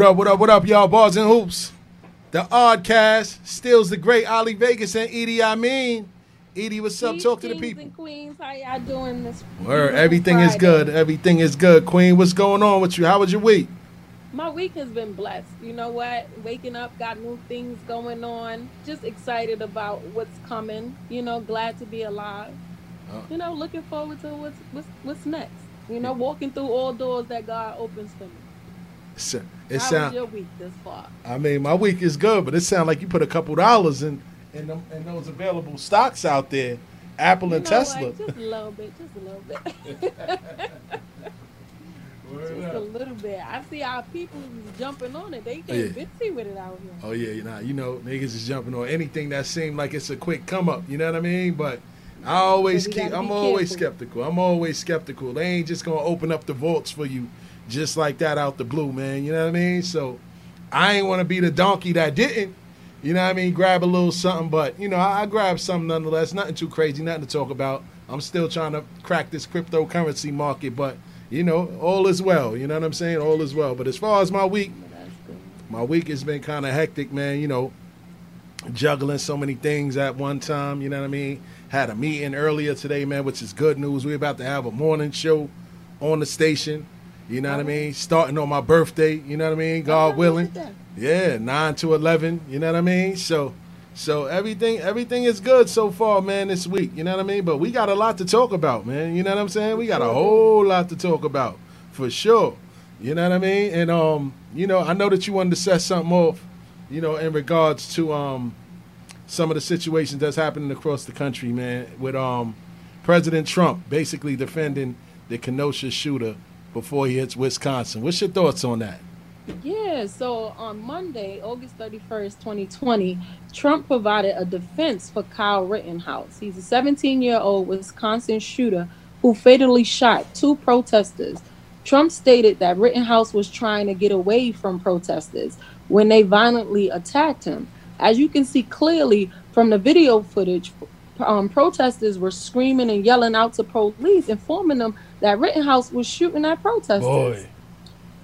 What up, what up, what up, y'all? Bars and Hoops. The Oddcast steals the great Ali Vegas and Edie I mean. Edie, what's up? Talk to the people. and queens, how y'all doing this? Word, everything is good. Everything is good. Queen, what's going on with you? How was your week? My week has been blessed. You know what? Waking up, got new things going on. Just excited about what's coming. You know, glad to be alive. Oh. You know, looking forward to what's what's what's next. You know, walking through all doors that God opens for me. It's- It was your week this far? I mean, my week is good, but it sounds like you put a couple dollars in in, them, in those available stocks out there, Apple You and Tesla. what? Just a little bit, just a little bit. just a little bit. I see our people jumping on it. They oh, getting yeah. busy with it out here. Oh yeah, you know, you know, niggas is jumping on anything that seems like it's a quick come up. You know what I mean? But I always keep. I'm always careful. skeptical. I'm always skeptical. They ain't just gonna open up the vaults for you just like that out the blue, man. You know what I mean? So I ain't want to be the donkey that didn't. You know what I mean? Grab a little something, but you know, I, I grabbed something nonetheless. Nothing too crazy, nothing to talk about. I'm still trying to crack this cryptocurrency market, but you know, all is well. You know what I'm saying? All is well. But as far as my week, my week has been kind of hectic, man. You know, juggling so many things at one time. You know what I mean? Had a meeting earlier today, man, which is good news. We're about to have a morning show on the station. You know what I mean? Starting on my birthday. You know what I mean? God willing. look at that. Yeah, nine to eleven. You know what I mean? So, so everything everything is good so far, man. This week, you know what I mean? But we got a lot to talk about, man. You know what I'm saying? We got a whole lot to talk about for sure. You know what I mean? And um, you know, I know that you wanted to set something off, you know, in regards to um some of the situations that's happening across the country, man, with um President Trump basically defending the Kenosha shooter before he hits Wisconsin. What's your thoughts on that? Yeah, so on Monday, August 31st, 2020, Trump provided a defense for Kyle Rittenhouse. He's a 17 year old Wisconsin shooter who fatally shot two protesters. Trump stated that Rittenhouse was trying to get away from protesters when they violently attacked him. As you can see clearly from the video footage, um, protesters were screaming and yelling out to police, informing them that Rittenhouse was shooting at protesters.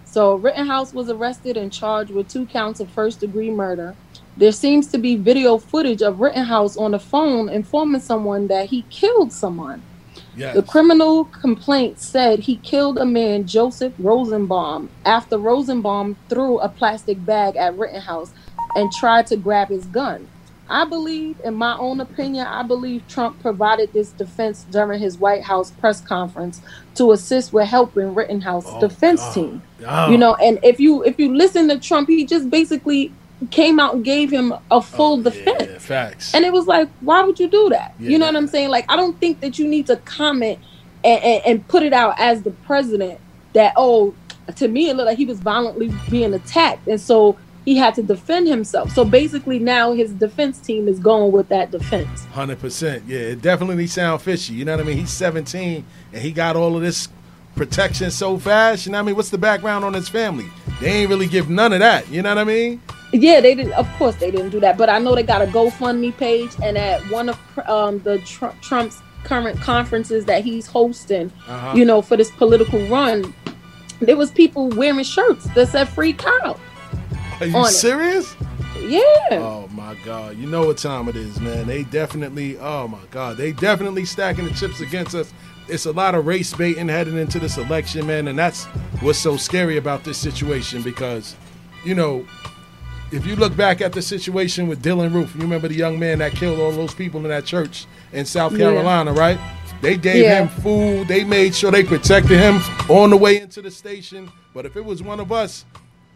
So Rittenhouse was arrested and charged with two counts of first degree murder. There seems to be video footage of Rittenhouse on the phone informing someone that he killed someone. yes. The criminal complaint said he killed a man, Joseph Rosenbaum, after Rosenbaum threw a plastic bag at Rittenhouse and tried to grab his gun. I believe, in my own opinion, I believe Trump provided this defense during his White House press conference to assist with helping Rittenhouse Oh, defense God. team Oh. you know and if you if you listen to trump he just basically came out and gave him a oh, full Oh, defense Yeah, facts. and it was like why would you do that Yeah, you know what i'm saying like i don't think that you need to comment and, and, and put it out as the president that oh to me it looked like he was violently being attacked and so he had to defend himself so basically now his defense team is going with that defense Hundred percent. Yeah, it definitely sound fishy. You know what I mean? He's seventeen and he got all of this protection so fast. You know what I mean? What's the background on his family? They ain't really give none of that. You know what I mean? Yeah, they did. Of course, they didn't do that. But I know they got a GoFundMe page, and at one of um, the Tr- Trump's current conferences that he's hosting, Uh-huh. you know, for this political run, there was people wearing shirts that said "Free Kyle." Are you on it. serious? Yeah, Oh my God! You know what time it is, man. They definitely. Oh my God! They definitely stacking the chips against us. It's a lot of race baiting heading into this election, man, and that's what's so scary about this situation because, you know, if you look back at the situation with Dylann Roof, you remember the young man that killed all those people in that church in South Yeah. Carolina, right? They gave Yeah. him food. They made sure they protected him on the way into the station. But if it was one of us,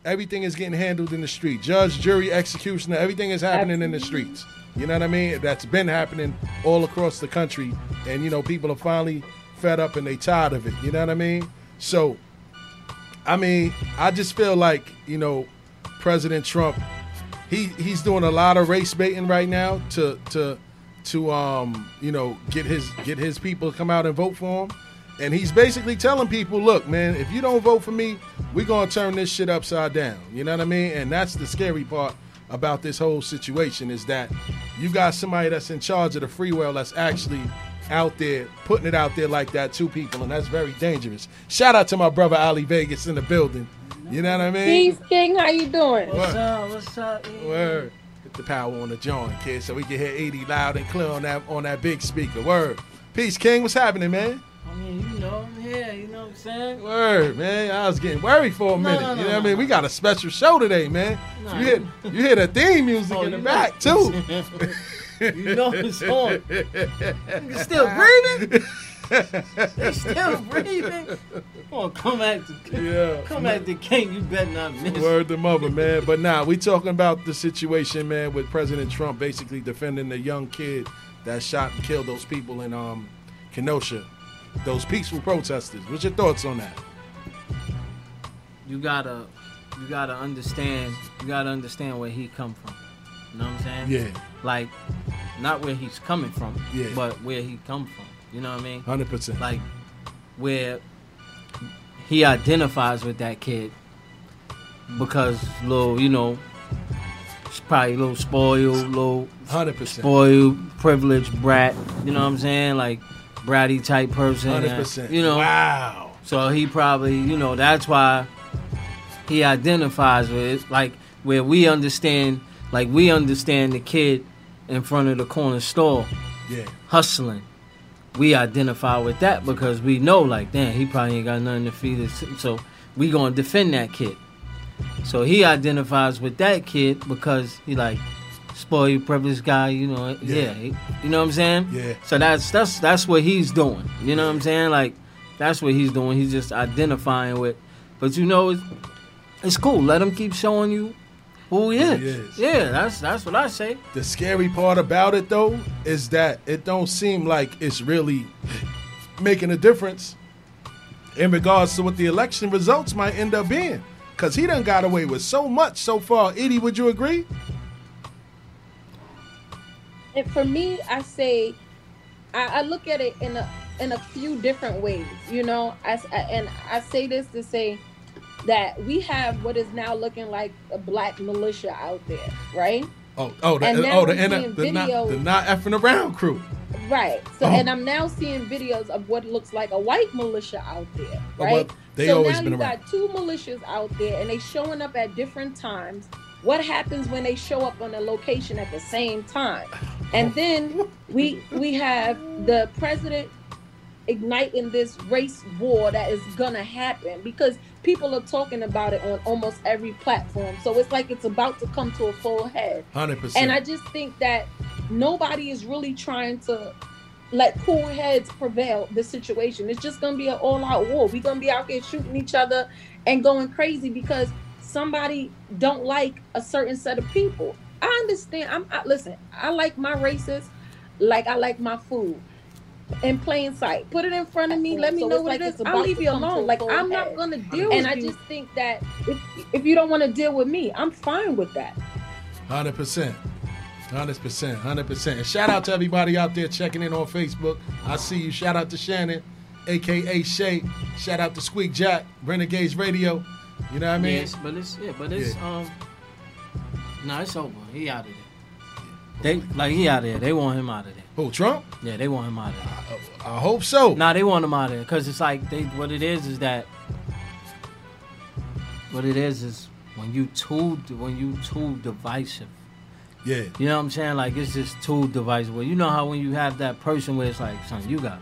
everything is getting handled in the street. Judge, jury, executioner, everything is happening in the streets. You know what I mean? That's been happening all across the country. And, you know, people are finally fed up and they tired of it. You know what I mean? So, I mean, I just feel like, you know, President Trump, he he's doing a lot of race baiting right now to to to um, you know, get his get his people to come out and vote for him. And he's basically telling people, look, man, if you don't vote for me, we're gonna turn this shit upside down. You know what I mean? And that's the scary part about this whole situation is that you got somebody that's in charge of the free will that's actually out there putting it out there like that to people, and that's very dangerous. Shout out to my brother Ali Vegas in the building. You know what I mean? Peace King, how you doing? What's up? What's up? Yeah. Word. Get the power on the joint, kid, so we can hear 80 loud and clear on that on that big speaker. Word. Peace, King. What's happening, man? I mean, you know, I'm here. You know what I'm saying? Word, man. I was getting worried for a No, minute. no, you know no, what I mean? We got a special show today, man. No, you hear you hear the theme music Oh, in the back too. you know it's on. Niggas still breathing? they still breathing? Come on, come at the yeah. come at the king. You better not miss. Word the mother, man. But now nah, we talking about the situation, man, with President Trump basically defending the young kid that shot and killed those people in um Kenosha, those peaceful protesters. What's your thoughts on that? You gotta, you gotta understand. You gotta understand where he come from. You know what I'm saying? Yeah, Like, not where he's coming from, Yeah. but where he come from. You know what I mean? hundred percent. like where he identifies with that kid because little, you know, it's probably a little spoiled, little Hundred percent. spoiled, privileged brat. You know what I'm saying? Like bratty type person. Hundred percent. You know. Wow. So he probably, you know, that's why he identifies with it. Like where we understand, like we understand the kid in front of the corner store Yeah. hustling. We identify with that because we know, like, damn, he probably ain't got nothing to feed us. So we gonna defend that kid. So he identifies with that kid because he like spoiled, privileged guy. You know, Yeah. yeah, you know what I'm saying. Yeah. So that's that's that's what he's doing. You know what I'm saying? Like, that's what he's doing. He's just identifying with. But you know, it's, it's cool. Let him keep showing you who he is. he is. Yeah, that's that's what I say. The scary part about it though is that it don't seem like it's really making a difference in regards to what the election results might end up being. Cause he done got away with so much so far. Edie, would you agree? And for me, I say, I, I look at it in a in a few different ways. You know, I, I- and I say this to say that we have what is now looking like a black militia out there, right? Oh, oh, the, And uh, oh, the, I'm and seeing the, not, the not effing around crew. Right. So, Oh. and I'm now seeing videos of what looks like a white militia out there, Oh, right? well, they so always now been you around. got two militias out there, and they showing up at different times. What happens when they show up on a location at the same time? And then we we have the president igniting this race war that is gonna happen because people are talking about it on almost every platform. So it's like it's about to come to a full head. Hundred percent. And I just think that nobody is really trying to let cool heads prevail the situation. It's just gonna be an all-out war. We're gonna be out here shooting each other and going crazy because somebody don't like a certain set of people. I understand. I'm I, listen. I like my races, like I like my food. In plain sight, put it in front of me. Let me So know what like it's I'll leave you alone. Like I'm not gonna deal. With it. And I you. just think that if if you don't want to deal with me, I'm fine with that. Hundred percent. Hundred percent. Hundred percent. And shout out to everybody out there checking in on Facebook. I see you. Shout out to Shannon, aka Shay. Shout out to Squeak Jack, Renegades Radio. You know what I mean? yes, but it's yeah, but it's um, no, it's over. He out of there. They like he out of there. They want him out of there. Who Trump? Yeah, they want him out of there. I hope so. Nah, they want him out of there because it's like they. What it is is that. What it is is when you too when you too divisive. Yeah. You know what I'm saying? Like it's just too divisive. Well, you know how when you have that person where it's like, son, you got,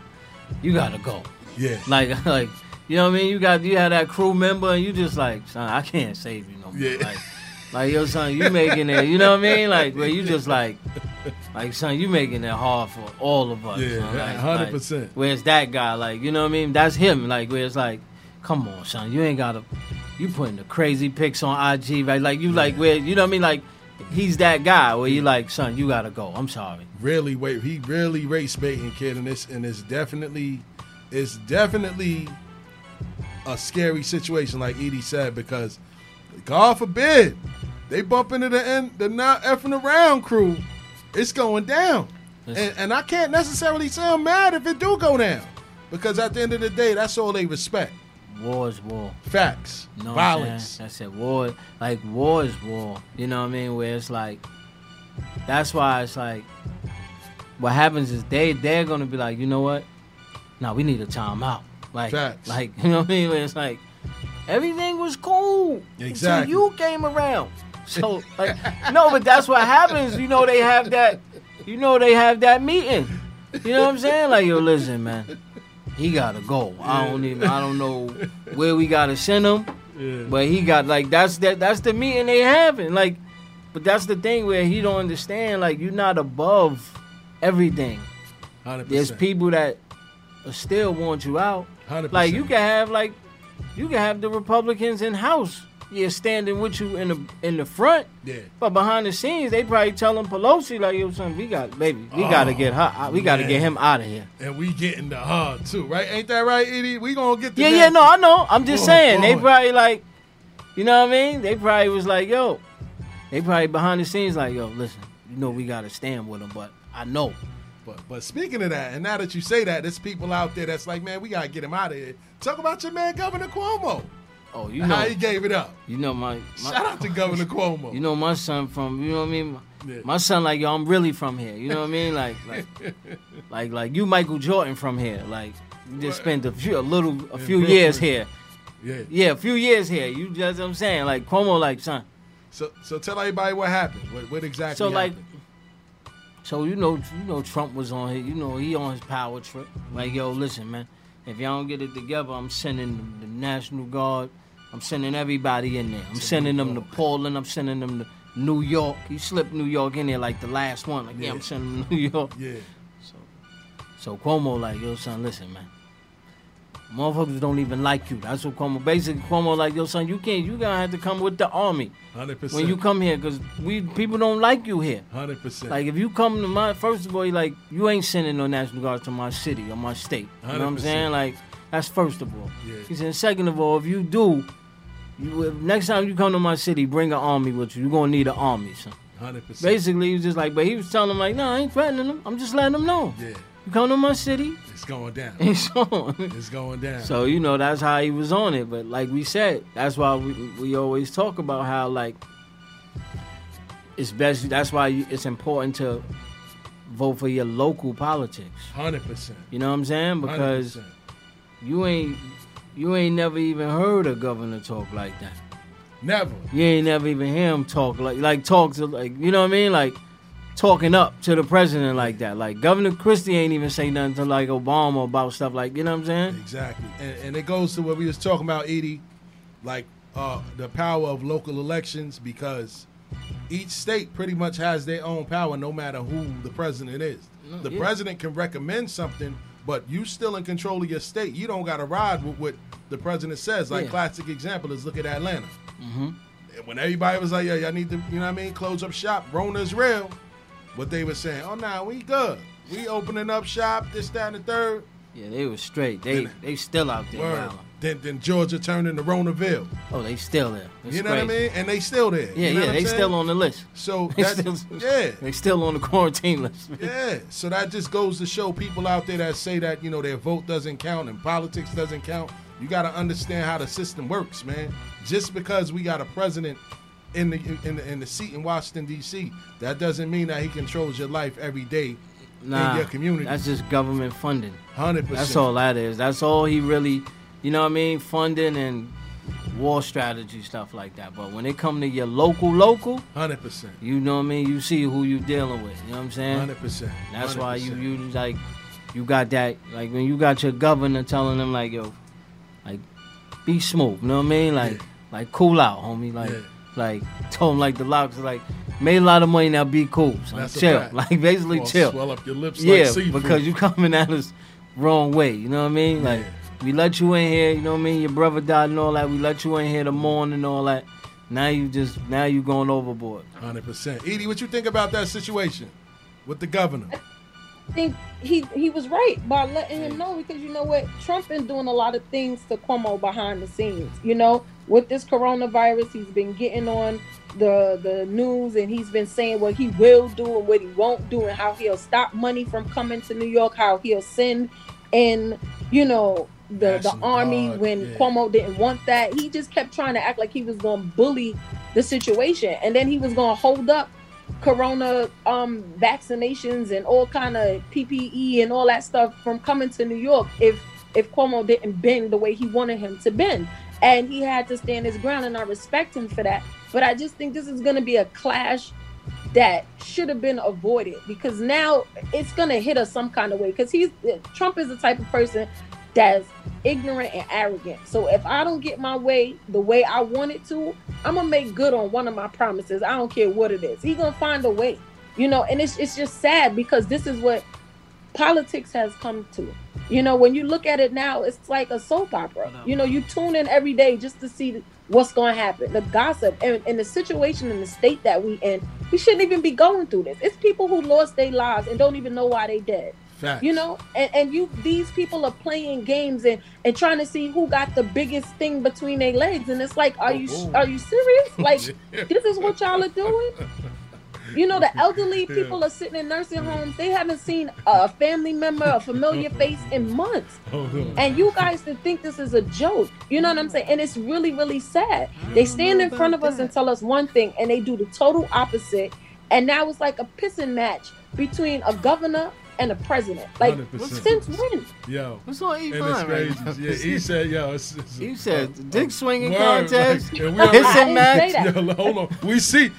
you gotta go. Yeah. Like like you know what I mean? You got you had that crew member and you just like, son, I can't save you no more. Yeah. Like like yo son, you making it, you know what I mean? Like where you just like like son, you making it hard for all of us. Yeah, son. Like- 100%. Like, where's that guy? Like, you know what I mean? That's him. Like where it's like, come on, son, you ain't gotta you putting the crazy pics on IG, right? Like you like where you know what I mean? Like he's that guy where you like, son, you gotta go. I'm sorry. Really wait. He really race baiting kid, and this and it's definitely, it's definitely a scary situation, like Edie said, because God forbid they bump into the end, the not effing around crew. It's going down, and, and I can't necessarily say I'm mad if it do go down, because at the end of the day, that's all they respect. War is war. Facts, You know I'm violence. That's it. War, like war is war. You know what I mean? Where it's like, that's why it's like, what happens is they they're gonna be like, you know what? Now we need a timeout. Like, Facts. like you know what I mean? It's like, everything was cool Exactly. until you came around. So like, no, but that's what happens. You know they have that. You know they have that meeting. You know what I'm saying? Like yo, listen, man, he gotta go. I don't even. I don't know where we gotta send him. Yeah. But he got like that's that that's the meeting they having. Like, but that's the thing where he don't understand. Like, you're not above everything. 100%. There's people that still want you out. 100%. Like you can have like you can have the Republicans in house. Yeah, standing with you in the in the front, Yeah. but behind the scenes, they probably telling Pelosi like, "Yo, son, we got baby, we oh, gotta Oh, get her, uh, we gotta man. get him out of here." And we getting the hug too, right? Ain't that right, Edie? We gonna get the Yeah, yeah, no, I know. I'm just Oh, saying they probably like, you know what I mean? They probably was like, yo, they probably behind the scenes like, yo, listen, you know we gotta stand with them, but I know. But but speaking of that, and now that you say that, there's people out there that's like, man, we gotta get him out of here. Talk about your man, Governor Cuomo. Oh, you know How he gave it up. you know my, my Shout out to Governor Cuomo. you know my son from, you know what I mean? My, Yeah. my son like, yo, I'm really from here. You know what I mean? Like, like, like, like you, Michael Jordan from here. Like, you just spent a few, a little, a In few years here. yeah. Yeah, a few years here. You just, what I'm saying, like Cuomo, like son. So so tell everybody what happened. What, what exactly So like, happened? So you know, you know, Trump was on his, you know, he on his power trip. Like, yo, listen, man, if y'all don't get it together, I'm sending the, National Guard. I'm sending everybody in there. I'm sending them to. Portland. I'm sending them to New York. He slipped New York in there like the last one. Like, yeah, Yeah. I'm sending them to New York. yeah. So, so Cuomo like, yo, son, listen, man. Motherfuckers don't even like you. That's what Cuomo. Basically, Cuomo like, yo, son, you can't. You gonna have to come with the army Hundred when you come here, cause we people don't like you here. Hundred percent. Like if you come to my first of all, you like you ain't sending no National Guard to my city or my state. You know what I'm saying? Like that's first of all. Yeah. He said second of all, if you do, you if next time you come to my city, bring an army with you. You're gonna need an army, son. Hundred percent. Basically, he was just like, but he was telling him like, no, I ain't threatening them. I'm just letting them know. Yeah. You come to my city, It's going down. it's on. It's going down. So you know that's how he was on it. But like we said, that's why we we always talk about how like it's best. That's why you, it's important to vote for your local politics. Hundred percent. You know what I'm saying? Because you ain't you ain't never even heard a governor talk like that. never. You ain't never even hear him talk like like talk to like you know what I mean like talking up to the president like that. Like Governor Christie ain't even say nothing to like Obama about stuff like you know what I'm saying? Exactly. And, and it goes to what we was talking about, Edie, like uh, the power of local elections because each state pretty much has their own power no matter who the president is. No, the yeah. president can recommend something, but you still in control of your state. You don't got to ride with what the president says. Like Yeah. classic example is look at Atlanta. Mm-hmm. And when everybody was like, "Yeah, y'all need to," you know what I mean, close up shop. Rona's real. What they were saying, "Oh, nah, we good. We opening up shop. This, that, and the third. Yeah, they was straight. They Then- they still out there. Word. wildin'. Then, then Georgia turned into Ronaville. Oh, they still there. It's you know what I mean? And they still there. Yeah, You know yeah, they saying? still on the list. So They that, still, yeah, they still on the quarantine list. yeah. So that just goes to show people out there that say that you know their vote doesn't count and politics doesn't count. You got to understand how the system works, man. Just because we got a president in the in the, in the seat in Washington D.C., that doesn't mean that he controls your life every day Nah, in your community. that's just government funding. Hundred percent. That's all that is. That's all he really, you know what I mean, funding and war strategy stuff like that. But when it come to your local, local, Hundred percent. you know what I mean. You see who you dealing with. You know what I'm saying? Hundred percent. That's why you you like you got that like when you got your governor telling them like yo, like be smooth. You know what I mean? Like Yeah. like cool out, homie. Like Yeah. Like told him like the locks like made a lot of money now. Be cool. That's a chill. Like basically chill. Swell up your lips yeah, like because you coming at us wrong way. You know what I mean? Like Yeah. we let you in here. You know what I mean? Your brother died and all that. We let you in here the morning and all that. Now you just now you going overboard. Hundred percent. Edie, what you think about that situation with the governor? I think he he was right by letting him know because you know what Trump been doing a lot of things to Cuomo behind the scenes. You know, with this coronavirus, he's been getting on the the news and he's been saying what he will do and what he won't do and how he'll stop money from coming to New York, how he'll send in, you know, the the army Guard, when yeah. Cuomo didn't want that. He just kept trying to act like he was going to bully the situation, and then he was going to hold up corona um vaccinations and all kind of ppe and all that stuff from coming to new york if if cuomo didn't bend the way he wanted him to bend and he had to stand his ground, and I respect him for that. But I just think this is to be a clash that should have been avoided because now it's going to hit us some kind of way. Because he's Trump is the type of person that's ignorant and arrogant. So if I don't get my way the way I want it to, I'm gonna make good on one of my promises. I don't care what it is. He's gonna find a way, you know. And it's it's just sad because this is what politics has come to. You know, when you look at it now, it's like a soap opera. You know, you tune in every day just to see what's going to happen, the gossip, and, and the situation in the state that we in. We shouldn't even be going through this. It's people who lost their lives and don't even know why they dead. Facts. You know, and, and you these people are playing games and and trying to see who got the biggest thing between their legs, and it's like, are you Oh. are you serious? Like, this is what y'all are doing? You know, the elderly Yeah. people are sitting in nursing homes. They haven't seen a family member, a familiar face in months. On. And you guys to think this is a joke. You know what I'm saying? And it's really, really sad. They stand in front of us and tell us one thing, and they do the total opposite. And now it's like a pissing match between a governor and a president. Like, 100%. since when? Yo. What's on And it's Ivan right now? Yeah, he said, yo, it's, it's He said dick swinging word, contest, like, and we I already- hissing didn't match. Yo, hold on. We see,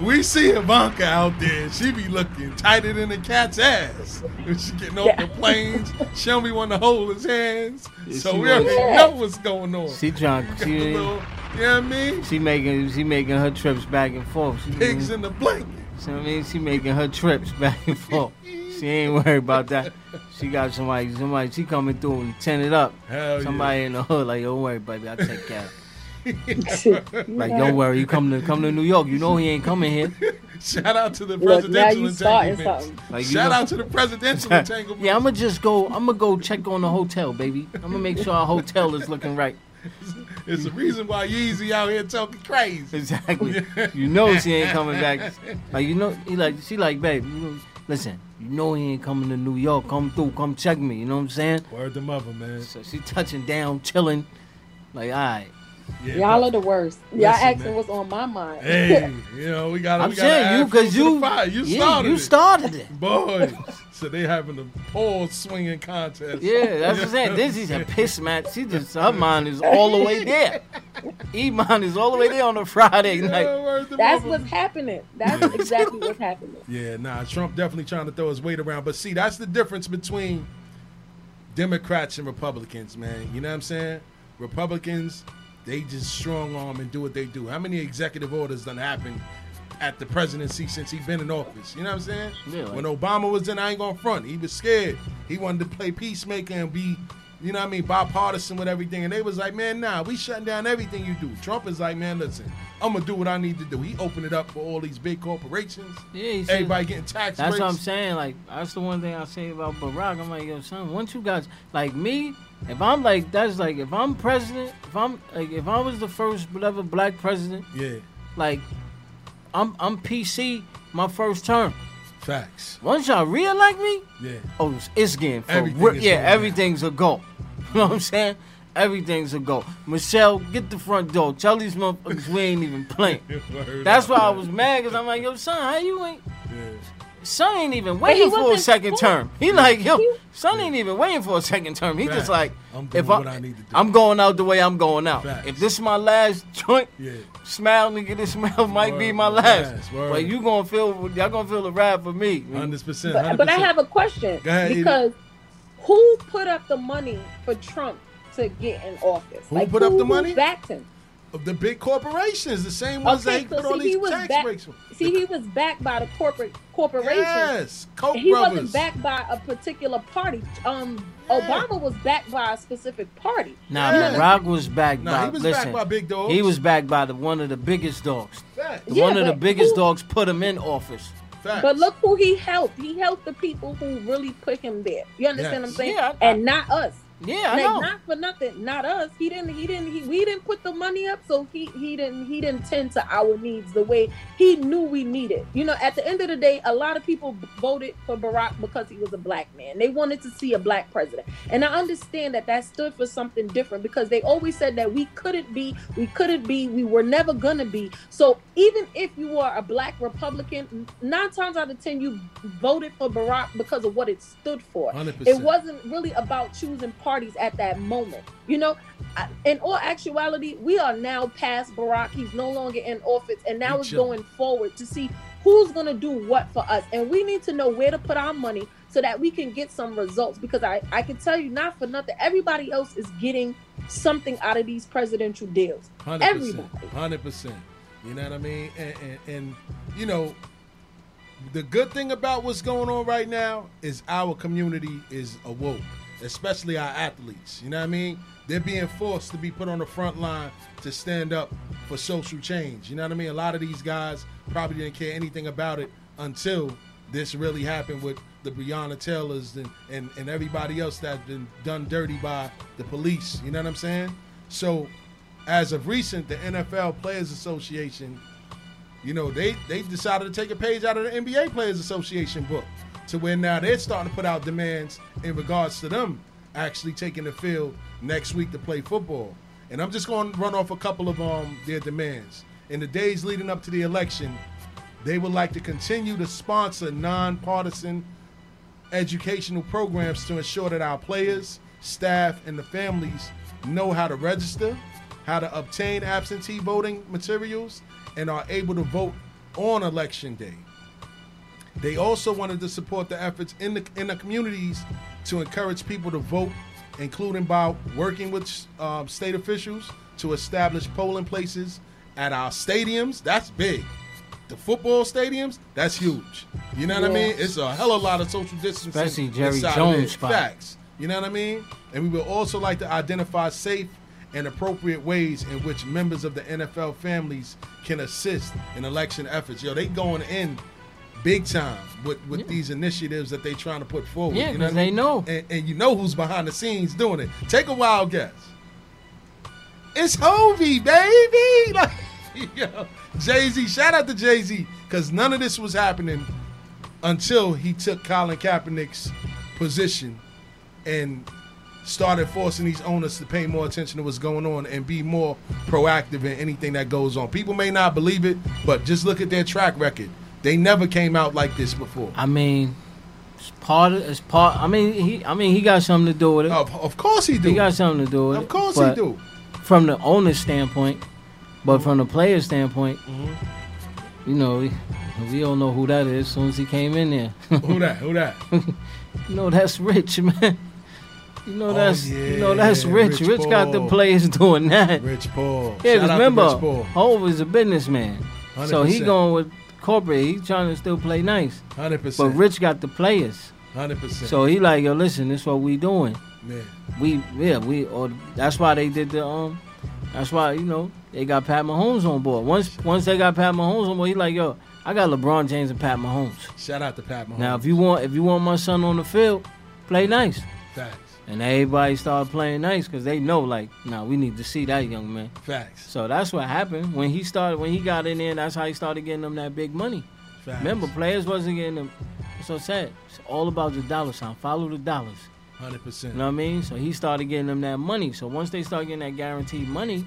we see Ivanka out there. She be looking tighter than a cat's ass. When she getting off the planes, she don't be wanting to hold his hands. Yeah, so we already was. know what's going on. She trying. Got She, the little, you know what I mean? she making. She making her trips back and forth. She, Pigs in the blanket. So I mean, she making her trips back and forth. She ain't worried about that. She got somebody, somebody, she coming through and tin it up. Hell Somebody in the hood, like, don't worry, baby, I'll take care. of Like, don't worry, you come to come to New York. You know he ain't coming here. Shout out to the Look, now presidential you starting entanglement. something. Like, you Shout know- out to the presidential entanglement. Yeah, I'm gonna just go. I'm gonna go check on the hotel, baby. I'm gonna make sure our hotel is looking right. It's the reason why Yeezy out here talking crazy. Exactly. You know she ain't coming back. Like you know, he like she like, babe. You know, listen, you know he ain't coming to New York. Come through, come check me. You know what I'm saying? Word to mother, man. So she touching down, chilling. Like, all right. Yeah, Y'all are the worst. Y'all Listen, asking man. what's on my mind. Hey, you know we got. I'm we gotta saying you, cause to the you, fire. you yeah, started you started it. Boy, so they having a pole swinging contest. Yeah, that's what I'm saying. This is a piss match. She just her mind is all the way there. Iman is all the way there on a Friday night. word to That's mother. what's happening. That's exactly what's happening. Yeah, nah, Trump definitely trying to throw his weight around. But see, that's the difference between Democrats and Republicans, man. You know what I'm saying? Republicans, they just strong arm and do what they do. How many executive orders done happened at the presidency since he been in office? You know what I'm saying? Yeah, like- when Obama was in, I ain't gonna front. He was scared. He wanted to play peacemaker and be, you know what I mean, bipartisan with everything. And they was like, man, nah, we shutting down everything you do. Trump is like, man, listen, I'm gonna do what I need to do. He opened it up for all these big corporations. Yeah, Everybody getting tax That's breaks. what I'm saying. Like that's the one thing I say about Barack. I'm like, yo, son, once you guys like me, if I'm like that's like if I'm president, if I'm like if I was the first whatever black president, Yeah, like I'm I'm PC my first term. facts. Once y'all re-elect me, Yeah, oh, it's, it's getting for Everything real. Yeah, going down. everything's a go. You know what I'm saying? Everything's a go. Michelle, get the front door. Tell these motherfuckers we ain't even playing. That's up, why I was mad because I'm like, yo, son, how you ain't? Yeah. Son ain't even waiting for a second full- term. He like, yo, he- son ain't even waiting for a second term. He just like, I'm doing if I, what I need to do. I'm going out the way I'm going out. Facts. If this is my last joint, Yeah, smile, nigga, this smile might be my last. word. But you gonna feel, y'all gonna feel the rap for me. hundred percent. But, but I have a question Go ahead, Edie. because who put up the money for Trump to get in office? Who put up the money? backed him? the big corporations, the same ones Okay, that so put all see, he these was tax back- breaks. on. See, he was backed by the corporate corporation. Yes, Koch He brothers. wasn't backed by a particular party. Um, Yeah. Obama was backed by a specific party. Nah, Yeah. Barack was backed Nah, by. he was listen, backed by big dogs. he was backed by the one of the biggest dogs. The Yeah, one of the biggest who- dogs put him in office. Facts. But look who he helped. He helped the people who really put him there. You understand what I'm saying? Yeah, I- and not us. Yeah, I like know. not for nothing, not us. He didn't. He didn't. He, we didn't put the money up, so he he didn't. He didn't tend to our needs the way he knew we needed. You know, at the end of the day, a lot of people voted for Barack because he was a black man. They wanted to see a black president, and I understand that that stood for something different because they always said that we couldn't be, we couldn't be, we were never gonna be. So even if you are a black Republican, nine times out of ten you voted for Barack because of what it stood for. 100%. It wasn't really about choosing parties at that moment. You know, in all actuality, we are now past Barack. He's no longer in office, and now it's going forward to see who's going to do what for us. And we need to know where to put our money so that we can get some results. Because I, I can tell you, not for nothing, everybody else is getting something out of these presidential deals. Hundred percent. Everybody. Hundred percent. You know what I mean? And, and, and you know, the good thing about what's going on right now is our community is awoke, especially our athletes. You know what I mean? They're being forced to be put on the front line to stand up for social change. You know what I mean? A lot of these guys probably didn't care anything about it until this really happened with the Breonna Taylors and, and, and everybody else that's been done dirty by the police. You know what I'm saying? So as of recent, the NFL Players Association, you know, they they decided to take a page out of the NBA Players Association book to where now they're starting to put out demands in regards to them actually taking the field next week to play football. And I'm just going to run off a couple of um their demands. In the days leading up to the election, they would like to continue to sponsor nonpartisan educational programs to ensure that our players, staff, and the families know how to register, how to obtain absentee voting materials, and are able to vote on election day. They also wanted to support the efforts in the in the communities to encourage people to vote, including by working with um, state officials to establish polling places at our stadiums. That's big. The football stadiums, that's huge. You know what I mean? It's a hell of a lot of social distancing. Especially Jerry Jones. Facts. You know what I mean? And we would also like to identify safe and appropriate ways in which members of the NFL families can assist in election efforts. Yo, they going in big time with, with these initiatives that they trying to put forward. Yeah, you know 'cause what I they mean? know. And, and you know who's behind the scenes doing it. Take a wild guess. It's Hovey, baby. Like, yo, Jay Z. Shout out to Jay Z, because none of this was happening until he took Colin Kaepernick's position and started forcing these owners to pay more attention to what's going on and be more proactive in anything that goes on. People may not believe it, but just look at their track record. They never came out like this before. I mean, it's part of it's part. I mean, he. I mean, he got something to do with it. Of, of course he do. He got something to do with it. of course he do. From the owner's standpoint, but from the player's standpoint, Mm-hmm. you know, we, we don't know who that is. As soon as he came in there, Who that? Who that? you know that's rich, man. You know Oh, that's you know that's rich. Rich Rich, got the players doing that. Rich Paul. Yeah, Shout remember, Rich Hov is a businessman, so he going with corporate. He's trying to still play nice, Hundred percent. but. Rich got the players. Hundred percent. So he like, yo, listen, this what we doing. man, We yeah we or that's why they did the um. That's why you know they got Pat Mahomes on board. Once once they got Pat Mahomes on board, he like, yo, I got LeBron James and Pat Mahomes. shout out to Pat Mahomes. Now if you want if you want my son on the field, play nice. facts, And everybody started playing nice because they know like, nah, we need to see that young man. facts, So that's what happened when he started when he got in there. That's how he started getting them that big money. facts. Remember, players wasn't getting them. So sad. It's all about the dollar sign. Follow the dollars. hundred percent. You know what I mean? So he started getting them that money. So once they start getting that guaranteed money,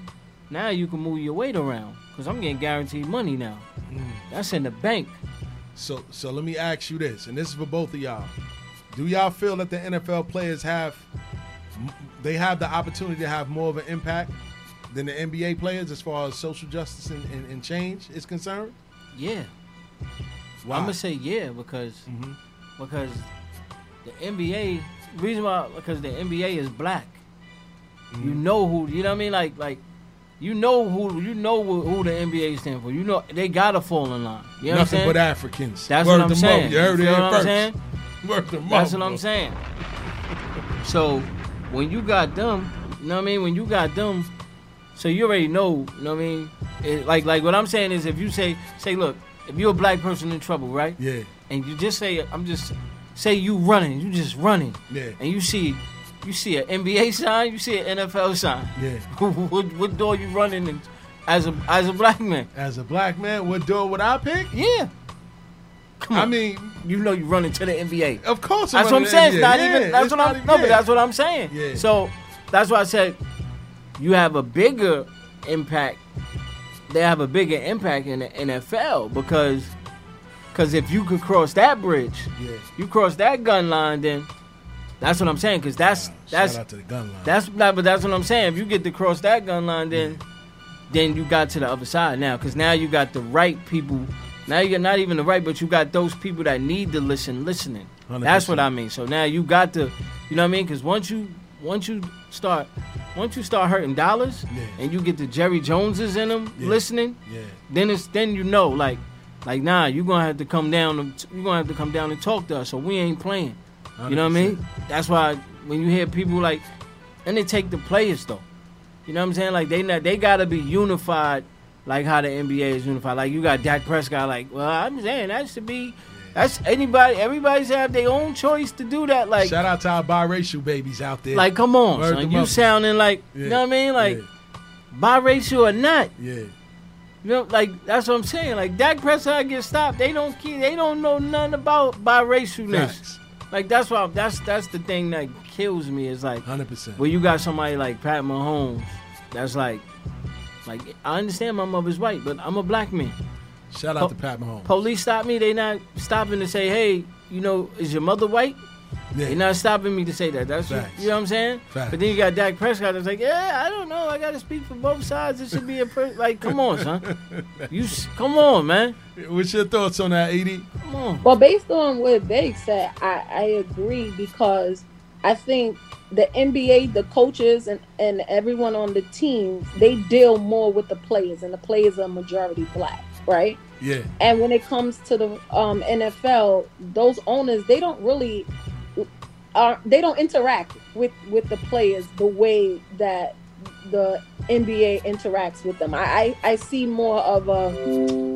now you can move your weight around. Cause I'm getting guaranteed money now. Mm. That's in the bank. So, so let me ask you this, and this is for both of y'all. Do y'all feel that the NFL players have they have the opportunity to have more of an impact than the NBA players as far as social justice and, and, and change is concerned? Yeah. Why? I'm gonna say yeah because Mhm. because the NBA reason why because the NBA is black. Mm-hmm. You know who you know what I mean like like you know who you know who, who the NBA stand for. You know they gotta fall in line. You know what I'm Nothing but Africans. That's Word what I'm saying. Mo. You heard You it feel what I'm first. Word to That's what. I'm saying. So when you got them, you know what I mean? When you got them, so you already know, you know what I mean? It, like like what I'm saying is if you say say look, if you're a black person in trouble, right? Yeah, And you just say I'm just say you running, you just running, yeah, and you see you see an NBA sign, you see an NFL sign. yeah. what, what door you running in as a as a black man? As a black man, what door would I pick? Yeah. Come on. I mean, you know you running to the NBA. of course. That's what I'm saying. It's not Yeah, even. That's what I'm. even- No, but that's what I'm saying. Yeah. So that's why I said you have a bigger impact. They have a bigger impact in the NFL because because if you could cross that bridge, Yeah. you cross that gun line, then That's what I'm saying, because that's Shout that's out to the gun line. that's not, but that's what I'm saying. If you get to cross that gun line, then then you got to the other side now, because now you got the right people. Now you're not even the right, but you got those people that need to listen, listening. That's what I mean. So now you got to, you know what I mean? Because once you once you start once you start hurting dollars, Yeah. and you get the Jerry Joneses in them Yeah. listening, yeah. then it's then you know like like nah, you're gonna have to come down. and- You gonna have to come down and talk to us, or we ain't playing. You know what I mean? That's why when you hear people like, and they take the players though. You know what I'm saying? Like they not, they gotta be unified, like how the NBA is unified. Like you got Dak Prescott. Like, well, I'm saying that should be. That's anybody. Everybody's have their own choice to do that. Like, Shout out to our biracial babies out there. like come on, son. You up. sounding like Yeah. you know what I mean? Like biracial or not. yeah, yeah. You know, like that's what I'm saying. Like Dak Prescott gets stopped. They don't keep, they don't know nothing about biracialness. Facts. Like that's why that's that's the thing that kills me is like Hundred percent. where you got somebody like Pat Mahomes that's like like I understand my mother's white, but I'm a black man. Shout out Po- to Pat Mahomes. Police stop me, they not stopping to say, hey, you know, is your mother white? yeah. They're not stopping me to say that. That's Facts. you know what I'm saying. Facts. But then you got Dak Prescott that's like, yeah, I don't know, I got to speak for both sides. It should be a per- like, come on, son, you come on, man, What's your thoughts on that, Edie? come on. Well, based on what Big said, I, I agree because I think the NBA, the coaches, and, and everyone on the teams, they deal more with the players, and the players are majority black, right? Yeah, And when it comes to the um, NFL, those owners, they don't really are they don't interact with with the players the way that the NBA interacts with them. I I, I see more of a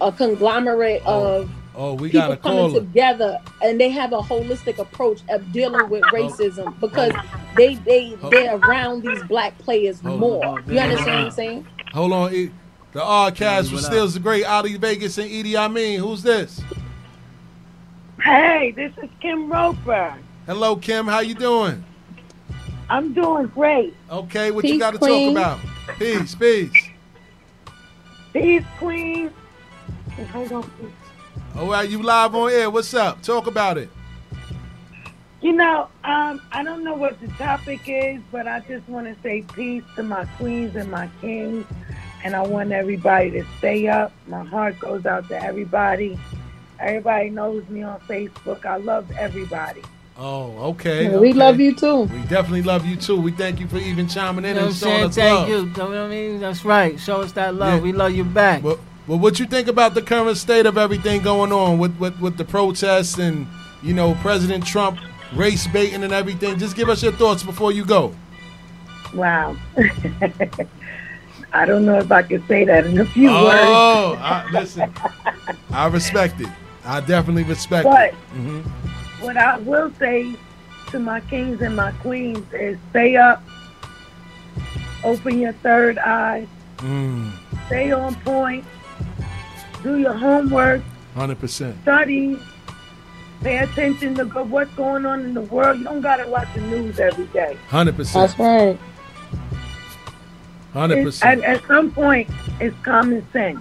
a conglomerate Oh, of Oh, we got people a coming caller. together and they have a holistic approach of dealing with Oh. racism oh. because they they Oh. they're around these black players Oh. more. You understand what I'm saying? Hold on, E- the Oddcast Hey, from what? Stills the Great, Ali Vegas and Edie Amin. Who's this? Hey, this is Kim Roper. Hello, Kim. How you doing? I'm doing great. Okay, what you got to Queen. talk about? Peace, peace. Peace, Queen. Hold on. Please. All right, you live on air. What's up? Talk about it. You know, um, I don't know what the topic is, but I just want to say peace to my queens and my kings, and I want everybody to stay up. My heart goes out to everybody. Everybody knows me on Facebook. I love everybody. Oh, okay. We okay. love you too. We definitely love you too. We thank you for even chiming You in know and showing saying? us Thank love. you. You know what I mean? That's right. Show us that love. Yeah. We love you back. Well, well, what you think about the current state of everything going on with, with, with the protests and you know President Trump race baiting and everything? Just give us your thoughts before you go. Wow. I don't know if I could say that in a few words. Oh, I, listen, I respect it. I definitely respect But it. hmm what I will say to my kings and my queens is stay up, open your third eye, Mm, stay on point, do your homework, 100%. study, pay attention to what's going on in the world. You don't got to watch the news every day. 100%. That's right. 100%. at, at some point, it's common sense.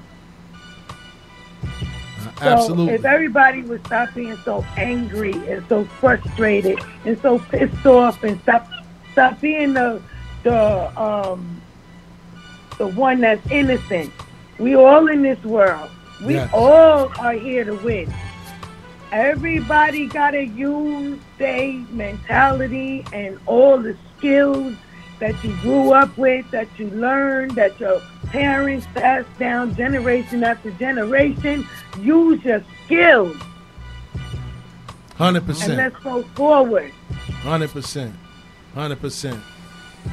So Absolutely. if everybody would stop being so angry and so frustrated and so pissed off and stop stop being the the um the one that's innocent. We all in this world. We Yes. all are here to win. Everybody gotta use their mentality and all the skills that you grew up with, that you learned, that your parents passed down generation after generation. Use your skills 100%. let's go forward. 100%. 100%.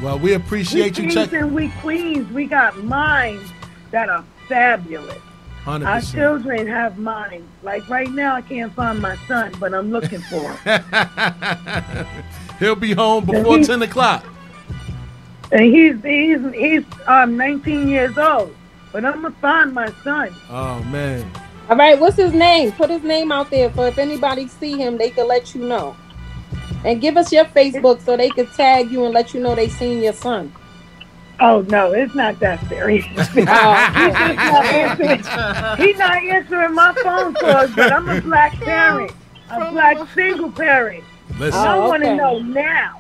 Well, we We appreciate you kings checking. and we queens, we got minds that are fabulous. Our 100%. children have minds. Like right now, I can't find my son, but I'm looking for him. He'll be home before he- 10 o'clock. and he's he's he's um 19 years old. But I'm gonna find my son. Oh, man. All right, what's his name? Put his name out there for if anybody see him, they can let you know. And give us your Facebook so they can tag you and let you know they seen your son. Oh no, it's not that serious. Oh, He's not answering- He's not answering my phone calls, but I'm a black parent, a black single parent. Listen. I Oh, want to okay. know now.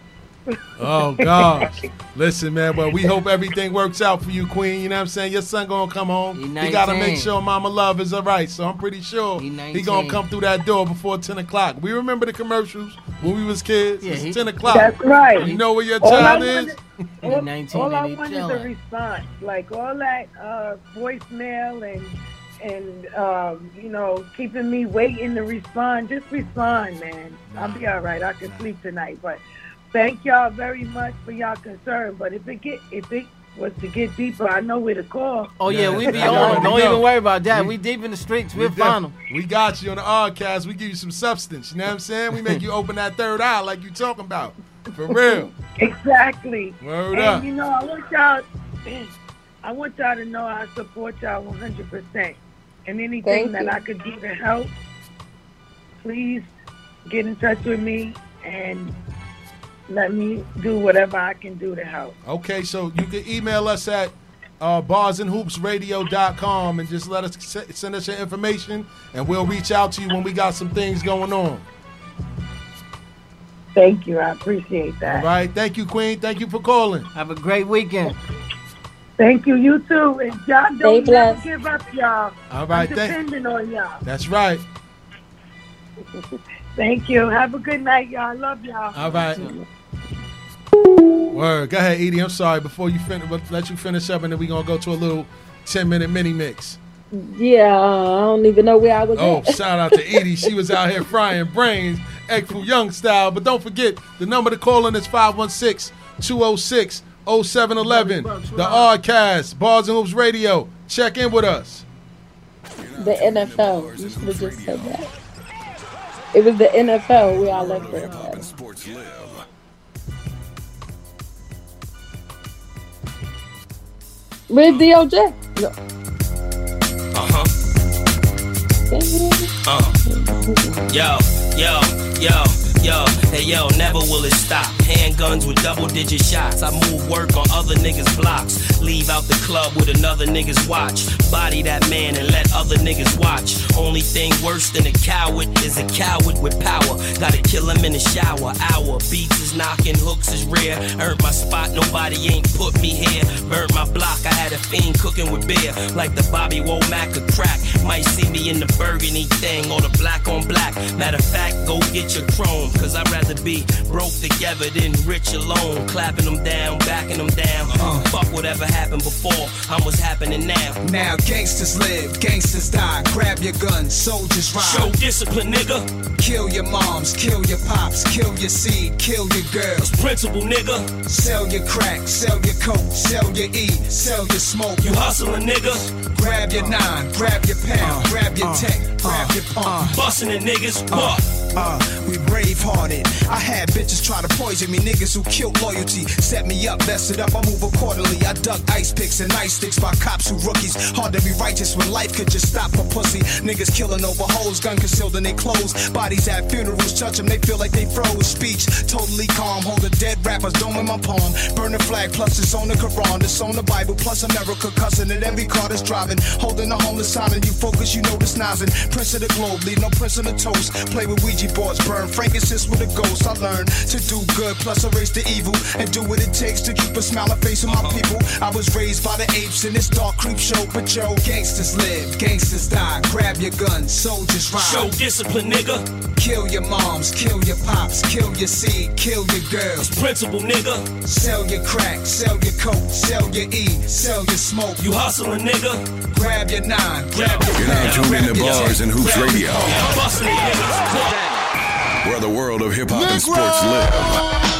Oh gosh. Listen, man, well, we hope everything works out for you, Queen. You know what I'm saying? Your son gonna come home. He He, gotta make sure Mama Love is all right. So I'm pretty sure He he, gonna come through that door before 10 o'clock. We remember the commercials when we was kids. Yeah, it's he- 10 o'clock. That's right. You know where your All I child wanted- is? All, 19 all I and he want is a response. Like all that uh, voicemail and and um, you know keeping me waiting to respond. Just respond, man. I'll be all right. I can sleep tonight. But thank y'all very much for y'all concern. But if it get if it was to get deeper, I know where to call. Oh yeah, Yeah. we be on already. Don't know. even worry about that. We- We deep in the streets. We We'll find them. We got you on the Oddcast. We give you some substance. You know what I'm saying? We make you open that third eye like you talking about. For real. Exactly. Word and up. you know, I want y'all. I want y'all to know I support y'all 100. percent And anything Thank that you. I could do to help, please get in touch with me and let me do whatever I can do to help. Okay, so you can email us at uh, barsandhoopsradio.com and just let us send us your information, and we'll reach out to you when we got some things going on. Thank you. I appreciate that. right, thank you, Queen. Thank you for calling. Have a great weekend. Thank you. You too. And y'all don't never give up, y'all. All right, I'm thank. depending on y'all. That's right. Thank you. Have a good night, y'all. Love y'all. All right. Word. Go ahead, Edie. I'm sorry. Before you finish, let you finish up, and then we're gonna go to a little 10 minute mini mix. Yeah, uh, I don't even know where I was Oh, at. shout out to Edie. She was out here frying brains, Egg Fu Young style. But don't forget, the number to call in is 516 206 0711. The Oddcast, Bars and Hoops Radio. Check in with us. The NFL. You should have just said that. It was the NFL where I left it. Sports DOJ? No. Uh-huh. Uh. Yo, yo, yo, yo, hey yo, never will it stop. Handguns with double digit shots. I move work on other niggas' blocks. Leave out the club with another nigga's watch. Body that man and let other niggas watch. Only thing worse than a coward is a coward with power. Gotta kill him in the shower. Hour beats is knocking, hooks is rare. Earned my spot, nobody ain't put me here. Burned my block, I had a fiend cooking with beer. Like the Bobby Womack of crack. Might see me in the burgundy thing or the black on black. Matter of fact, go get your chrome. Cause I'd rather be broke together than rich alone. Clapping them down, backing them down. Uh. Fuck whatever happened before, I'm what's happening now. Now gangsters live, gangsters die. Grab your guns, soldiers ride. Show discipline, nigga. Kill your moms, kill your pops, kill your seed, kill your girls. Principal, nigga. Sell your crack, sell your coke, sell your E, sell your smoke. You hustling, nigga. grab your nine, grab your pound, uh. grab your uh. tech, grab your pump. Busting the niggas. What? Uh, we brave hearted. I had bitches try to poison me, niggas who killed loyalty. Set me up, mess it up, I move accordingly. I dug ice picks and ice sticks by cops who rookies. Hard to be righteous when life could just stop for pussy. Niggas killing over hoes, gun concealed in their clothes. Bodies at funerals, touch them, they feel like they froze. Speech totally calm, hold a dead rapper's dome in my palm. Burn the flag, plus it's on the Quran, it's on the Bible, plus America cussing at every car that's driving. Holding a homeless sign and you focus, you know this nozzing. Prince of the globe, leave no prince on the toast. Play with Ouija boards, burn frankincense with a ghost. I learned to do good, plus erase the evil, and do what it takes to keep a smiling face on my people. I was raised by the apes in this dark creep show, but yo, gangsters live, gangsters die. Grab your guns, soldiers ride. Show discipline, nigga. Kill your moms, kill your pops, kill your seed, kill your girls. Principal, nigga. Sell your crack, sell your coke, sell your E, sell your smoke. You hustling, nigga. grab your nine, grab your You're now pound, tuned grab into Bars tech, and Hoops grab your Radio, pump. Busting the niggas. Where the world of hip hop and sports live.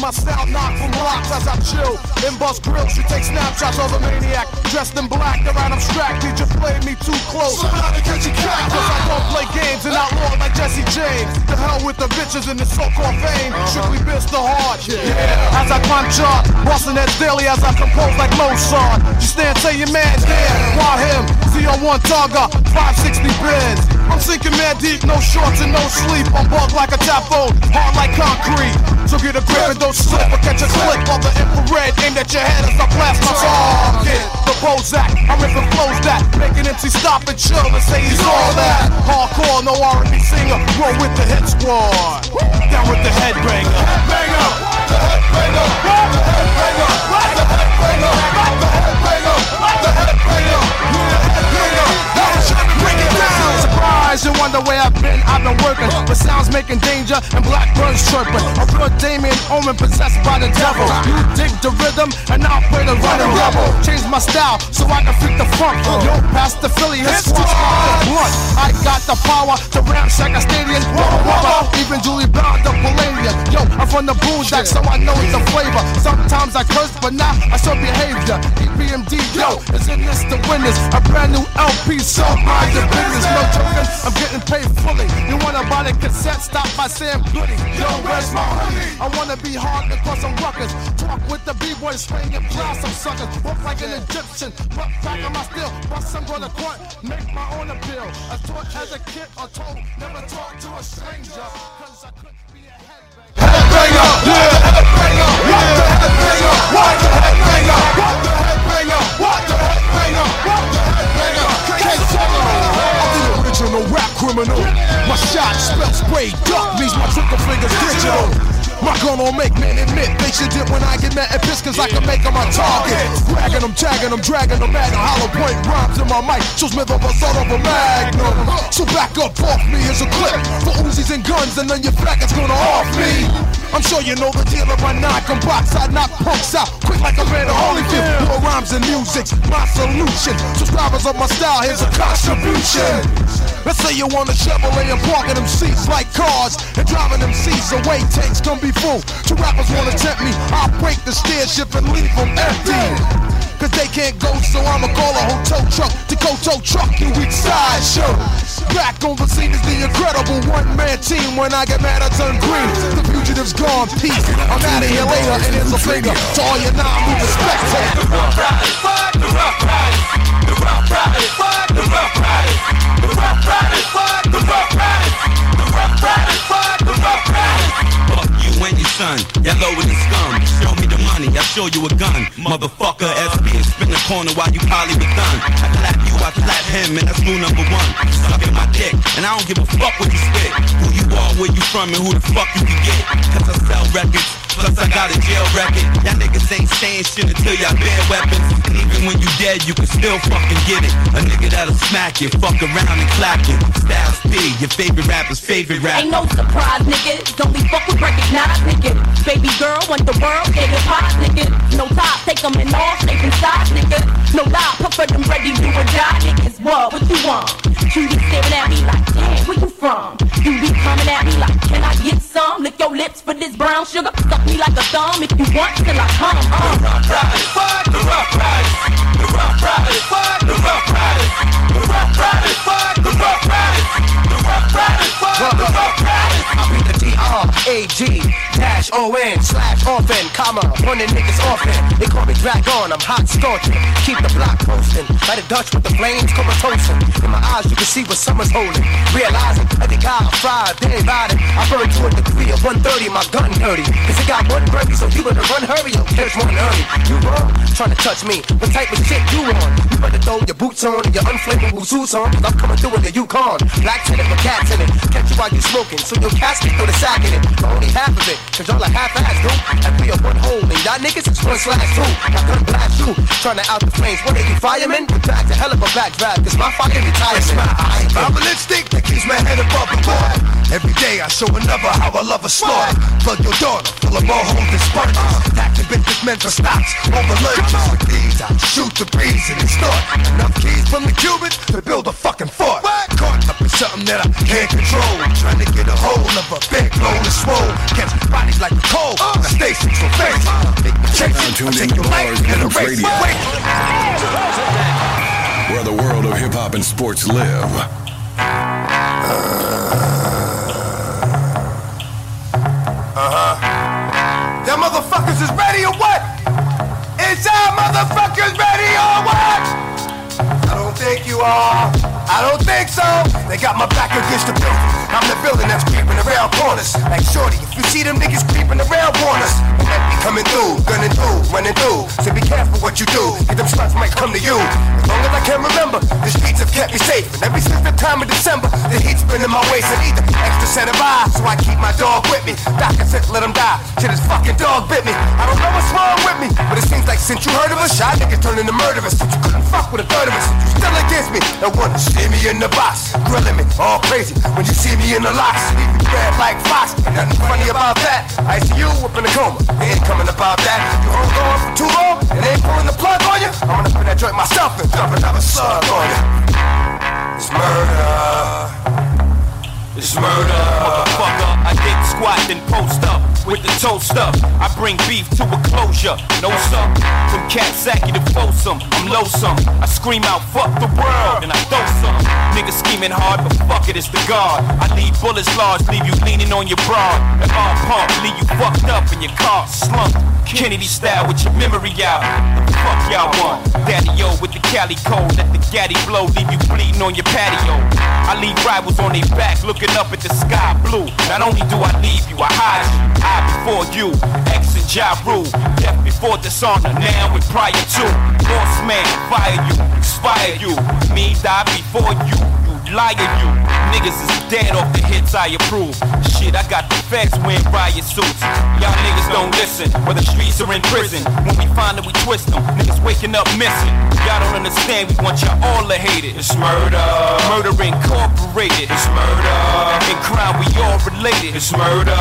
My style, knock from blocks as I chill. In bust grills, you take snapshots of a maniac dressed in black. Around abstract, he just played me too close. Somebody catch a cat. Cause I don't play games and outlaw like Jesse James. The hell with the bitches and the so-called fame. Uh-huh. Strictly biz the hard. Yeah. As I climb chart, busting that daily as I compose like Mozart. You stand, say your man, damn. Why him? See on one Targa, 560 bins. I'm sinking man deep, no shorts and no sleep. I'm bugged like a tap phone, hard like concrete. So get a grip and don't slip or catch a slip of the infrared aimed at your head as I blast my target. The Bozak, I'm ripping flows that make an MC stop and chill and say he's all that. Hardcore, no R&B singer, roll with the hit squad. Down with the headbanger. Headbanger, the headbanger, the headbanger, Surprise, you wonder where I've been. I've been working, but sounds making danger and blackbirds chirping. A real Damien Omen possessed by the devil. You dig the rhythm and I'll play the running rebel. Change my style so I can freak the funk. Yo, past the Philly, his squad's blunt. I got the power to ramshack a stadium. Even Julie Brown, the Palladium. Yo, I'm from the boondocks, so I know the flavor. Sometimes I curse, but now I show behavior. EPMD, yo, is in this the winners. A brand new LP, so mind your business. No joking, I'm getting paid fully. You wanna buy the cassette? Stop by Sam Goody. Yo, where's my honey? I wanna be hard and cause some ruckus. Talk with the B-boys, swing and fly some suckers. Walk like an Egyptian, but back on my steel. Bust some go to court, make my own appeal. I taught as a kid or told, never talk to a stranger. Cause I couldn't be a headbanger. Headbanger, yeah, headbanger, what the headbanger, what the headbanger, what the headbanger, original rap criminal. My shot spell spray duck means my trigger finger's digital. My gun don't make men admit they should dip when I get mad at piss cause I can make them my target. Dragging them, tagging them, dragging them at a hollow point rhymes in my mic. Shows me the result of a magnum. So back up off me, here's a clip for Uzis and guns and then your faggots gonna off me. I'm sure you know the deal of my knock and box. I knock punks out quick like a man of Holyfield. More rhymes and music's my solution. Subscribers of my style, here's a contribution. Let's say you want a Chevrolet and parking them seats like cars and driving them seats away. Tanks come be Two rappers wanna tempt me. I'll break the steer ship and leave them empty. Cause they can't go, so I'ma call a hotel truck to go tow truck you weak sideshow. Back on the scene is the incredible one-man team. When I get mad, I turn green. The fugitive's gone, peace. I'm out of here later, and here's a finger to all your non-moving spectators. The. The rough riders, fuck the rough riders. The rough riders, fuck the rough riders. The rough riders, fuck the rough riders. Your yellow with the scum. Show me the money, I show you a gun. Motherfucker, and spin the corner while you probably was done. I clap you, I clap him, and that's rule number one. Sucking my dick, and I don't give a fuck what you spit. Who you are, where you from, and who the fuck you can get. Cause I sell records. Plus I got a jail record. Y'all niggas ain't saying shit until y'all bear weapons. And even when you dead, you can still fucking get it. A nigga that'll smack you, fuck around and clap you. Styles P, your favorite rapper's favorite rapper. Ain't no surprise, nigga. Don't be fucking recognize, nigga. Baby girl, want the world, get it hot, nigga. No top, take them in all shapes and size, nigga. No lie, prefer them ready to or die, niggas. What, what you want? You be staring at me like, damn, where you from? You be coming at me like, can I get some? Lick your lips for this brown sugar. Suck me like a thumb if you want till I come. Uh. The rough riders, fuck the rough riders. The rough riders, fuck the rough riders. The rough riders, the rough riders. Riders, fuck the dash O-N slash orphan, comma, running niggas orphan. They call me Dragon, I'm hot scorching. Keep the block posting, like the Dutch with the flames comatosing. In my eyes, you can see what summer's holding. Realizing every guy I fried, they riding. I burn to a degree of 130, my gun dirty. Cause it got one birdie, so you better run hurry up. There's one early. You wrong, trying to touch me. What type of shit you on? You better throw your boots on and your unflammable suits on. Cause I'm coming through in the Yukon. Black tenant with cats it. Catch you while you're smoking, so your casket throw the sack in it. But only half of it, cause y'all are half ass, dude. And we are one hole, and y'all niggas is one slash two. I got gun blast you, trying to out the flames. What are you, firemen? With back a hell of a backdraft, cause my fucking retirement. It's my eye, Bible instinct that keeps my head above the water. Every day I show another how I love a slaughter. Plug your daughter, full of more holes than spartans. Attacking bitches meant for stops, over lurches. With these, I shoot the breeze and extort. Enough keys from the Cubans to build a fucking fort. Caught up in something that I can't control. Trying to get a hold of a big roll of swole. Catch bodies like a cold. I stay central face. Make me chase Now it. I take your life and erase Radio. Wait. Where the world of hip hop and sports live. Uh huh. Y'all motherfuckers is ready or what? Is y'all motherfuckers ready or what? Think you are. I don't think so. They got my back against the building. I'm the building that's creeping around corners. Like Shorty, if you see them niggas creeping around corners, might be coming through, gunning through, running through. So be careful what you do. Get them sluts might come to you. As long as I can remember, the streets have kept me safe. And every since the time of December, the heat's been in my waist. I need the extra set of eyes, so I keep my dog with me. Doctor said let him die. Shit, his fucking dog bit me. I don't know what's wrong with me, but it seems like since you heard of us, shy niggas turning to murderers. Since you couldn't fuck with a third of us, you still against me. And wanna see me in the box, grilling me all crazy. When you see me in the locks, leave me red like Fox. Nothing funny about that. I see you up in the coma. Ain't coming about that. You hold on for too long, they ain't pulling the plug on you. I'm gonna put that joint myself and dump another slug on you. It's murder. It's murder. Motherfucker, I dig squat then post up with the toast up. I bring beef to a closure. No sir, from cat sacky to foursome. I'm loathsome. I scream out, fuck the world, and I throw some. Niggas scheming hard, but fuck it, it's the guard. I leave bullets large, leave you leaning on your broad. And all pump, leave you fucked up in your car, slumped. Kennedy style with your memory out. The fuck y'all want? Daddy O with the Cali code, let the gaddy blow, leave you bleeding on your patio. I leave rivals on their back, looking up at the sky blue. Not only do I leave you, I hide you. I before you, X and Ja Rule. Death before dishonor, now and prior to. Boss man, fire you, expire you. Me die before you, you liar you. Niggas is dead off the hits I approve. Shit, I got the feds wearing riot suits. Y'all niggas don't listen, where the streets are in prison. When we find that we twist them, niggas waking up missing. Y'all don't understand, we want y'all all to hate it. It's murder. Murder incorporated. It's murder. In crime, we all related. It's murder.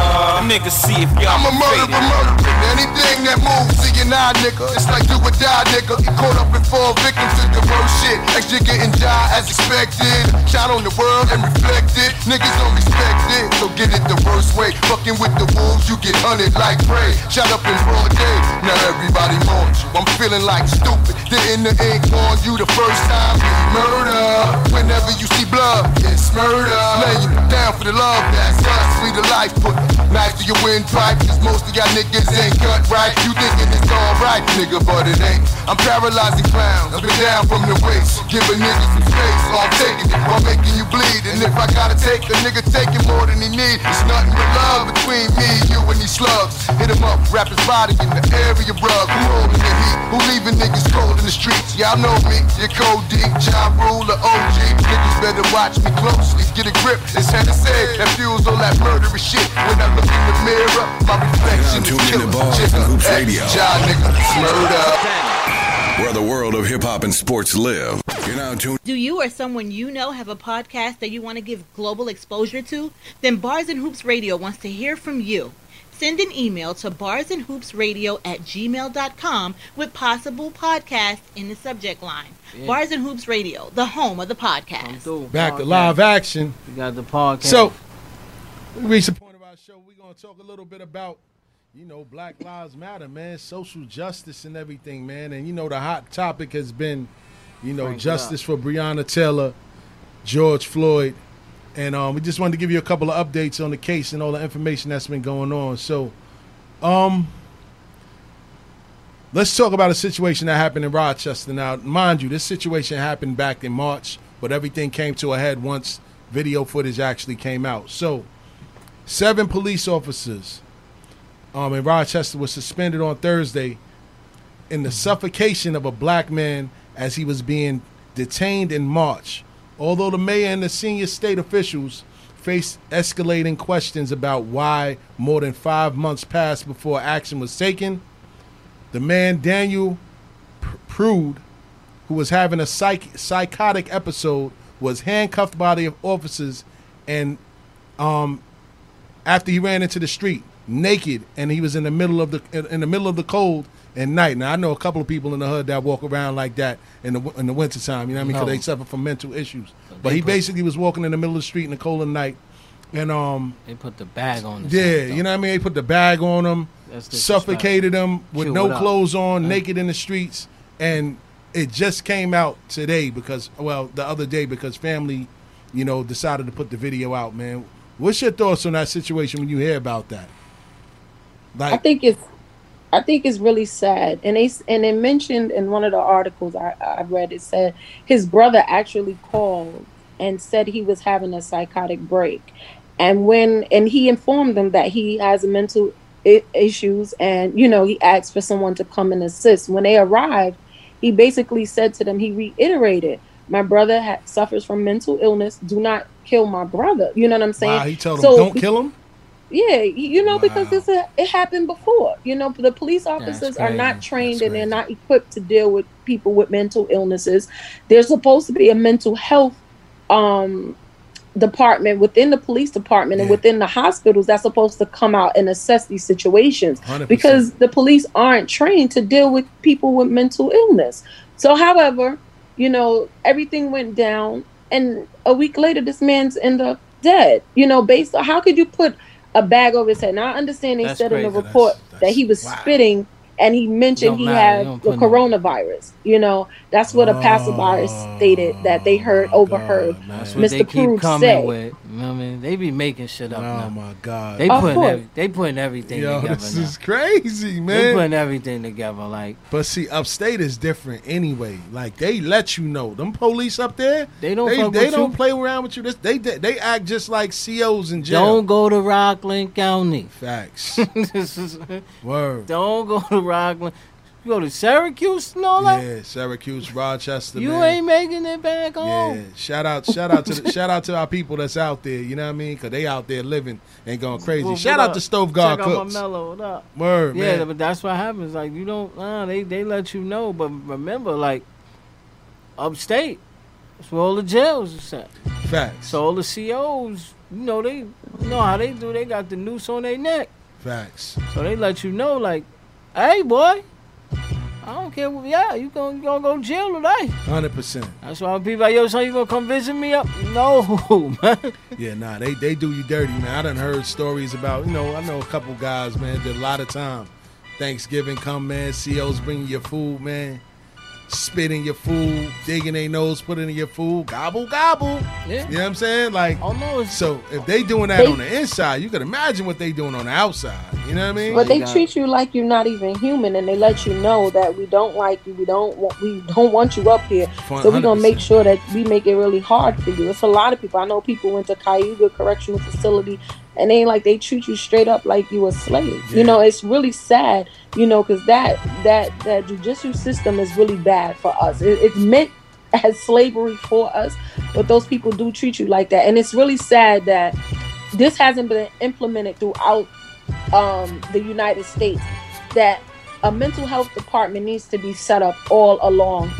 Niggas see if y'all I'm a murderer, murdering anything that moves. See you now, nigga. It's like do or die, nigga. Get caught up and fall victim to the worst shit. Like you're getting die as expected. Shot on the world and reflected. Niggas don't respect it, so get it the worst way. Fucking with the wolves, you get hunted like prey. Shot up in broad day. Now everybody wants you. I'm feeling like stupid. Didn't the ink on you the first time? Murder. Whenever you see blood, it's murder. Lay you down for the love, that's us. We the life put knife to your windpipe. Cause most of y'all niggas ain't cut right. You thinking it's alright, nigga, but it ain't. I'm paralyzing clowns. I've been down from the waist. Giving niggas some space. I'm taking it while making you bleed. And if I gotta take a nigga taking more than he need, it's nothing but love between me, you, and these slugs. Hit him up, wrap his body in the area rug. Who holding the heat? Who leaving niggas cold in the streets? Y'all know me. Your code deep, Ja Rule, OG. Niggas better watch me closely. Get a grip. It's had to say that fuels all that murderous shit. When I look in the mirror, my reflection is tuned in to killer. Balls Jigger, and Hoops X, Radio. John nigga, it's murder. Where the world of hip hop and sports live. You're now tuned. Do you or someone you know have a podcast that you want to give global exposure to? Then Bars and Hoops Radio wants to hear from you. Send an email to barsandhoopsradio at gmail.com with possible podcast in the subject line. Yeah. Bars and Hoops Radio, the home of the podcast. Back to live action. We got the podcast. So, we reached the point of our show. We're going to talk a little bit about, you know, Black Lives Matter, man, social justice and everything, man. And, you know, the hot topic has been, you know, Crank it justice for Breonna Taylor, George Floyd. And um, we just wanted to give you a couple of updates on the case and all the information that's been going on. So, um, let's talk about a situation that happened in Rochester. Now, mind you, this situation happened back in March, but everything came to a head once video footage actually came out. So, seven police officers um, in Rochester was suspended on Thursday in the suffocation of a black man as he was being detained in March. Although the mayor and the senior state officials faced escalating questions about why more than five months passed before action was taken, the man Daniel Prude, who was having a psych- psychotic episode, was handcuffed by the officers and um, after he ran into the street naked and he was in the middle of the in the middle of the cold at night. Now I know a couple of people in the hood that walk around like that in the in the wintertime, you know what I mean? Because No. they suffer from mental issues. But But he put- basically was walking in the middle of the street in the cold of the night, and um, They put the bag on. The yeah, you know what I mean? They put the bag on him, suffocated him with Chew no clothes on, naked in the streets, and it just came out today because, well, the other day because family, you know, decided to put the video out. Man, what's your thoughts on that situation when you hear about that? I think it's I think it's really sad, and they and it mentioned in one of the articles I, I read it said his brother actually called and said he was having a psychotic break, and when and he informed them that he has mental I- issues, and you know he asked for someone to come and assist. When they arrived, he basically said to them, he reiterated, "My brother ha- suffers from mental illness. Do not kill my brother." You know what I'm saying? Wow, he told So don't kill him. Yeah, you know, because it's a, it happened before. You know, the police officers are not trained and they're not equipped to deal with people with mental illnesses. There's supposed to be a mental health um department within the police department and within the hospitals that's supposed to come out and assess these situations 100%. because the police aren't trained to deal with people with mental illness. So however, you know, everything went down and a week later this man's end up dead. You know, based on how could you put a bag over his head? Now I understand they That's said in the report that he was spitting and he mentioned he had the put no- coronavirus. You know, that's what a passerby stated that they heard oh, overheard That's what they Mr. coming say. with. You know what I mean? They be making shit up. Oh now. my god. They Of putting course. every, they putting everything Yo, together this now. is crazy, man. They man. putting everything together. Like But see, upstate is different anyway. Like they let you know. Them police up there, They don't They, fuck they with don't you. play around with you. This, they they act just like COs in jail. don't go to Rockland County. Facts. This is- Word. don't go to Rockland. You go to Syracuse and all that. Yeah, Syracuse, Rochester. You man. ain't making it back home. Yeah, shout out, shout out to the, shout out to our people that's out there. You know what I mean? Cause they out there living and going crazy. Well, shout out up? to Stove Guard Check out my Cooks. mellow. What up? Word, yeah, man. but that's what happens. Like you don't. Uh, they they let you know, but remember, like upstate, that's where all the jails is at. Facts. So all the COs, you know, they you know how they do. They got the noose on their neck, Facts. so they let you know, like, hey, boy, I don't care. What, yeah, you gonna you gonna go to jail today. Hundred percent. That's why people like, yo, son, you gonna come visit me up? No, man. Yeah, nah, they they do you dirty, man. I done heard stories about, you know, I know a couple guys, man, did a lot of time. Thanksgiving come, man, COs bring you your food, man. Spit in your food, digging their nose, put it in your food, gobble, gobble. Yeah. You know what I'm saying? Like, oh no. So if they doing that They- on the inside, you can imagine what they doing on the outside. You know what I mean? But they treat you like you're not even human, and they let you know that we don't like you. We don't want. We don't want you up here. Fun- So we're gonna make sure that we make it really hard for you. It's a lot of people. I know people went to Cayuga Correctional Facility, and they like they treat you straight up like you a slave. You know, it's really sad. You know, because that that that judicial system is really bad for us. It, it's meant as slavery for us, but those people do treat you like that, and it's really sad that this hasn't been implemented throughout um, the United States that a mental health department needs to be set up all along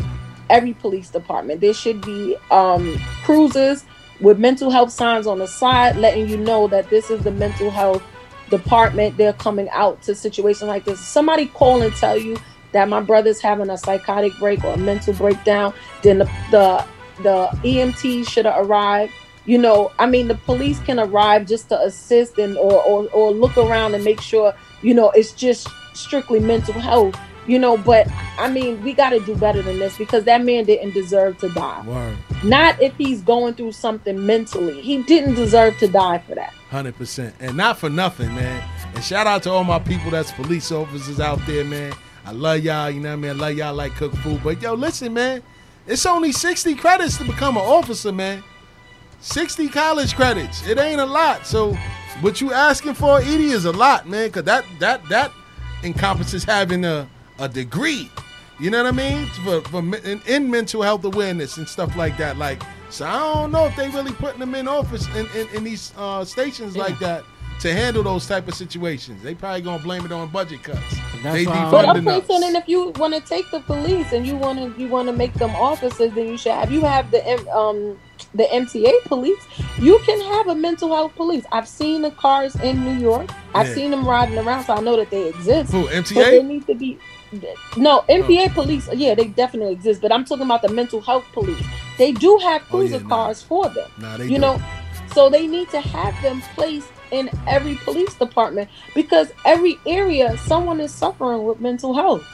every police department. There should be um, cruisers with mental health signs on the side, letting you know that this is the mental health department. They're coming out to situations like this. Somebody call and tell you that my brother's having a psychotic break or a mental breakdown. Then the the, the EMT should have arrived you know i mean the police can arrive just to assist and or, or or look around and make sure you know it's just strictly mental health you know but i mean we got to do better than this because that man didn't deserve to die Word. not if he's going through something mentally he didn't deserve to die for that Hundred percent, and not for nothing, man. And shout out to all my people that's police officers out there, man. I love y'all. You know what I mean? I love y'all like cook food. But yo, listen, man. It's only sixty credits to become an officer, man. Sixty college credits. It ain't a lot. So, what you asking for, Edie, is a lot, man. Cause that that that encompasses having a a degree. You know what I mean? For, for in, in mental health awareness and stuff like that. Like, so I don't know if they really putting them in office in, in, in these uh, stations like that to handle those type of situations. They probably gonna blame it on budget cuts. They but I'm defunding us. saying, and if you want to take the police and you want to you want to make them officers, then you should have you have the um the MTA police. You can have a mental health police. I've seen the cars in New York. I've Yeah. seen them riding around, so I know that they exist. Who, But MTA? they need to be. No, oh, MTA police, yeah, they definitely exist. But I'm talking about the mental health police. They do have Oh, yeah, cruiser nah. cars for them. Nah, you do. know, so they need to have them placed in every police department because every area someone is suffering with mental health.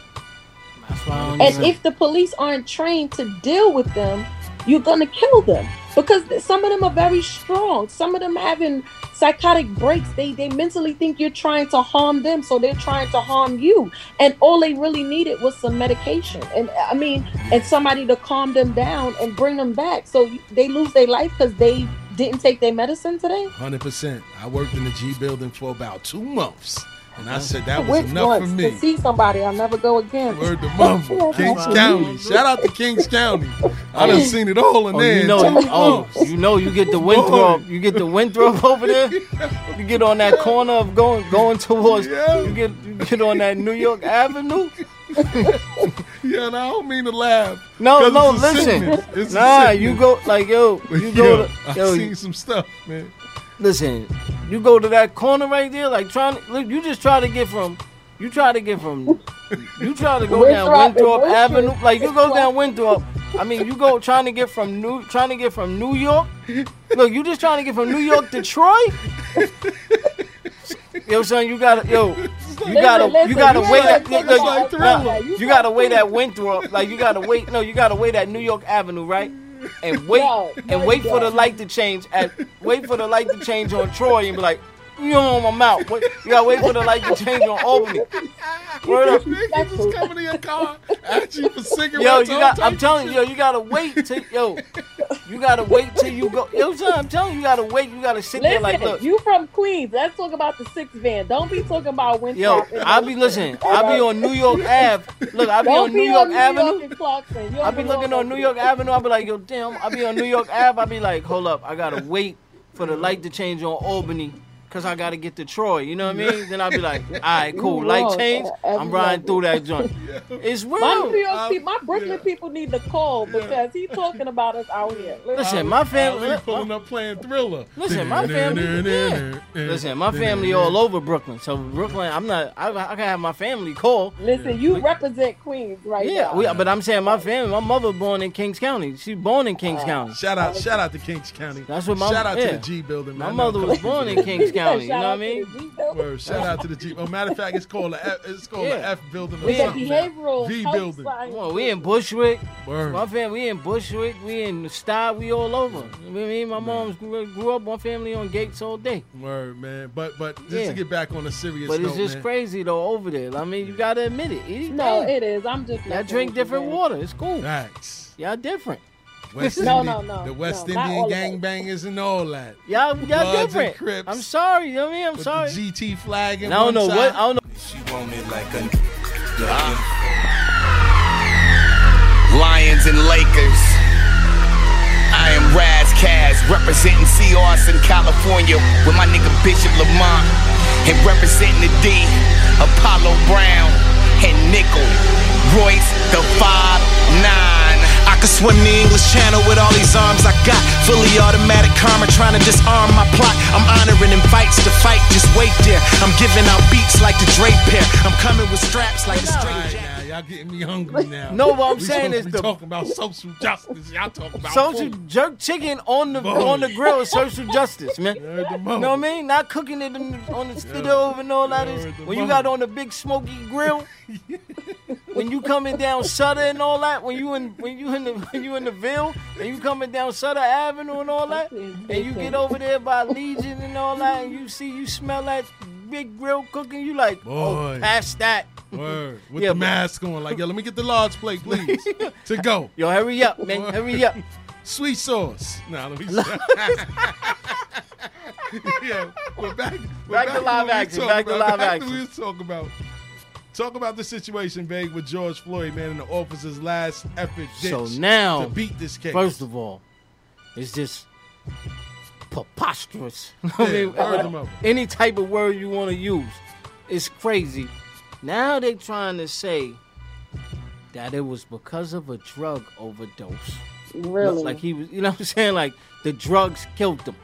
That's why I don't And even- if the police aren't trained to deal with them, you're gonna kill them because some of them are very strong. Some of them having psychotic breaks. They they mentally think you're trying to harm them, so they're trying to harm you. And all they really needed was some medication, and I mean, and somebody to calm them down and bring them back. So they lose their life because they didn't take their medicine today. Hundred percent. I worked in the G building for about two months, and I said that was Which enough once for me. to see somebody, I'll never go again. Word to mama. Kings County. Shout out to Kings County. I done seen it all in Oh, there. you know, two oh, months. you know, you get the Winthrop, you get the Winthrop over there. You get on that corner of going going towards. You get you get on that New York Avenue. Yeah, and I don't mean to laugh. No, no, it's a listen. It's a Nah, sickness. you go like yo, But you yo, go. To, I've yo, seen some stuff, man. listen, you go to that corner right there, like trying. Look, you just try to get from. You try to get from. You try to go down Winthrop Avenue. Like you go down Winthrop. I mean, you go trying to get from New, trying to get from New York. Look, you just trying to get from New York to Troy. Yo, son, you gotta, yo, you gotta, you gotta wait at, look, nah, You gotta wait at Winthrop, like you gotta wait, no, you gotta wait at New York Avenue, right? And wait, No, and wait you for the light to change at, wait for the light to change on Troy and be like, you know, I'm out. Wait, you gotta wait for the light to change on Albany. Word up. Niggas was coming in your car, ask you for cigarettes. Yo, you got. I'm telling you, yo, you gotta wait till yo. You gotta wait till you go. Yo, son, I'm telling you, you gotta wait. You gotta sit there like, look, you from Queens. Let's talk about the six van. Don't be talking about Winthrop. yo, I'll be listening. I'll be on New York Ave. Look, I'll be Don't on New be York on New Avenue. York and Clarkson. You I'll be looking on New York Avenue. I'll be like, yo, damn. I'll be on New York Ave. I'll be like, hold up, I gotta wait for the light to change on Albany. Cause I gotta get to Troy, you know what I mean? Then I'll be like, all right, cool. You Light wrong change. I'm riding through that joint. It's real. My New York Um, people, my Brooklyn yeah. people need to call because he's talking about us out here. Listen, my family. Ali pulling up playing Thriller. Listen, my family. Yeah. Listen, my family all over Brooklyn. So Brooklyn, I'm not. I, I can have my family call. Listen, you represent Queens right Yeah, now. we, but I'm saying my family. My mother born in Kings County. She born in Kings County. Shout out, shout out to Kings County. That's what my shout out yeah. to the G building. My mother was born in Kings County. You know Shout what I out to mean? the G building. Word, shout out to the G. Oh, matter of fact, it's called a F, it's called Yeah. a F building or With the something. behavioral V building. science. Come on, we in Bushwick. Word. My family, we in Bushwick. We in the Star. We all over. You know what I mean? My mom's grew, grew up. My family on Gates all day. Word, man. But but just Yeah. to get back on a serious But note, it's just man. crazy though over there. I mean, you gotta admit it. It- No, it is. I'm just. Y'all drink different man. water. It's cool. Facts. Y'all different. West No, Indian, no, no, The West no, Indian all of us. gangbangers and all that. Y'all, y'all Bloods and different. Crips. I'm sorry. You know what I mean? I'm With sorry. the GT flag and And I don't know what. I don't know. She want it like a ah. Lions and Lakers. I am Ras Kass, representing Seahawks in California with my nigga Bishop Lamont. And representing the D, Apollo Brown and Nickel. Royce, the 5'9. I could swim the English Channel with all these arms I got. Fully automatic karma trying to disarm my plot. I'm honoring in fights to fight, just wait there. I'm giving out beats like the Drake pair. I'm coming with straps like a All straight right, jacket. now, y'all getting me hungry now. No, what I'm we saying supposed is to be the- talking about social justice. Y'all talking about Social food. jerk chicken on the Boom. on the grill is social justice, man. You know what I mean? Not cooking it in on the stove and all that. Is, when you got on the big smoky grill, when you coming down Sutter and all that, when you in when you in the when you in the Ville and you coming down Sutter Avenue and all that, and you get over there by Legion and all that, and you see you smell that big grill cooking, you like, oh, pass that. Word. With Yeah, the mask on. Like, yo, let me get the large plate, please. to go. Yo, hurry up, man, hurry up. Sweet sauce. Nah, let me Yeah, we're back. We're Back to live action, back to live Back action. we was talking about. Talk about the situation, Vague, with George Floyd, man, and the officer's last effort So now, to beat this case. First of all, it's just preposterous. I mean, word any type of word you want to use, it's crazy. Now they trying to say that it was because of a drug overdose. Really? Like he was, you know what I'm saying? Like the drugs killed him.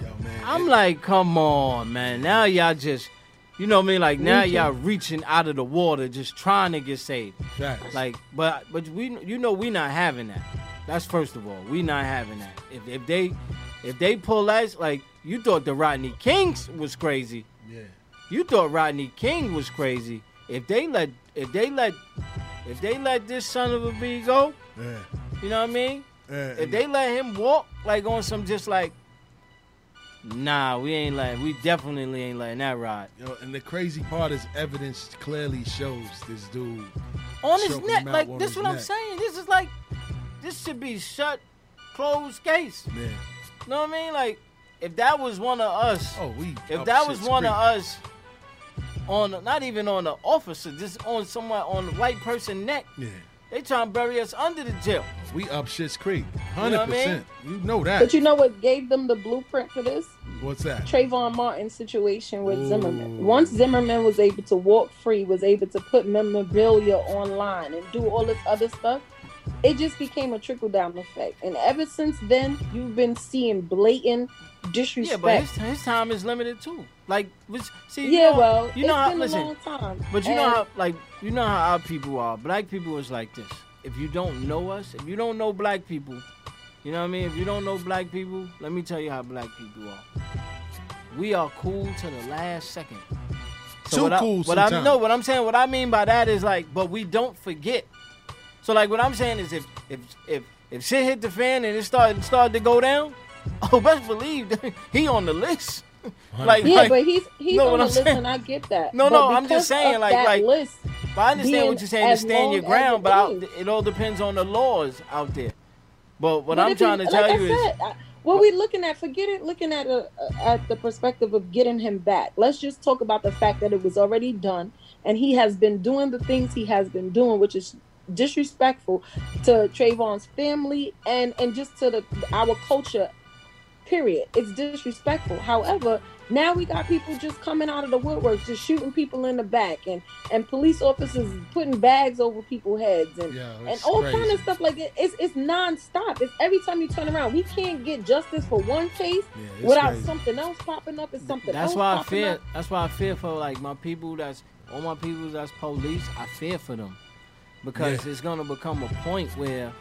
Yo, man. I'm like, come on, man. Now y'all just, you know what I mean? Like now y'all reaching out of the water, just trying to get saved. Facts. Like, but but we, you know, we not having that. That's first of all, we not having that. If if they, if they pull that, like you thought the Rodney Kings was crazy. Yeah. You thought Rodney King was crazy. If they let, if they let, if they let this son of a bee go, Yeah. you know what I mean? Yeah, If they let him walk like on some just like Nah, we ain't letting. We definitely ain't letting that ride. Yo, and the crazy part is evidence clearly shows this dude On his neck, like on this. his What I'm saying. This is like, this should be shut, closed case. Yeah. You know what I mean? Like, if that was one of us, oh, we if that was one of us, on not even on the officer, just on someone on the white person neck, Yeah. They trying to bury us under the jail. We up shit's creek. You Hundred know what I mean? percent. You know that. But you know what gave them the blueprint for this? What's that? Trayvon Martin situation with Ooh. Zimmerman. Once Zimmerman was able to walk free, was able to put memorabilia online and do all this other stuff, it just became a trickle down effect. And ever since then, you've been seeing blatant disrespect. Yeah, but his, his time is limited too. Like, which, see, you Yeah, know, well, you know it's how been a listen, long time. but you know how like you know how our people are. Black people is like this. If you don't know us, if you don't know black people, you know what I mean. If you don't know black people, let me tell you how black people are. We are cool to the last second. Too what I, cool What I sometimes. no, what I'm saying, what I mean by that is like, but we don't forget. So like, what I'm saying is, if if if if shit hit the fan and it started started to go down, oh, best believe he on the list. like, yeah, like- but he's he's know on the I'm list, saying? and I get that. No, But no, I'm just saying, like, like. list but I understand what you're saying to stand your ground, but I, it all depends on the laws out there. But what I'm trying to like tell I you is, said, I- what we're looking at, forget it, looking at a, at the perspective of getting him back. Let's just talk about the fact that it was already done, and he has been doing the things he has been doing, which is disrespectful to Trayvon's family and and just to the our culture. Period. It's disrespectful. However, now we got people just coming out of the woodwork, just shooting people in the back, and and police officers putting bags over people's heads, and Yeah, and all crazy. kind of stuff like that. It's it's nonstop. It's every time you turn around, we can't get justice for one case it's without crazy. something else popping up. and something that's else why I fear. up. That's why I fear for like my people. That's all my people. That's police. I fear for them because Yeah. it's gonna become a point where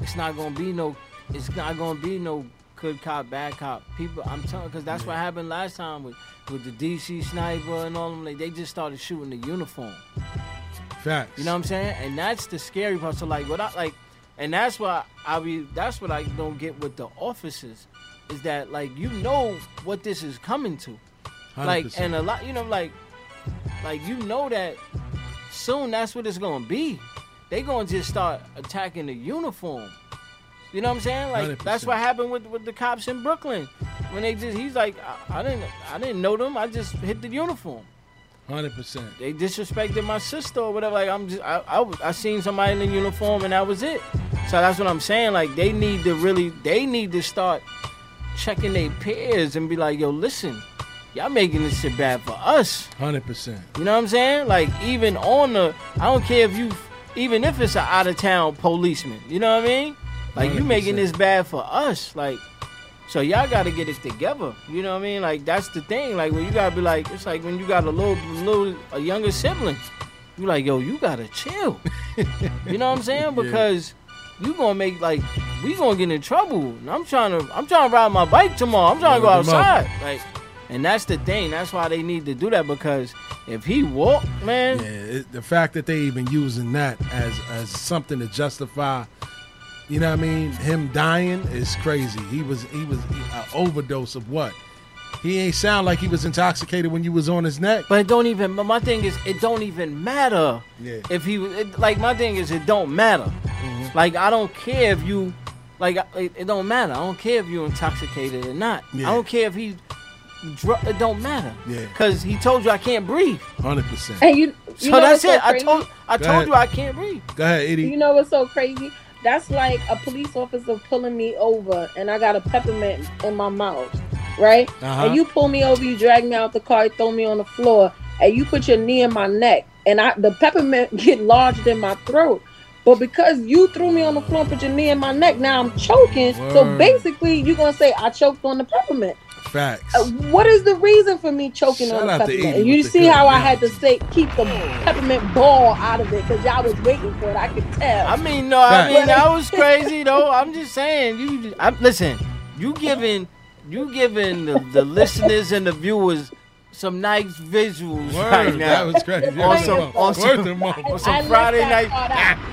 it's not gonna be no. It's not gonna be no good cop, bad cop. People, I'm telling, because that's what happened last time with with the DC sniper and all them. Like they just started shooting the uniform. Facts. You know what I'm saying? And that's the scary part. So like what I like and that's why I be that's what I don't get with the officers is that like you know what this is coming to. Like 100%. and a lot you know like like you know that soon that's what it's gonna be. They gonna just start attacking the uniform. You know what I'm saying? Like that's 100%. what happened with with the cops in Brooklyn. When they just he's like I, I didn't I didn't know them. I just hit the uniform Hundred percent. they disrespected my sister or whatever. Like I'm just, I, I, was- I seen somebody in the uniform and that was it. So that's what I'm saying. Like they need to really, they need to start checking their peers and be like, yo, listen, y'all making this shit bad for us. Hundred percent. You know what I'm saying? Like even on the, I don't care if you, even if it's an out of town policeman. You know what I mean? Like you making this bad for us. Like. So y'all got to get it together. You know what I mean? Like that's the thing. Like when you gotta be like, it's like when you got a little, little, a younger sibling. You like, yo, you gotta chill. you know what I'm saying? Because you gonna make like we gonna get in trouble. And I'm trying to, I'm trying to ride my bike tomorrow. I'm trying to go Load 'em up. outside. Like, and that's the thing. That's why they need to do that because if he walk, man, Yeah, it, the fact that they even using that as as something to justify, you know what I mean, him dying is crazy. He was he was an overdose of what? He ain't sound like he was intoxicated when you was on his neck. But it don't even. but My thing is, it don't even matter. Yeah. If he was- it, like, my thing is, it don't matter. Mm-hmm. Like, I don't care if you, like, it, it don't matter. I don't care if you intoxicated or not. Yeah. I don't care if he, dr- it don't matter. Yeah. Cause he told you I can't breathe. Hundred percent. And you, you So know that's what's so it. I crazy? told, I Go told ahead. you I can't breathe. Go ahead, Eddie. You know what's so crazy? That's like a police officer pulling me over and I got a peppermint in my mouth, right? Uh-huh. And you pull me over, you drag me out the car, you throw me on the floor, and you put your knee in my neck, and I the peppermint get lodged in my throat. But because you threw me on the floor and put your knee in my neck, now I'm choking. So basically, you're gonna say I choked on the peppermint. Facts. Uh, what is the reason for me choking Shout on the peppermint? Edie And you see good how I had to say keep the peppermint ball out of it because y'all was waiting for it. I could tell. I mean, no, I mean that was crazy though. I'm just saying, you. I'm listen. You giving, you giving the, the listeners and the viewers some nice visuals Word, right now. that was crazy. On Word some, on some, Word them up. on some left Friday night.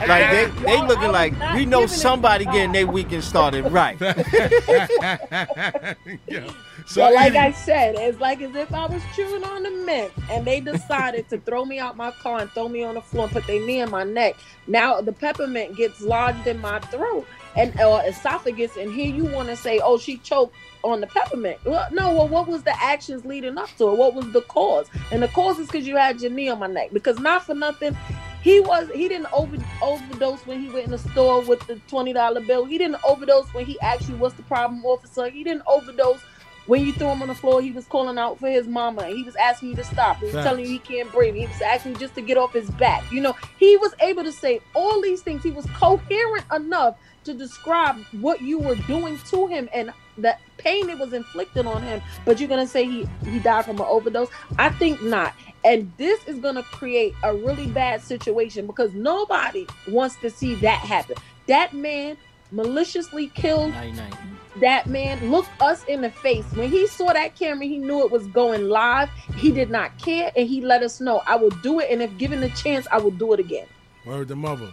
Like they, they Y'all, looking like we know somebody getting their weekend started right. Yeah. So, like I said, it's like as if I was chewing on the mint, and they decided to throw me out my car and throw me on the floor and put their knee in my neck. Now the peppermint gets lodged in my throat and or esophagus, and here you want to say, "Oh, she choked on the peppermint." Well, no. Well, what was the actions leading up to it? What was the cause? And the cause is because you had your knee on my neck. Because not for nothing, he was he didn't over overdose when he went in the store with the twenty dollar bill. He didn't overdose when he actually was the problem officer. He didn't overdose when you threw him on the floor. He was calling out for his mama. He was asking you to stop. He was Facts. telling you he can't breathe. He was asking you just to get off his back. You know, he was able to say all these things. He was coherent enough to describe what you were doing to him and the pain it was inflicted on him. But you're gonna say he he died from an overdose? I think not. And this is gonna create a really bad situation because nobody wants to see that happen. That man maliciously killed Night, night. that man looked us in the face when he saw that camera he knew it was going live he did not care and he let us know i will do it and if given the chance i will do it again Word the mother.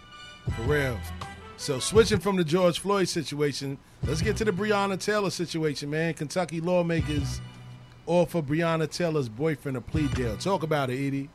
For real. So switching from the George Floyd situation, let's get to the Breonna Taylor situation, man. Kentucky lawmakers offer Breonna Taylor's boyfriend a plea deal. Talk about it, Edie.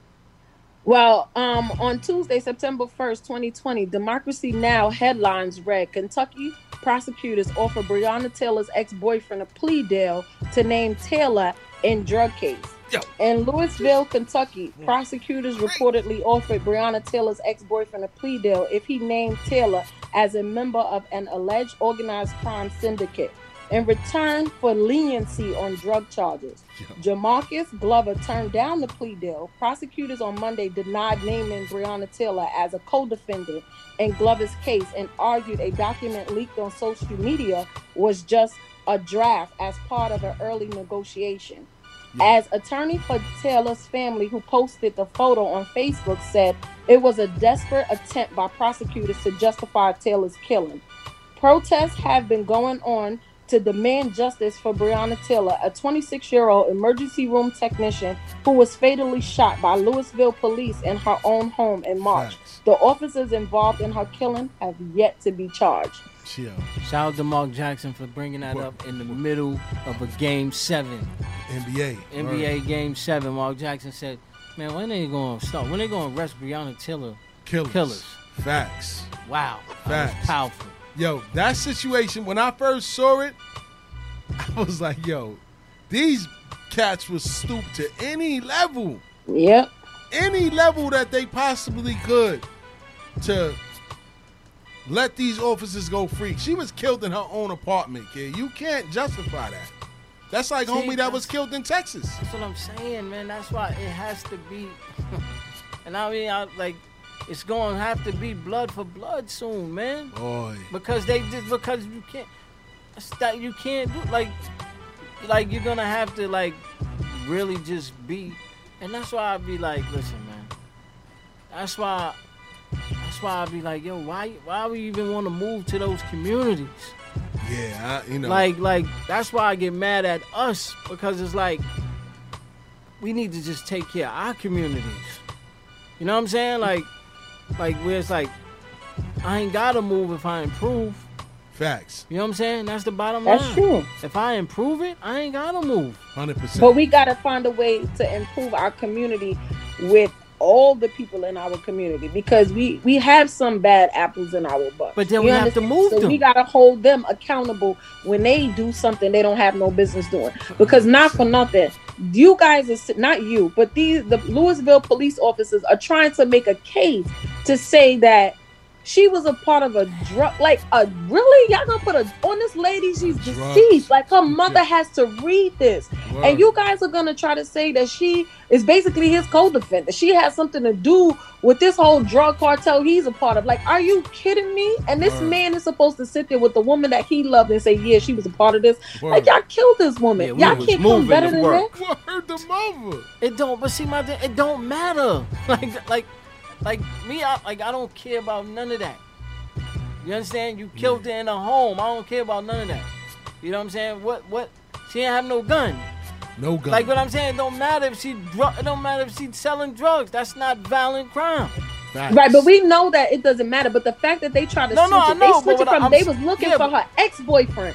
well um on tuesday september 1st 2020 democracy now headlines read kentucky prosecutors offer breonna taylor's ex-boyfriend a plea deal to name taylor in drug case In Louisville, Kentucky, prosecutors reportedly offered Breonna Taylor's ex-boyfriend a plea deal if he named Taylor as a member of an alleged organized crime syndicate in return for leniency on drug charges. Jamarcus Glover turned down the plea deal. Prosecutors on Monday denied naming Breonna Taylor as a co-defendant in Glover's case and argued a document leaked on social media was just a draft as part of an early negotiation. As attorney for Taylor's family, who posted the photo on Facebook, said it was a desperate attempt by prosecutors to justify Taylor's killing. Protests have been going on to demand justice for Breonna Taylor, a 26 year old emergency room technician who was fatally shot by Louisville police in her own home in March. The officers involved in her killing have yet to be charged. Chill. Shout out to Mark Jackson for bringing that up in the middle of a game seven. NBA. NBA game seven. Mark Jackson said, "Man, when they going to start? When they going to arrest Breonna Taylor? Killers. Killers. Facts. Wow, that was Facts. powerful. Yo, that situation, when I first saw it, I was like, yo, these cats was stooped to any level. Yep. Any level that they possibly could to let these officers go free. She was killed in her own apartment, kid. You can't justify that. That's like See, homie that was killed in Texas. That's what I'm saying, man. That's why it has to be. and I mean, I, like, it's going to have to be blood for blood soon, man. Boy. Because they just because you can't. That you can't do like, like you're gonna have to like, really just be, and that's why I'd be like, listen, man. That's why. That's why I'd be like, yo, why, why we even want to move to those communities? Yeah, I, you know. Like, like that's why I get mad at us because it's like we need to just take care of our communities. You know what I'm saying? Like, like where it's like I ain't gotta move if I improve. Facts. You know what I'm saying? That's the bottom That's line. That's true. If I improve it, I ain't gotta move. Hundred percent. But we got to find a way to improve our community with all the people in our community because we we have some bad apples in our butt. But then You we have to move so them. we got to hold them accountable when they do something they don't have no business doing. Because not for nothing, you guys are not you, but these the Louisville police officers are trying to make a case to say that she was a part of a drug like a really y'all gonna put a on this lady she's deceased like her mother has to read this Word. and you guys are gonna try to say that she is basically his co-defendant she has something to do with this whole drug cartel he's a part of like are you kidding me and this Word. man is supposed to sit there with the woman that he loved and say yeah she was a part of this like y'all killed this woman we y'all was can't come better than work. that Word the mother. It don't. But see, my thing, it don't matter. Like, like, like me. I like. I don't care about none of that. You understand? You killed her in a home. I don't care about none of that. You know what I'm saying? What? What? She didn't have no gun. No gun. Like what I'm saying, it don't matter if she dr- it don't matter if she's selling drugs. That's not violent crime. Right, but we know that it doesn't matter. But the fact that they try to No, switch no, I it, know, they switch it from I'm they was looking yeah, for but- her ex boyfriend,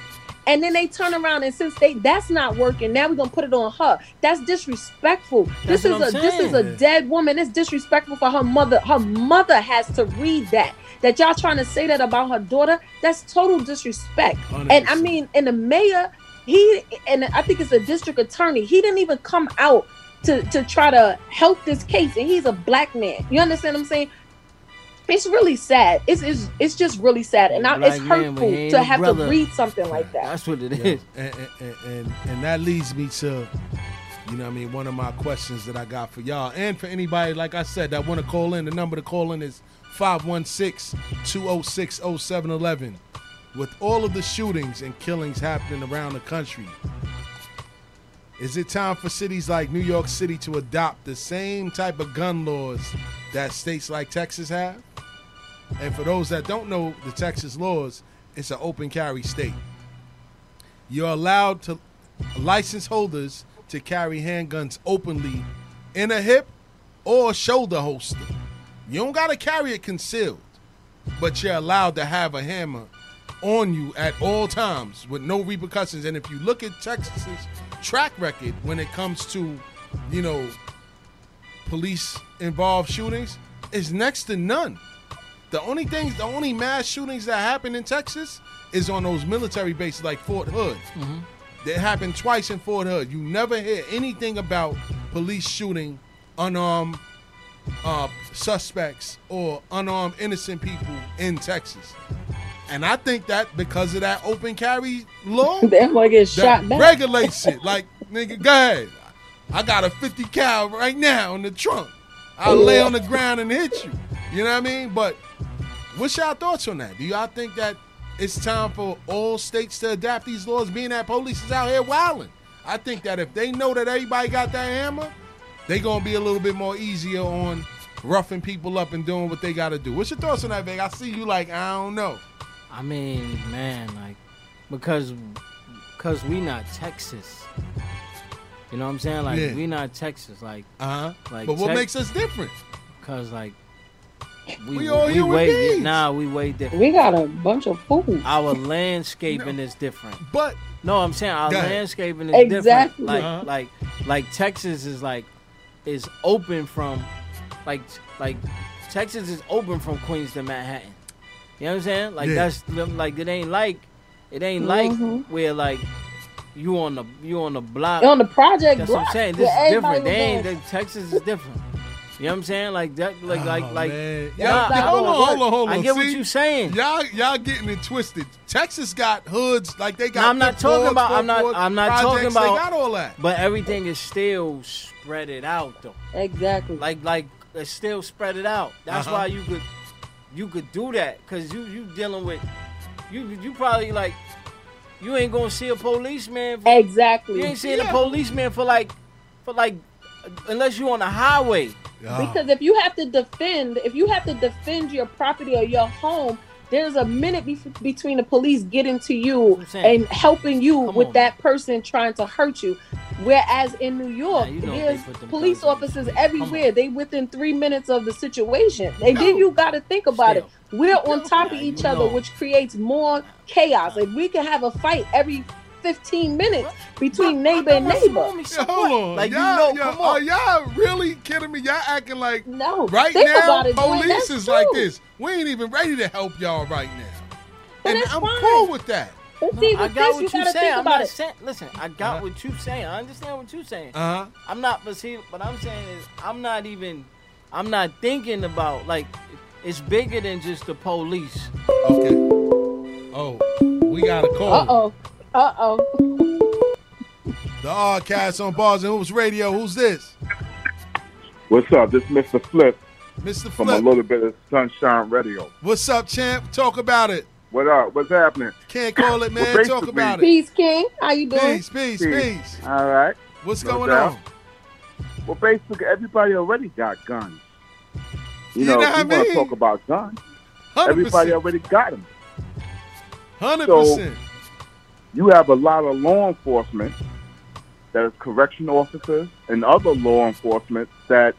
and then they turn around and since they that's not working, now we're gonna put it on her. That's disrespectful. That's this is a I'm this is a dead woman. It's disrespectful for her mother. Her mother has to read that. That y'all trying to say that about her daughter. That's total disrespect. And I mean, and the mayor, he and I think it's a district attorney. He didn't even come out to to try to help this case, and he's a black man. You understand what I'm saying? It's really sad. It's it's, it's just really sad, and I, it's Black man, hurtful to have brother. to read something like that. That's what it Yeah, is. And, and, and, and, and that leads me to, you know what I mean, one of my questions that I got for y'all and for anybody, like I said, that want to call in. The number to call in is 516-206-0711. With all of the shootings and killings happening around the country, is it time for cities like New York City to adopt the same type of gun laws that states like Texas have? And for those that don't know the Texas laws, it's an open carry state. You're allowed to license holders to carry handguns openly in a hip or shoulder holster. You don't gotta carry it concealed, but you're allowed to have a hammer on you at all times with no repercussions. And if you look at Texas's track record when it comes to, you know, police involved shootings, it's next to none. The only things, the only mass shootings that happen in Texas is on those military bases like Fort Hood. That happened twice in Fort Hood. You never hear anything about police shooting unarmed uh, suspects or unarmed innocent people in Texas. And I think that because of that open carry law, They're gonna that shot back. regulates it. Like, nigga, go ahead. I got a 50 cal right now in the trunk. I'll lay on the ground and hit you. You know what I mean? But what's y'all thoughts on that? Do y'all think that it's time for all states to adapt these laws, being that police is out here wilding? I think that if they know that everybody got that hammer, they gonna be a little bit more easier on roughing people up and doing what they gotta do. What's your thoughts on that, Vic? I see you like, I don't know. I mean, man, like because because we not Texas. You know what I'm saying? Like Yeah. we not Texas. Like uh-huh. Like But what Tex- makes us different? Cause like we We all human way beings. nah we way different. We got a bunch of food. Our landscaping is different. But no, I'm saying our Go landscaping is Exactly. different. Like Uh-huh. like like Texas is like is open from like like Texas is open from Queens to Manhattan. You know what I'm saying? Like Yeah. that's like it ain't like it ain't like Mhm. where like you on the you on the block. On the project That's what I'm saying. where This is different. They ain't was Texas is different. You know what I'm saying? Like that like like Oh, like man. Nah, Y'all- hold on, hold on, hold on. I get what See? you saying. Y'all, y'all getting it twisted. Texas got hoods like they got. No, I'm not talking wards, about. I'm not. wards, I'm not projects, talking about. They got all that. But everything is still spread it out though. Exactly. Like like it's still spread it out. That's Uh-huh. why you could you could do that because you you dealing with you you probably like you ain't gonna see a policeman. For, Exactly. You ain't seeing Yeah. a policeman for like for like unless you on the highway. Because if you have to defend, if you have to defend your property or your home, there's a minute bef- between the police getting to you and helping you Come with on. that person trying to hurt you. Whereas in New York, you know there's they put them police officers everywhere. They within three minutes of the situation. And then you got to think about it. We're on top of each other, know. which creates more chaos. Like we can have a fight every 15 minutes between neighbor and neighbor. Yeah, hold on. Like, you y'all, know, y'all- come on. Are y'all really kidding me? Y'all acting like no. right think now it, police that's is like this. We ain't even ready to help y'all right now. But and I'm fine. cool with that. But see, I got this, what you gotta saying. I'm not saying. Listen, I got what you saying. I understand what you saying. Uh huh. I'm not, but see, what I'm saying is, I'm not even, I'm not thinking about like, it's bigger than just the police. Okay. Oh, we got a call. Uh oh. Uh oh. The Oddcast on Bars and Hoops Radio. Who's this? What's up? This is Mr. Flip Mr. Flip. from Flip. a little bit of Sunshine Radio. What's up, champ? Talk about it. What up? What's happening? Can't call it, man. Well, Talk about it. Peace, King. How you doing? Peace, peace, peace. All right. What's No going doubt. on? Well, basically, everybody already got guns. You, You know, know if you want to talk about guns. 100%. Everybody already got them. Hundred So- percent. You have a lot of law enforcement that is correction officers and other law enforcement that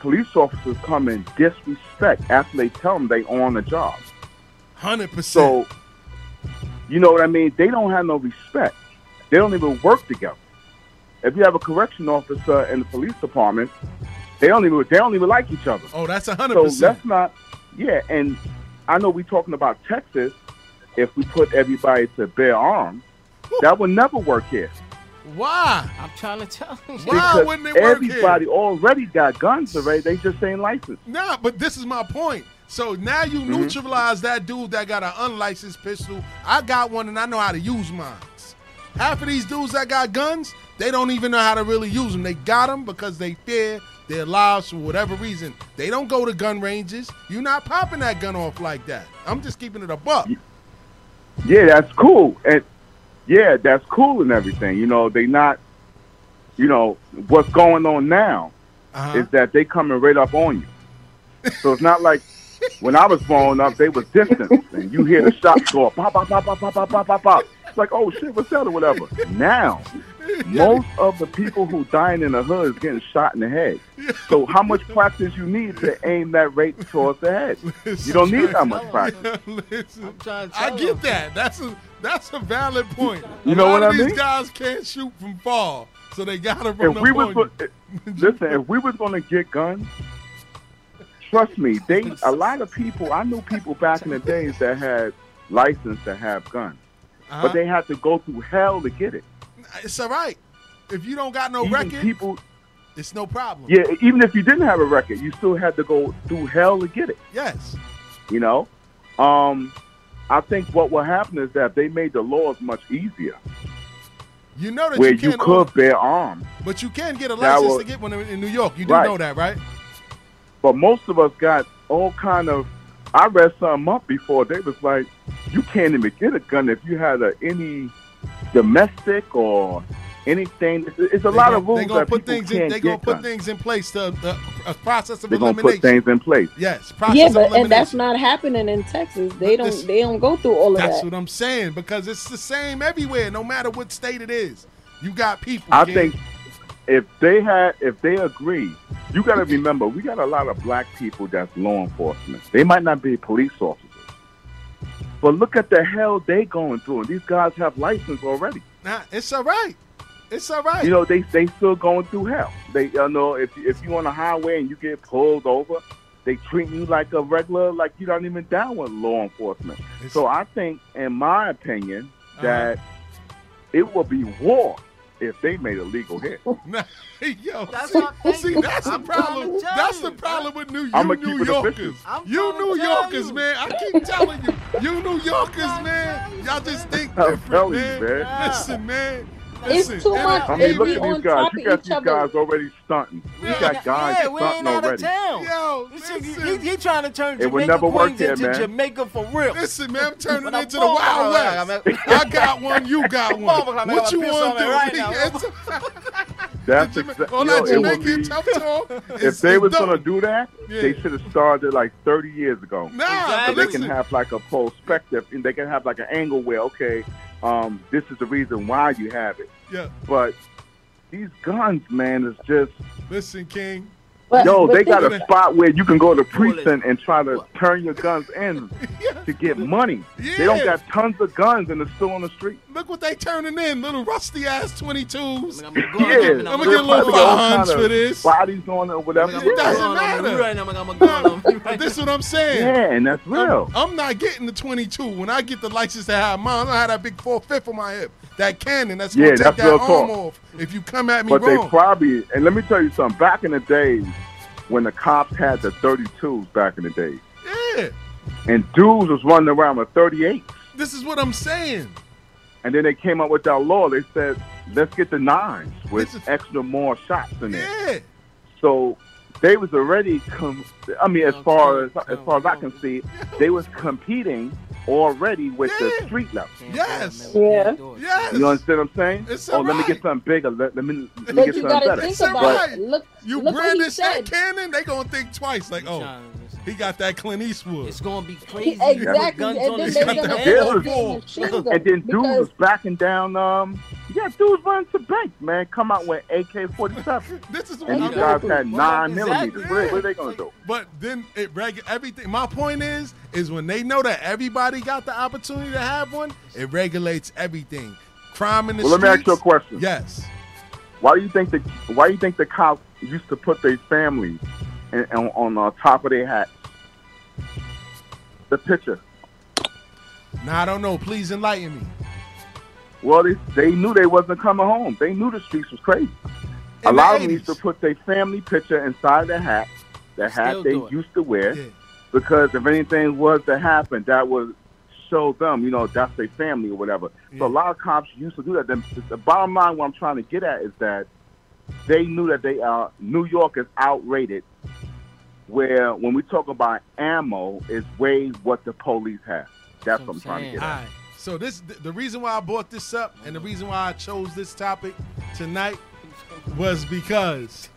police officers come and disrespect after they tell them they on the job. Hundred percent. So, you know what I mean? They don't have no respect. They don't even work together. If you have a correction officer in the police department, they don't even they don't even like each other. Oh, that's a hundred percent. let's not. Yeah, and I know we're talking about Texas. If we put everybody to bear arms, that would never work here. Why? I'm trying to tell you. Why wouldn't it work here? everybody already got guns already. They just ain't licensed. Nah, but this is my point. So now you Mhm. neutralize that dude that got an unlicensed pistol. I got one and I know how to use mine. Half of these dudes that got guns, they don't even know how to really use them. They got them because they fear their lives for whatever reason. They don't go to gun ranges. You're not popping that gun off like that. I'm just keeping it a buck. Yeah, that's cool. And yeah, that's cool and everything. You know, they not. You know what's going on now Uh-huh. is that they coming right up on you. So it's not like when I was growing up, they was distant, and you hear the shots go pop, pop, pop, pop, pop, pop, pop, pop, pop. It's like, oh shit, what's that or whatever. Now, most of the people who dying in the hood is getting shot in the head. So how much practice you need to aim that rate towards the head? You don't need that much practice. Listen, I get that. That's a that's a valid point. You a know lot what of I these mean? guys can't shoot from far, so they gotta run If up we was you. go- listen, if we was gonna get guns, trust me, they a lot of people. I knew people back in the days that had license to have guns, Uh-huh. but they had to go through hell to get it. It's all right. If you don't got no Even record, people, it's no problem. yeah, even if you didn't have a record, you still had to go through hell to get it. Yes. You know, um, I think what will happen is that they made the laws much easier, You know that where you you could bear arms. but you can get a license will- to get one in in New York. You do Right. know that, right? But most of us got all kind of. I read something up before. They was like, you can't even get a gun if you had a, any domestic or anything. It's, it's a They lot gonna- of rules They gonna that put people things in. can't They gonna put guns. things in place to the a process of They're gonna put things in place. Yes, process Yeah, of but and that's not happening in Texas. They don't. this- they don't go through all of That's that. That's what I'm saying because it's the same everywhere, no matter what state it is. You got people. I kid. think if they had, if they agree, you got to remember we got a lot of black people that's law enforcement. They might not be police officers, but look at the hell they going through. And these guys have license already. Nah, it's all right. It's all right. You know, they they still going through hell. They you know if if you on the highway and you get pulled over, they treat you like a regular, like you don't even down with law enforcement. so I think, in my opinion, that it will be war if they made a legal hit. Yo, That's see, what I'm see, that's the problem. That's the problem with New, you New Yorkers. You New Yorkers, man. I keep telling you, you New Yorkers, man. Y'all just think I'm different, telling you, man. man. Listen, man. It's too much. I I- mean, look at these guys. You got these other. guys already stunting. You got guys yeah, we ain't stunting out of already. town. Yo, This listen. he, he trying to turn It Jamaica never Queens here, into man. Jamaica for real. Listen, man, I'm turning But into the Wild West. around. I got one, you got one. What you want to do? right now. That's Jama- exa- all yo, that it would be- tough talk. If they is was gonna do that, Yeah. they should have started like 30 years ago. Nah, So they can have like a perspective, and they can have like an angle where, okay, um, this is the reason why you have it. Yeah. But these guns, man, is just Listen, King. But- yo. but They got think- a spot where you can go to precinct and try to turn your guns in to get money. They don't got tons of guns and they're still on the street. Look what they turning in, little rusty ass 22s. I'm gonna go Yeah, on I'm gonna get a little probably got all 500 kind for this. Bodies on it or whatever. It doesn't going on them. matter. Right now, I'm gonna go them. This is what I'm saying. Yeah, and that's real. I'm, I'm not getting the 22. When I get the license to have mine, I have that big 4-5 on my hip. That cannon that's Yeah, gonna take that's that real arm talk. off if you come at me But they wrong. probably, and let me tell you something. Back in the days, when the cops had the 32s, back in the day. yeah, and dudes was running around with 38s, this is what I'm saying. and then they came up with that law. They said, let's get the nines with is- extra more shots in there. Yeah. So they was already, com- I mean, as far as as far as I can see, they was competing already with Yeah. the street level. Yes. Yeah. Yes. You understand what I'm saying? It's oh, let me get something bigger. Let, let me let me But get you something gotta better. think about alright. it. Look, You look brandish that cannon, they gonna think twice. Like, oh, he got that Clint Eastwood. It's gonna be crazy. Exactly, Guns and on then the they street. gonna Yeah. put it in machine gun and then dudes was backing down. Um, Yeah, dudes run to banks, man. Come out with AK-47. this is and what these I'm- guys had Well, nine exactly. millimeters. What, are- what are they gonna do? But then it reg- everything. My point is, is when they know that everybody got the opportunity to have one, it regulates everything. Crime in the Well, let me ask streets. you a question. Yes. Why do you think the Why do you think the cops used to put their families in, on, on the top of their hats? The picture. Now I don't know. Please enlighten me. Well, they, they knew they wasn't coming home. They knew the streets was crazy. a lot the of them used to put their family picture inside their hat, the hat they it. used to wear, because if anything was to happen, that would show them, you know, that's their family or whatever. So a lot of cops used to do that. The, the bottom line, what I'm trying to get at is that they knew that they are New York is outrated. Where when we talk about ammo, is way what the police have. That's what I'm trying to get at. right. So this the reason why I brought this up and the reason why I chose this topic tonight was because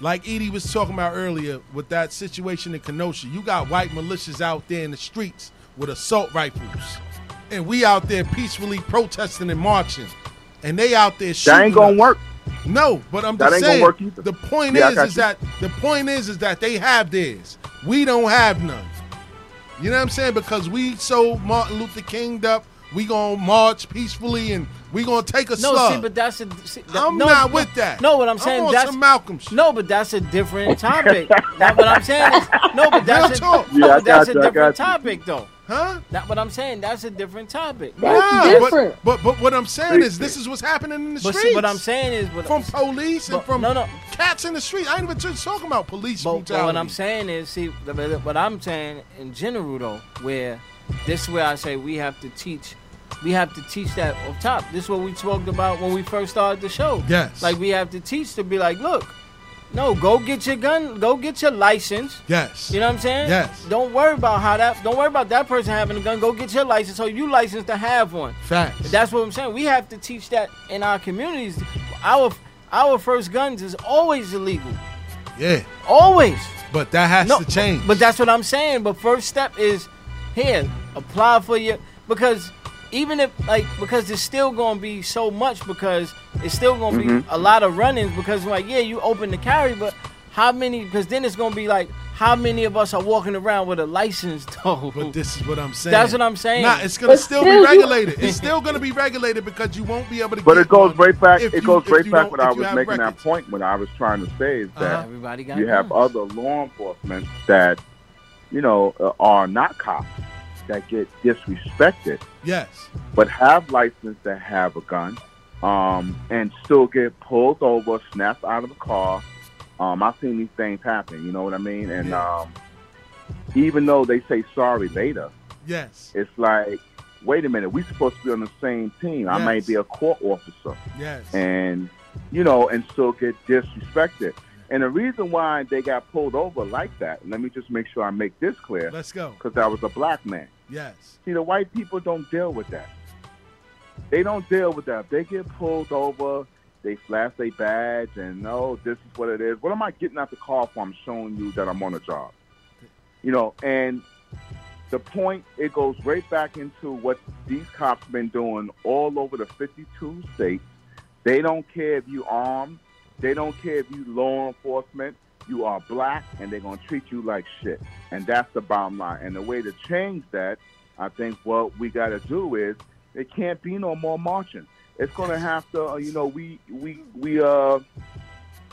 like Edie was talking about earlier with that situation in Kenosha, you got white militias out there in the streets with assault rifles. And we out there peacefully protesting and marching. And they out there shooting. That ain't gonna us. work. No, but I'm That just ain't gonna saying. work either. The point Yeah, is, is you. that the point is, is that they have theirs. We don't have none. You know what I'm saying? Because we so Martin Luther King up, we gonna march peacefully and we gonna take a No, slug. see, but that's a. See, that- I'm no, not no, with that. No, what I'm I'm saying on that's some Malcolm No, but that's a different topic. that what I'm saying is no, but that's Real a, talk. no, Yeah, I but that's got a different topic though. Huh? That what I'm saying. That's a different topic. Nah, But, but but what I'm saying is this is what's happening in the But see, streets. what I'm saying is, but, from police and but- from no, no. cats in the street. I ain't even just talking about police But, brutality. but what I'm saying is, see, the- the- what I'm saying in general though, where this is where I say we have to teach, we have to teach that up top. This is what we talked about when we first started the show. Yes. Like we have to teach to be like, look, no, go get your gun, go get your license. Yes. You know what I'm saying? Yes. Don't worry about how that. Don't worry about that person having a gun. Go get your license so you licensed to have one. Facts. That's what I'm saying. We have to teach that in our communities. Our our first guns is always illegal. Yeah. Always. But that has No, to change. But that's what I'm saying. But first step is here, apply for your because even if like because it's still gonna be so much because it's still gonna Mm-hmm. be a lot of run-ins because like yeah you open the carry but how many because then it's gonna be like how many of us are walking around with a license though But this is what I'm saying. That's what I'm saying. Nah, it's gonna still, still be regulated. it's still gonna be regulated because you won't be able to. But get it goes right back. It you- goes if right back don't- what I was making records. that point. What I was trying to say is that Uh-huh. Everybody got you have other law enforcement that, you know, uh, are not cops that get disrespected, Yes. but have license that have a gun, um, and still get pulled over, snapped out of the car. Um, I've seen these things happen. You know what I mean? And um, even though they say sorry later, Yes. it's like, wait a minute, we supposed to be on the same team. I may be a court officer Yes. and you know, and still get disrespected. And the reason why they got pulled over like that, let me just make sure I make this clear. Let's go. Because I was a black man. Yes. See, the white people don't deal with that. They don't deal with that. If they get pulled over, they flash their badge and no, this is what it is. What am I getting out the car for? I'm showing you that I'm on a job. You know, and the point it goes right back into what these cops been doing all over the 52 states. They don't care if you armed. They don't care if you law enforcement. You are black, and they're gonna treat you like shit. And that's the bottom line. And the way to change that, I think what we got to do is it can't be no more marching. It's gonna have to, uh, you know, we we we uh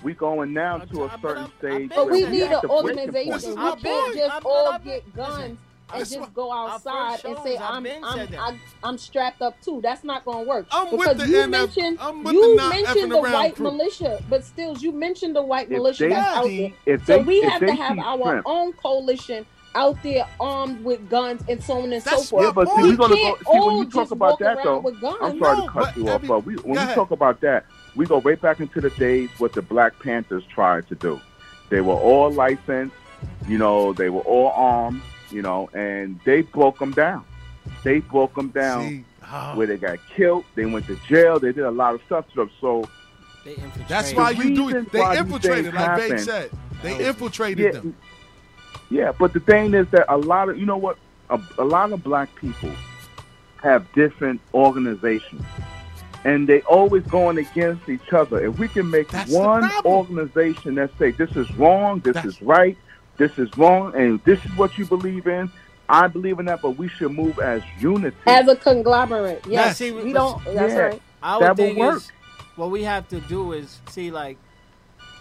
we going now to a certain stage. But we we need an to break the organization. We can't just all get guns and That's just go outside and say I've I'm I'm. I'm I'm strapped up too. That's not gonna work. I'm with because the you NF mentioned I'm with you the not mentioned the white crew. militia, but still you mentioned the white If militia they that's out there. if so they- we if have they to have our strength. own coalition out there armed with guns and so on and so That's forth. Yeah, but see, we we're gonna go. See, when you talk about that, though. I'm sorry No, to cut you off, but we, when go we talk about that, we go right back into the days what the Black Panthers tried to do. They were all licensed, you know, they were all armed, you know, and they broke them down. They broke them down See, where they got killed. They went to jail. They did a lot of stuff to them. So They infiltrate. That's why you do it. They infiltrated, like Big happen- said. They infiltrated yeah, them. Yeah, but the thing is that a lot of you know what a, a lot of black people have different organizations and they always going against each other. If we can make one organization that say this is wrong, this is right, this is wrong, and this is what you believe in, I believe in that, but we should move as unity. As a conglomerate, Now, yes. see, we don't. That's Yeah. right. Our That will thing work. is, what we have to do is see like,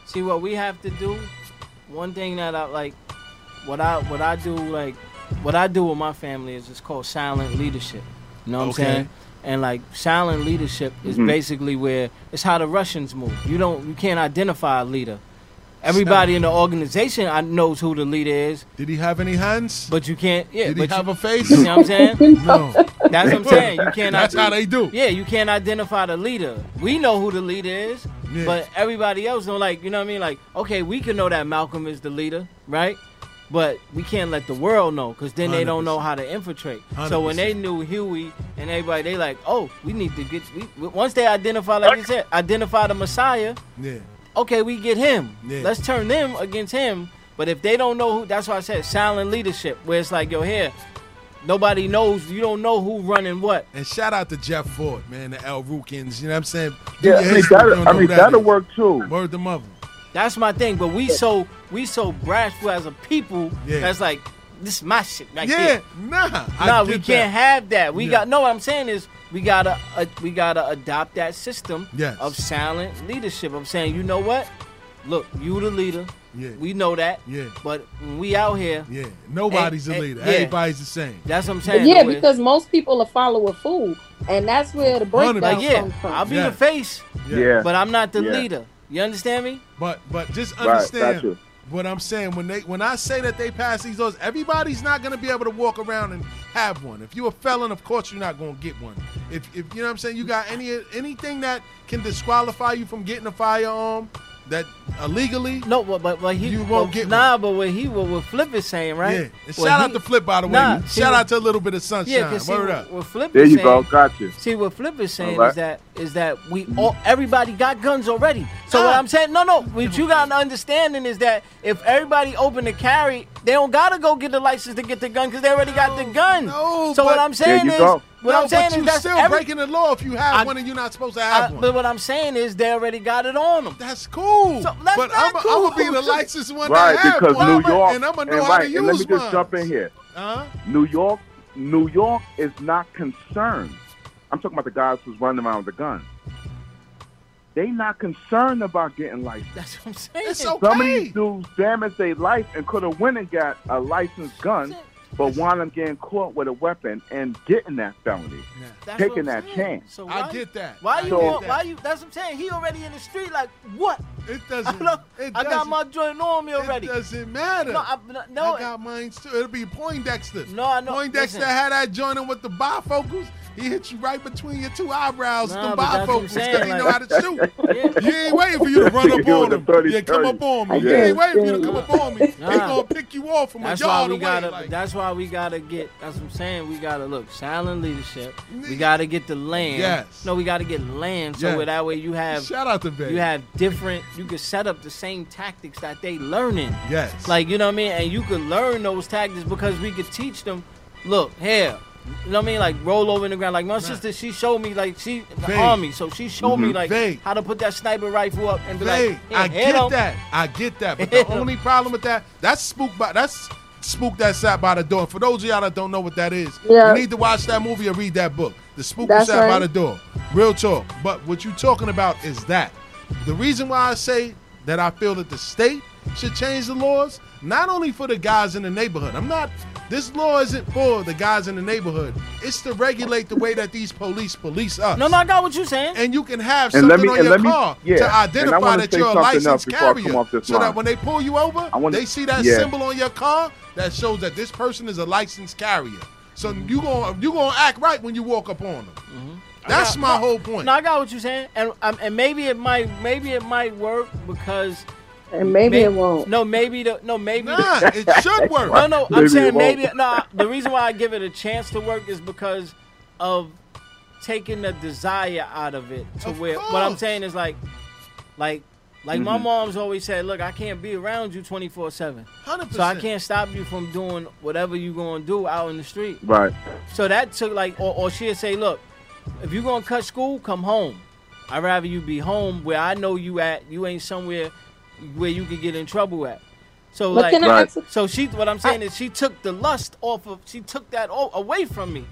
see what we have to do. One thing that I like, what I what I do like, what I do with my family is it's called silent leadership. You know what Okay. I'm saying? And like silent leadership is Mhm. basically where it's how the Russians move. You don't you can't identify a leader. Everybody in the organization I- knows who the leader is. Did he have any hands? But you can't. Yeah. Did he but have you, a face? You see what I'm saying? No. That's what I'm saying. You can't. That's how they do. Yeah, you can't identify the leader. We know who the leader is, Yeah. but everybody else don't like. You know what I mean? Like, okay, we can know that Malcolm is the leader, right? But we can't let the world know because then they don't know how to infiltrate. So when they knew Huey and everybody, they like, oh, we need to get. We, once they identify, like you said, identify the Messiah. Yeah. Okay, we get him. Yeah. Let's turn them against him. But if they don't know who, that's why I said silent leadership, where it's like, yo, here, nobody knows. You don't know who running what. And shout out to Jeff Fort, man, the El Rukns. You know what I'm saying? Do Yeah, I mean, history that'll, I mean that that'll work too. Word the mother. That's my thing. But we so we so bashful as a people. Yeah. That's like this is my shit right Yeah, here. nah. I Nah, we can't that. have that. We Yeah. got no. What I'm saying is we gotta uh, we gotta adopt that system Yes. of silent leadership. I'm saying, you know what? Look, you the leader. Yeah. We know that. Yeah. But when we out here, Yeah, nobody's eh, a leader. yeah. Everybody's the same. That's what I'm But saying. yeah, Louis. because most people are follow a fool, and that's where the breakdown like yeah, comes from. I'll be Yeah. the face, Yeah. but I'm not the Yeah. leader. You understand me? But but just understand got you. What I'm saying. When they when I say that they pass these laws, everybody's not gonna be able to walk around and have one. If you're a felon, of course you're not gonna get one. If, if you know what I'm saying, you got any anything that can disqualify you from getting a firearm that illegally. No, but but, but he you won't well, get nah. But what he what, what Flip is saying, right? Yeah. And What shout he- out to Flip by the way. Nah, shout what- out to a little bit of sunshine. Yeah, 'cause see Word what, up. what Flip There is you saying, go. Got you. See what Flip is saying All right. is that is that we all everybody got guns already. So what I'm saying, no, no, what you got an understanding is that if everybody open to carry, they don't gotta go get the license to get the gun because they already got the gun. No, so what I'm saying There is, you go. What No, I'm saying but you is that's still every- breaking the law if you have I- one and you're not supposed to I- have one. But what I'm saying is they already got it on them. That's cool. So that's but not I'm gonna be the licensed one Right, that have because one, New York and I'm gonna and know how right, to and let me just mine. jump in here. Uh-huh. New York, New York is not concerned. I'm talking about the guys who's running around with the gun. They not concerned about getting licensed. That's what I'm saying. It's Some of okay. these dudes damaged their life and could have went and got a licensed gun, but wound up getting caught with a weapon and getting that felony, That's taking that saying. chance. So I why- get that. Why I you get want, that. why you that's what I'm saying. He already in the street like what? It doesn't. I, it I got doesn't- my joint on me already. It doesn't matter. No, I, no, I got mine too. It'll be Poindexter. No, I know. Poindexter listen. had that joint with the bifocals. He hit you right between your two eyebrows Nah, with but the that's what I'm bifocals because he know how to shoot. You ain't waiting for you to run up on him. the 30, Yeah, come up on me. Yeah. You ain't waiting for you to come up on me. He Nah. gonna pick you off from That's a why yard we away. gotta. like, that's why we gotta get. That's what I'm saying. We gotta look silent leadership. We gotta get the land. Yes. No, we gotta get land. So Yes. that way you have. Shout out to Bay. You have different. You can set up the same tactics that they learning. Yes. Like you know what I mean, and you can learn those tactics because we could teach them. Look here. You know what I mean? Like roll over in the ground. Like my sister, she showed me like she the Vague. army, so she showed me Mhm. like Vague. how to put that sniper rifle up and be Hey, like, I "Here, hit that. I get that. But the only problem with that, that's spook by that's spook that sat by the door. For those of y'all that don't know what that is, Yeah. you need to watch that movie or read that book. The spook That's that sat by the door. Real talk. But what you talking about is that. The reason why I say that I feel that the state should change the laws, not only for the guys in the neighborhood. I'm not this law isn't for the guys in the neighborhood. It's to regulate the way that these police police us. No, no, I got what you're saying. And you can have And something let me- on and your let me- car yeah, to identify that you're a licensed before I come carrier. off this So that when they pull you over, wanna- they see that yeah. symbol on your car that shows that this person is a licensed carrier. So you gonna you gonna act right when you walk up on them. That's I got- my whole point. No, I got what you're saying, and um, and maybe it might maybe it might work because. And maybe may- it won't. No, maybe the no maybe. Nah, the, it should work. No, no, I'm saying won't. maybe. No, the reason why I give it a chance to work is because of taking the desire out of it. To Of where what I'm saying is like, like, like my Mhm. mom's always said, look, I can't be around you 24 seven. 100%. So I can't stop you from doing whatever you're gonna do out in the street. Right. So that took like, or, or she'd say, look, if you're gonna cut school, come home. I'd rather you be home where I know you at. You ain't somewhere where you could get in trouble at. So But like, can I ask- so she. What I'm saying is, she took the lust off of. She took that o- away from me.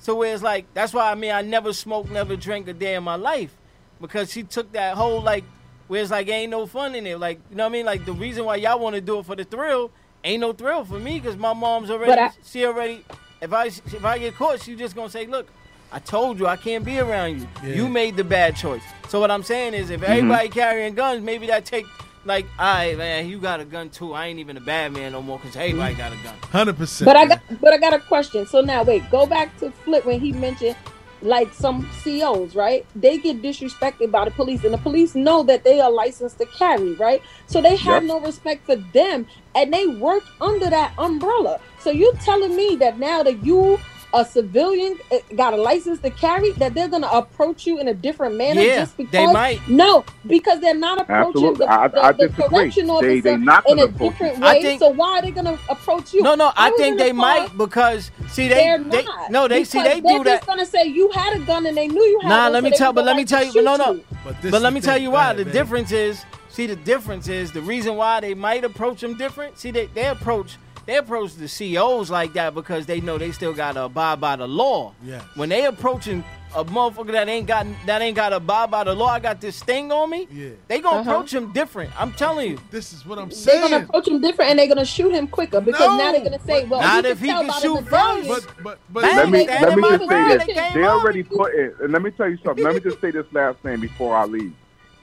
So where it's like, that's why I mean, I never smoked, never drank a day in my life, because she took that whole like, where it's like ain't no fun in it. Like you know what I mean? Like the reason why y'all want to do it for the thrill, ain't no thrill for me, because my mom's already. But I- she already. If I if I get caught, she just gonna say, look. I told you I can't be around you. Yeah. You made the bad choice. So what I'm saying is, if mm-hmm. everybody carrying guns, maybe that take like, all right, man, you got a gun too. I ain't even a bad man no more because everybody got a gun. Hundred percent. But I got but I got a question. So now wait, go back to Flip when he mentioned like some COs, right? They get disrespected by the police, and the police know that they are licensed to carry, right? So they have Yep. no respect for them, and they work under that umbrella. So you telling me that now that you a civilian eh, got a license to carry, that they're gonna approach you in a different manner Yeah, just they might. No, because they're not approaching Absolutely. the, I- the, I the correction They- officer they not in a gonna you. different I way. think- so why are they gonna approach you? No, no, I was think they car might because see they, they're they not. no they see Because they they're do that. gonna say you had a gun and they knew you had Nah, one. let me they tell, but go let me tell you, no, no. But But let me tell you why. The difference is, see, the difference is the reason why they might approach them different. See, they they approach they approach the CEOs like that because they know they still gotta abide by the law. Yes. When they approaching a motherfucker that ain't got that ain't got to abide by the law, I got this thing on me. Yeah. They gonna Uh-huh. approach him different. I'm telling you. This is what I'm saying. They're gonna approach him different and they're gonna shoot him quicker because No, now they're gonna say, well, Not you if can he tell can by shoot medallion. first. but but but Bang, let me they- let me they just say this. out. They already put it, and let me tell you something. let me just say this last thing before I leave.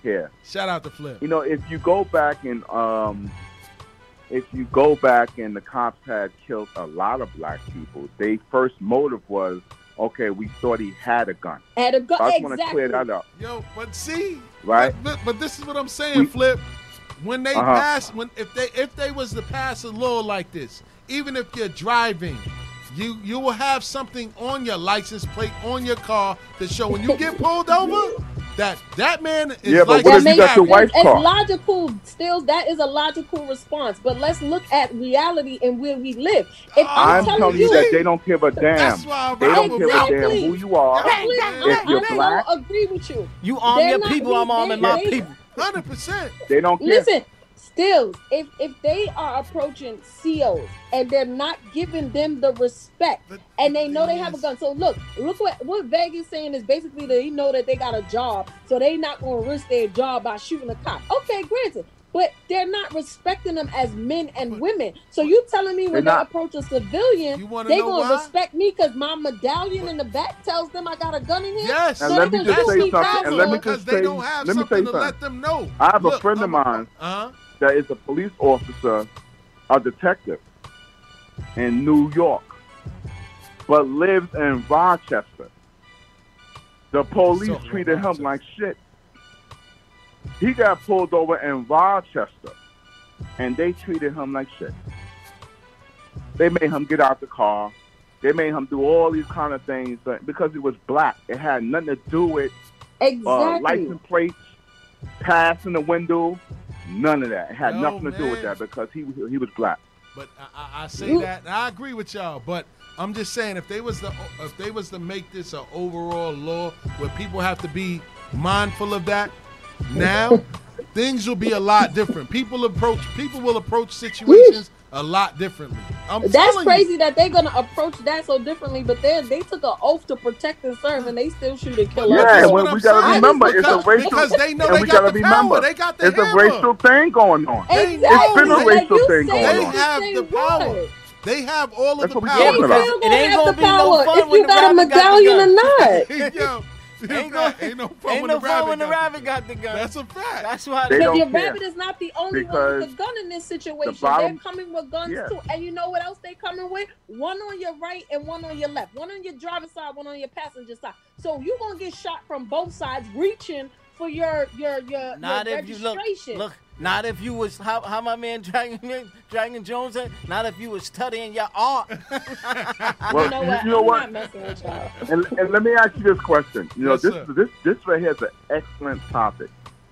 Here, shout out to Flip. you know, if you go back and um, if you go back and the cops had killed a lot of black people, their first motive was, okay, we thought he had a gun. Had a gun, I just want to exactly. clear that up, Yo, but see, right? But, but this is what I'm saying, We- Flip. When they Uh-huh. pass, when if they if they was to pass a law like this, even if you're driving, you you will have something on your license plate on your car to show when you get pulled over that that man is Yeah, but licensed what if you got your carry. wife's It's car? logical. Still, that is a logical response. But let's look at reality and where we live. If I'm, I'm telling you that they don't give a damn. That's why They don't with give a damn who you are. I, If you're I black, so agree with you. You arm They're your people, I'm they- arming my people. Hundred percent. they don't care. Listen, still, if if they are approaching COs and they're not giving them the respect, But and they know they thing have a gun, so look, look what what Vegas saying is basically they know that they got a job, so they not gonna risk their job by shooting a cop. Okay, granted. But they're not respecting them as men and But- women. So you telling me when They're they approach a civilian, they know gonna why? respect me because my medallion in the back tells them I got a gun in here. Yes. And let me just say something, and let me because just they say- don't have let me something say to something. let them know. I have a Look, friend of I'm- mine Uh-huh. That is a police officer, a detective in New York, but lives in Rochester. The police So, treated him like shit. He got pulled over in Rochester, and they treated him like shit. They made him get out the car. They made him do all these kind of things but because he was black. It had nothing to do with uh, license plates, pass in the window, none of that. It had No, nothing to do with that because he was he was black. But I, I, I say You- that, I agree with y'all. But I'm just saying, if they was the if they was to make this an overall law where people have to be mindful of that, now things will be a lot different. People approach people will approach situations a lot differently. I'm That's crazy You, that they're gonna approach that so differently, but then they took an oath to protect and serve, and they still shoot and kill Yeah, us. Yeah, that's what we, I'm gotta saying. remember it's a Because- racial because they know they we got gotta the remember power. They got the it's a racial thing going on. Exactly. It's been a Like racial you thing going They on. you have say the what? power. They have all of That's the power. They about. It gonna ain't have gonna the be no power fun if you got a rabbit got the medallion or not. Yo, Ain't, gonna, ain't no fun ain't when no the fun rabbit when the got rabbit got the gun. That's a fact. That's why They But don't your care. rabbit is not the only one with a gun in this situation. bottom- They're coming with guns Yeah. too. And you know what else they coming with? One on your right and one on your left. One on your driver's side, one on your passenger side. So you're gonna get shot from both sides reaching for your your your, Not your if you look, registration. look. Not if you was how, how my man Dragon Dragon Jones said. Not if you was studying your art. Well, you know what? you know I'm what? not messing with. And, and let me ask you this question. You know, Yes, this sir. this this right here is an excellent topic.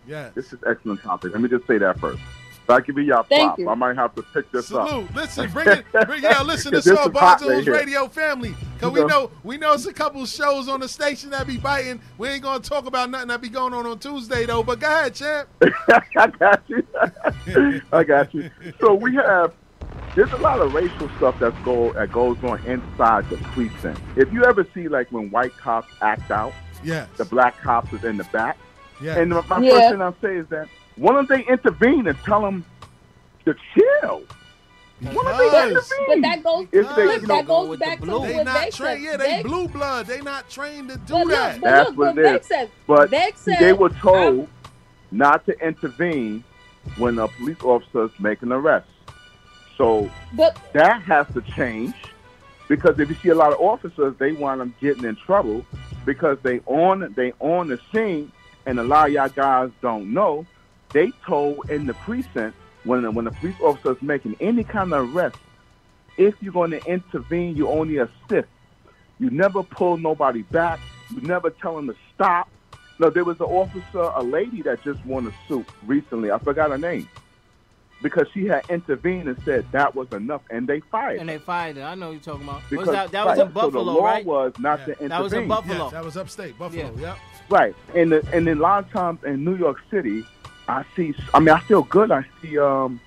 Yes. This is excellent topic. Let me just say that first. So I give you y'all Thank prop. you. I might have to pick this up. Salute. Listen, bring it, bring it out. Listen to This is Saul hot Barzo's right here. radio family. Cause we know we know it's a couple shows on the station that be biting. We ain't gonna talk about nothing that be going on on Tuesday though. But go ahead, champ. I got you. I got you. So we have there's a lot of racial stuff that's go that goes on inside the precinct. If you ever see like when white cops act out, Yes. the black cops is in the back. Yes. And my Yeah. first thing I'll say is that why don't they intervene and tell them to chill? Why don't they intervene? But that goes, If they- Flip, you know, that goes with the back to blue. They what not Vex trained. said. Yeah, they Vex- blue blood. They not trained to do But look, that. but That's look what what Vex said. But Vex said, they were told not to intervene when a police officer is making an arrest. So But that has to change because if you see a lot of officers, they want them getting in trouble because they on they on the scene, and a lot of y'all guys don't know. They told in the precinct when when the police officer is making any kind of arrest, if you're going to intervene, you only assist. You never pull nobody back. You never tell them to stop. No, there was an officer, a lady that just won a suit recently. I forgot her name because she had intervened and said that was enough, and they fired. And they fired her. I know what you're talking about. Because was that, that right, was in so the Buffalo, law right? was not to intervene. That was in Buffalo. Yes, that was upstate Buffalo. Yep. Right, and the, and then a lot of times in New York City, I see. I mean, I feel good. I see. Um,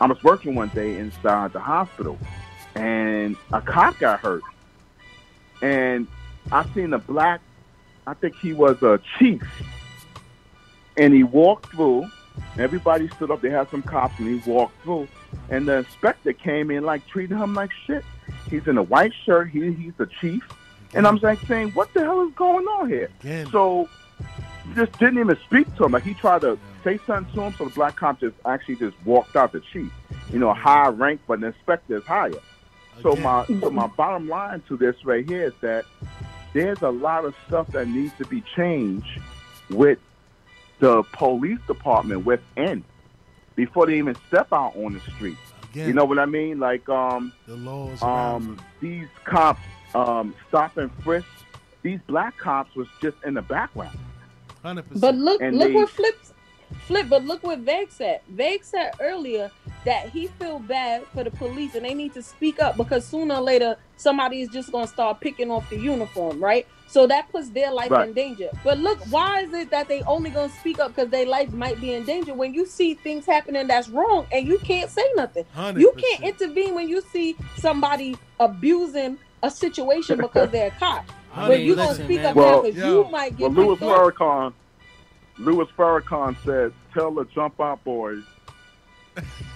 I was working one day inside the hospital, and a cop got hurt, and I seen a black. I think he was a chief, and he walked through. Everybody stood up. They had some cops, and he walked through, and the inspector came in like treating him like shit. He's in a white shirt. He he's the chief, and I'm like saying, what the hell is going on here? Again. So just didn't even speak to him. Like he tried to say something to him, so the black cop just actually just walked out the chief. You know, high rank, but the inspector is higher. So my so my bottom line to this right here is that there's a lot of stuff that needs to be changed with the police department within before they even step out on the street. Again. You know what I mean? Like um the laws. um these cops um stop and frisk. These black cops was just in the background. Hundred percent. But look, And look they- what flips, flip. But look what Veg said. Veg said earlier that he feel bad for the police and they need to speak up because sooner or later somebody is just gonna start picking off the uniform, right? So that puts their life Right. in danger. But look, why is it that they only gonna speak up because their life might be in danger when you see things happening that's wrong and you can't say nothing? You can't intervene when you see somebody abusing a situation because they're a cop. I But mean, you gonna speak man. up Well- now because Yo. you might Well, get Louis picked off. Farrakhan, Louis Farrakhan said, "Tell the jump out boys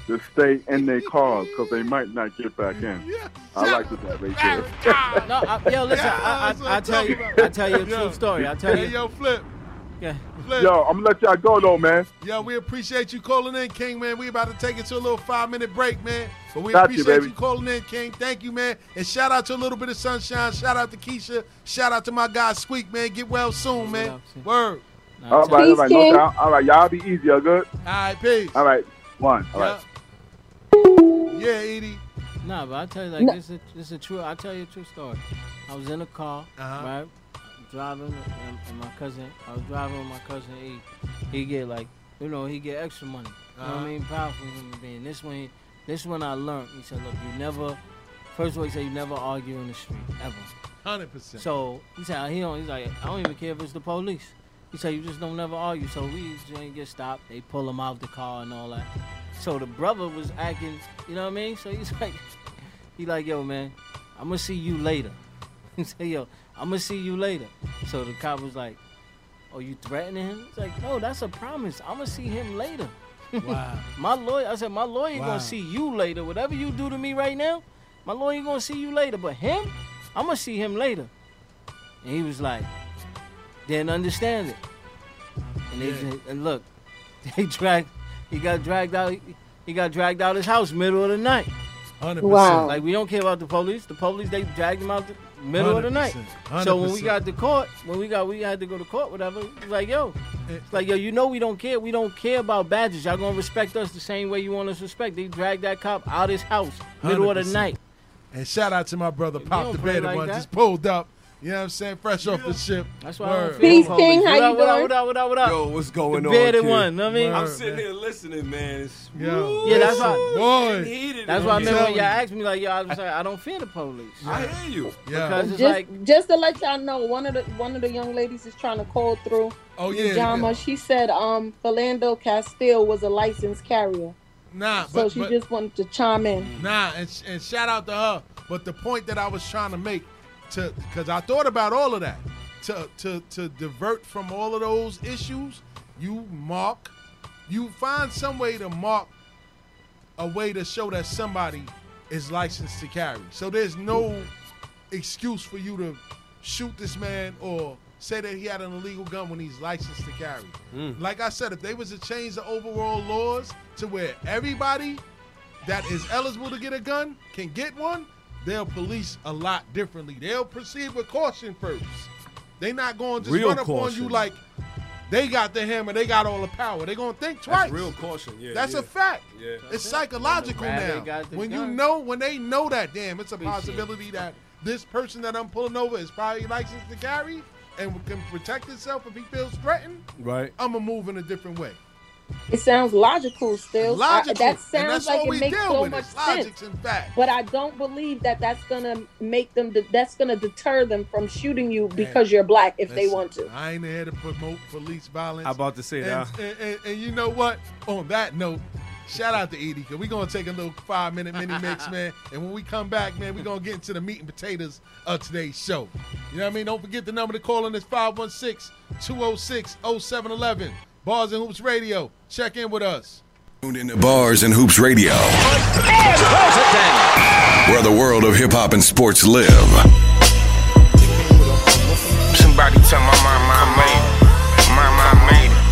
to stay in their cars because they might not get back in." Yeah. I like that right there. No, I, yo, listen, Yeah, I, that's I, I I'm tell you, talking about. I tell you a Yo. true story. I tell Hey, you. yo, flip, Yeah. flip. Yo, I'm gonna let y'all go though, man. Yo, we appreciate you calling in, King, man. We about to take it to a little five minute break, man. But we Got appreciate you, baby. calling in, King. Thank you, man. And shout out to a little bit of sunshine. Shout out to Keisha. Shout out to my guy Squeak, man. Get well soon, man. Word. Nah, All I tell right, you- all right, King. no doubt. All right, y'all be easy, y'all good? All right, peace. All right, one. All right. Yeah. Yeah, Edie. Nah, but I tell you like No. this is this is a true. I tell you a true story. I was in a car, Uh-huh. right, driving, and, and my cousin. I was driving with my cousin. He he get like you know he get extra money. You know what Uh-huh. I mean? Powerful human being. This one, this one I learned. He said, look, you never. First of all, he said you never argue in the street ever. Hundred percent. So he said he don't. He's like I don't even care if it's the police. He said you just don't never argue. So we just get stopped. They pull him out the car and all that. So the brother was acting. You know what I mean? So he's like, he like yo man, I'm gonna see you later. He said yo, I'm gonna see you later. So the cop was like, oh you threatening him? He's like no, that's a promise. I'm gonna see him later. Wow. My lawyer, I said, my lawyer Wow. gonna see you later. Whatever you do to me right now, my lawyer gonna see you later. But him, I'm gonna see him later. And he was like, didn't understand it. And they Yeah. and look, they dragged, he got dragged out. He got dragged out his house middle of the night. Hundred Wow. Like we don't care about the police. The police they dragged him out the middle of the night. 100%. So when we got to court, when we got we had to go to court, whatever. It's like yo, it's like yo, you know we don't care. We don't care about badges. Y'all gonna respect us the same way you want us to respect. They dragged that cop out his house middle of the night. And shout out to my brother You Pop the play Better like one that. just pulled up You know what I'm saying? Fresh off the ship. That's why I don't Word. feel Peace. King. How you up, what up, doing? what up, what up, what up? Yo, what's going the on? bearded kid? one, know what I mean? I'm sitting here listening, man. It's Yo, Yeah, that's why. boy. That's why I remember when y'all asked me like, yo, I was like, I don't fear the police. I hear you. Yeah. Because it's Just, like, just to let y'all know, one of the one of the young ladies is trying to call through. Oh yeah. Jama, yeah. she said um Philando Castile was a licensed carrier. Nah, So but, she but just wanted to chime in. nah, and, and shout out to her. But the point that I was trying to make, to because I thought about all of that, to to to divert from all of those issues, you mark, you find some way to mark a way to show that somebody is licensed to carry. So there's no excuse for you to shoot this man or say that he had an illegal gun when he's licensed to carry. Hmm. Like I said, if they was to change the overall laws to where everybody that is eligible to get a gun can get one, they'll police a lot differently. They'll proceed with caution first. They not going to just Real run up on you like they got the hammer, they got all the power. They gonna think twice. That's real caution. Yeah. That's yeah. a fact. Yeah. It's psychological Rather now. got the When you know, when they know that, damn, it's a possibility that this person that I'm pulling over is probably licensed to carry and can protect himself if he feels threatened. Right. I'm gonna move in a different way. It sounds logical still. I- that sounds that's like it makes so much is sense. logics and facts. But I don't believe that that's gonna make them. That's gonna deter them from shooting you because you're black if they want to. I ain't here to promote police violence. I'm about to say and, that. and, and, and you know what? On that note, shout out to Edie because we're gonna take a little five minute mini mix, man. And when we come back, man, we're gonna get into the meat and potatoes of today's show. You know what I mean? Don't forget the number to call in is 516-206-0711. Bars and Hoops Radio. Check in with us. Tuned into Bars and Hoops Radio, where the world of hip hop and sports live. Somebody tell my mama I made it. Mama I made it.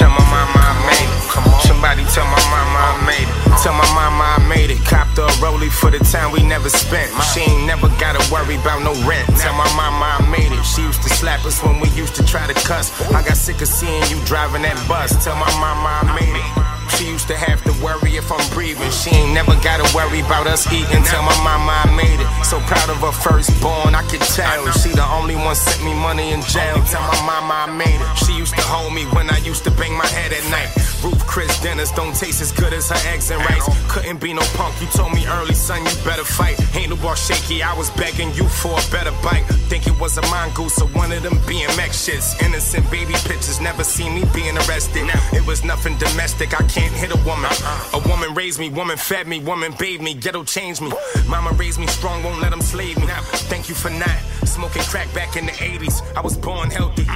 Tell my mama I made it. Somebody tell my mama I made it. Tell my mama I made it. Copped a rollie for the time we never spent. She ain't never gotta worry about no rent. Tell my mama I made it. She used to slap us when we used to try to cuss. I got sick of seeing you driving that bus. Tell my mama I made it. She used to have to worry if I'm breathing. She ain't never gotta worry about us eating. Tell my mama I made it. So proud of her firstborn, I could tell. She the only one sent me money in jail. Tell my mama I made it. She used to hold me when I used to bang my head at night. Ruth Chris dinners don't taste as good as her eggs and rice. Couldn't be no punk. You told me early, son, you better fight. Ain't no bar shaky. I was begging you for a better bite. Think it was a mongoose or one of them BMX shits. Innocent baby pictures. Never seen me being arrested. It was nothing domestic. I can't hit a woman. A woman raised me. Woman fed me. Woman bathed me. Ghetto changed me. Mama raised me strong. Won't let them slave me. Thank you for not smoking crack back in the 80s. I was born healthy.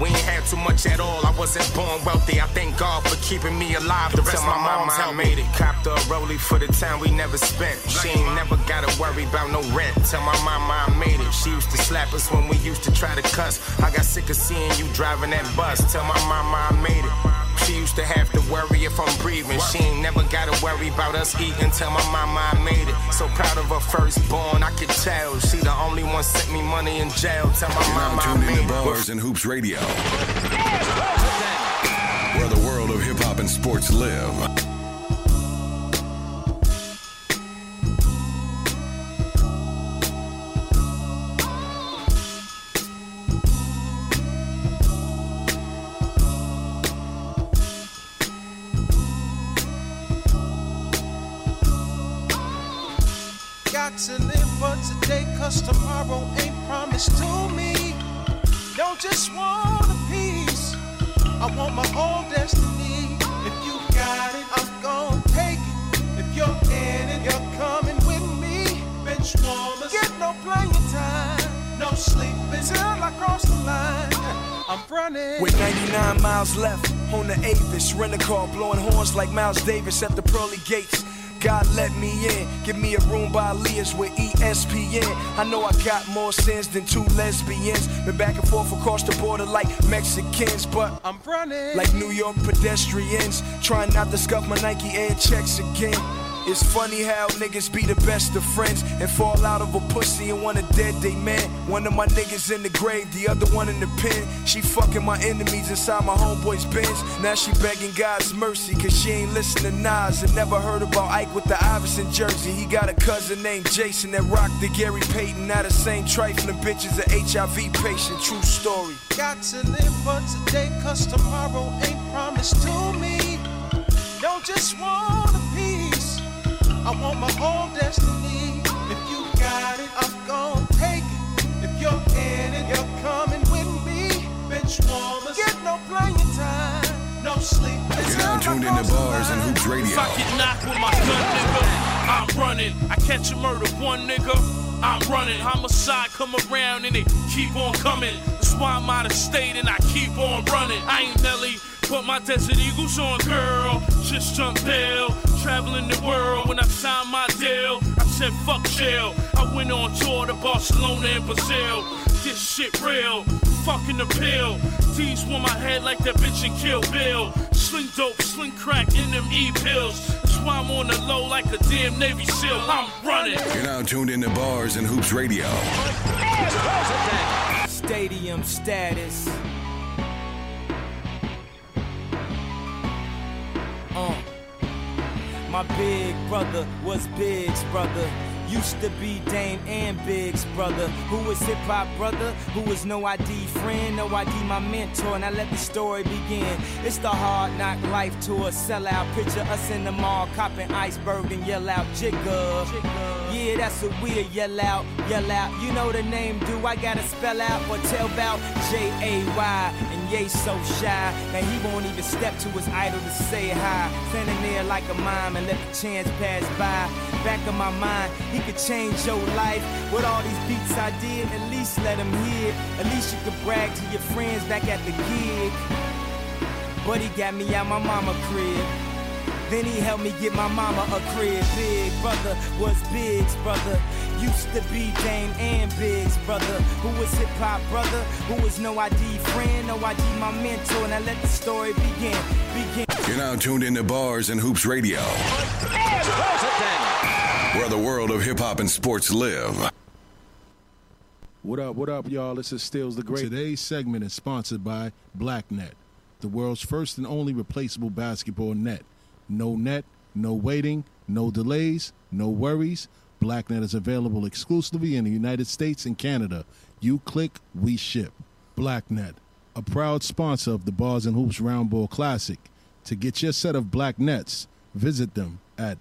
We ain't had too much at all. I wasn't born wealthy. I thank God for keeping me alive. The rest of my mama I made it. Copped a rollie for the time we never spent. She ain't never gotta worry about no rent. Tell my mama I made it. She used to slap us when we used to try to cuss. I got sick of seeing you driving that bus. Tell my mama I made it. She used to have to worry if I'm breathing. She ain't never gotta worry about us eating. Tell my mama I made it. So proud of her firstborn, I could tell. She the only one sent me money in jail. Tell my mama I made it. Bars and Hoops Radio, where the world of hip hop and sports live. Cause tomorrow ain't promised to me. Don't just want a piece, I want my whole destiny. If you got it, I'm gonna take it. If you're in it, you're coming with me. Bench warmers, get no playing time, no sleeping till I cross the line. I'm running. With 99 miles left on the Avis, rent a car, blowing horns like Miles Davis at the pearly gates. God let me in, give me a room by Aaliyah's with ESPN. I know I got more sins than two lesbians. Been back and forth across the border like Mexicans, but I'm running. like New York pedestrians, trying not to scuff my Nike Air checks again. It's funny how niggas be the best of friends and fall out of a pussy and wanna dead they man. One of my niggas in the grave, the other one in the pen. She fucking my enemies inside my homeboy's Benz. Now she begging God's mercy cause she ain't listen to Nas and never heard about Ike with the Iverson jersey. He got a cousin named Jason that rocked the Gary Payton. Now the same trifling bitch is a HIV patient. True story. Got to live for today, cause tomorrow ain't promised to me. Don't just want a piece, I want my own destiny. If you got it, I'm gonna take it. If you're in it, you're coming with me. Bench warmers, get no playing time, no sleep. You're now tuned into Bars and Hoops Radio. If I get knocked with my gun, nigga, I'm running. I catch a murder, one nigga, I'm running. Homicide come around and they keep on coming. That's why I'm out of state and I keep on running. I ain't Nelly, put my Desert Eagles on, girl. Just jump bail, traveling the world. When I signed my deal, I said fuck jail. I went on tour to Barcelona and Brazil. This shit real, fucking the pill. These want my head like that bitch in Kill Bill. Sling dope, sling crack in them E pills. That's why I'm on the low like a damn Navy SEAL. I'm running. You're now tuned into Bars and Hoops Radio. Stadium status. Uh. My big brother was Big's brother. Used to be Dame and Big's brother. Who was hip hop brother? Who was no ID friend? No ID my mentor. Now let the story begin. It's the hard knock life tour. Sellout picture us in the mall, copping iceberg and yell out Jigga. Yeah, that's what we'll yell out, yell out. You know the name, do I gotta spell out or tell about J A Y? And Ye so shy that he won't even step to his idol to say hi. Standing there like a mime and let the chance pass by. Back of my mind, he could change your life. With all these beats I did, at least let him hear. At least you could brag to your friends back at the gig. But he got me out my mama crib. Then he helped me get my mama a crib. Big brother was Big's brother. Used to be Dame and Big's brother. Who was hip hop brother? Who was no ID friend? No ID my mentor. And I let the story begin. Begin. You're now tuned into Bars and Hoops Radio, where the world of hip hop and sports live. What up, what up, y'all? This is Stills the Great. Today's segment is sponsored by BlackNet, the world's first and only replaceable basketball net. No net, no waiting, no delays, no worries. BlackNet is available exclusively in the United States and Canada. You click, we ship. BlackNet, a proud sponsor of the Bars and Hoops Round Ball Classic. To get your set of black nets, visit them at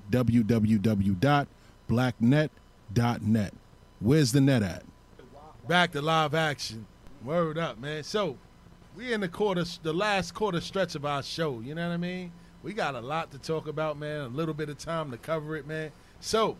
www.blacknet.net. Where's the net at? Back to live action. Word up, man. So, we in the quarter, the last quarter stretch of our show. You know what I mean? We got a lot to talk about, man. A little bit of time to cover it, man. So,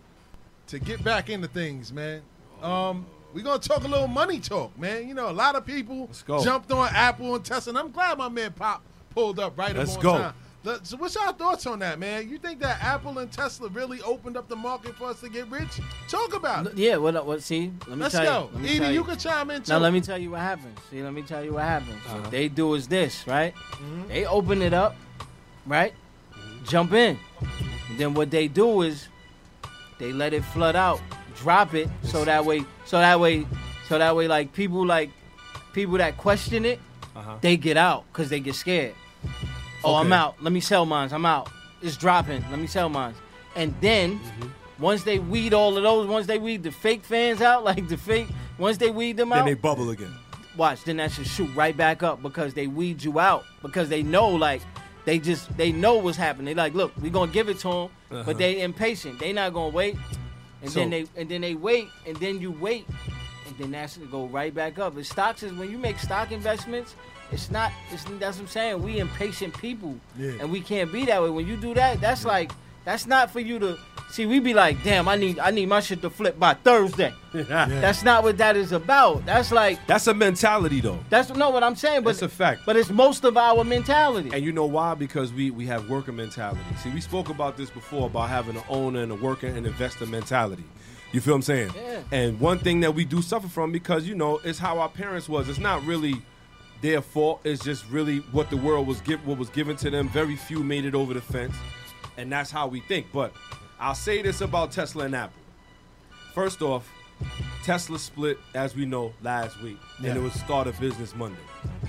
to get back into things, man. Um, we're gonna talk a little money talk, man. You know, a lot of people jumped on Apple and Tesla. And I'm glad my man Pop pulled up right Let's up on go. time. So, what's your thoughts on that, man? You think that Apple and Tesla really opened up the market for us to get rich? Talk about it. Yeah, what? What? See, let me Let's tell go. you. Let me Edie, tell you can chime in too. Now let me tell you what happens. See, let me tell you what happens. Uh-huh. What they do is this, right? Mm-hmm. They open it up, right? Jump in. And then what they do is they let it flood out, drop it, so that way, so that way, so that way, like people like people that question it, Uh-huh. they get out because they get scared. Oh, I'm out. Let me sell mines. I'm out. It's dropping. Let me sell mines. And then Mm-hmm. once they weed all of those, once they weed the fake fans out, like the fake, once they weed them out, Then they bubble again. watch, then that should shoot right back up because they weed you out because they know like they just they know what's happening. They like, look, we gonna give it to them, Uh-huh. but they impatient. They not gonna wait, and So- then they and then they wait, and then you wait, and then that's gonna go right back up. The stocks is when you make stock investments. It's not. It's that's what I'm saying. We impatient people, Yeah. and we can't be that way. When you do that, that's like that's not for you to see. We be like, damn, I need I need my shit to flip by Thursday. That's not what that is about. That's like That's a mentality, though. that's not what I'm saying, but it's a fact. But it's most of our mentality. And you know why? Because we we have worker mentality. See, we spoke about this before about having an owner and a worker and investor mentality. You feel what I'm saying? Yeah. And one thing that we do suffer from because you know it's how our parents was. It's not really their fault. It's just really what the world was give what was given to them. Very few made it over the fence, and that's how we think. But I'll say this about Tesla and Apple. First off, Tesla split, as we know, last week, Yeah. and it was start of business Monday.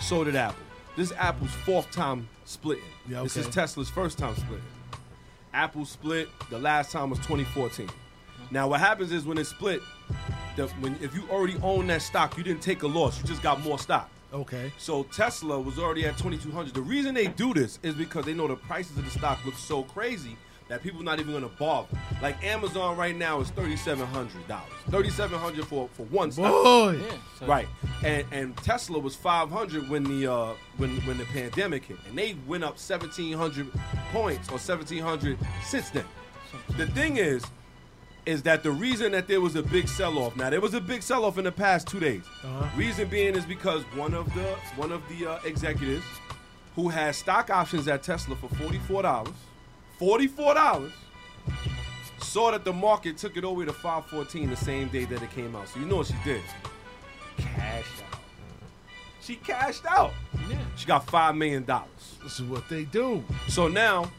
So did Apple. This is Apple's fourth time splitting. Yeah, This is. Tesla's first time splitting. Apple split. The last time was 2014. Now, what happens is when it split, the, when if you already own that stock, you didn't take a loss. You just got more stock. Okay. So Tesla was already at 2200. The reason they do this is because they know the prices of the stock look so crazy that people not even gonna bother. Like Amazon right now is $3,700. 3,700 for, for one stock. Boy. Yeah, so- right. And and Tesla was 500 when the uh when when the pandemic hit. And they went up 1700 points or 1700 since then. The thing is is that the reason that there was a big sell-off. Now there was a big sell-off in the past 2 days. Uh-huh. Reason being is because one of the one of the uh, executives who had stock options at Tesla for forty-four dollars, forty-four dollars, saw that the market took it over to five fourteen the same day that it came out. So you know what she did? Cashed out. She cashed out. Yeah. She got five million dollars. This is what they do. So now,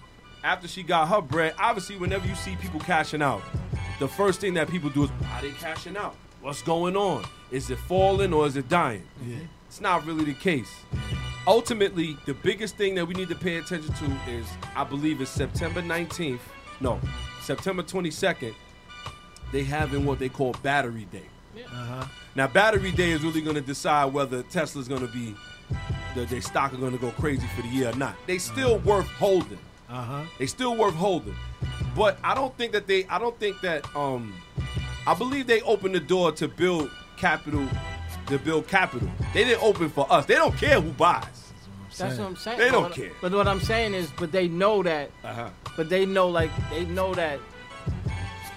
after she got her bread, obviously, whenever you see people cashing out, the first thing that people do is, why they cashing out? What's going on? Is it falling or is it dying? Yeah. It's not really the case. Ultimately, the biggest thing that we need to pay attention to is, I believe, it's September 19th. No, September 22nd. They having what they call Battery Day. Uh-huh. Now, Battery Day is really going to decide whether Tesla's going to be, the, their stock are going to go crazy for the year or not. They still worth holding. Uh-huh. They still worth holding. But I don't think that they I don't think that um I believe they opened the door to build capital to build capital. They didn't open for us. They don't care who buys. That's what I'm saying. They don't But- care. But what I'm saying is, but they know that. Uh-huh. But they know, like, they know that.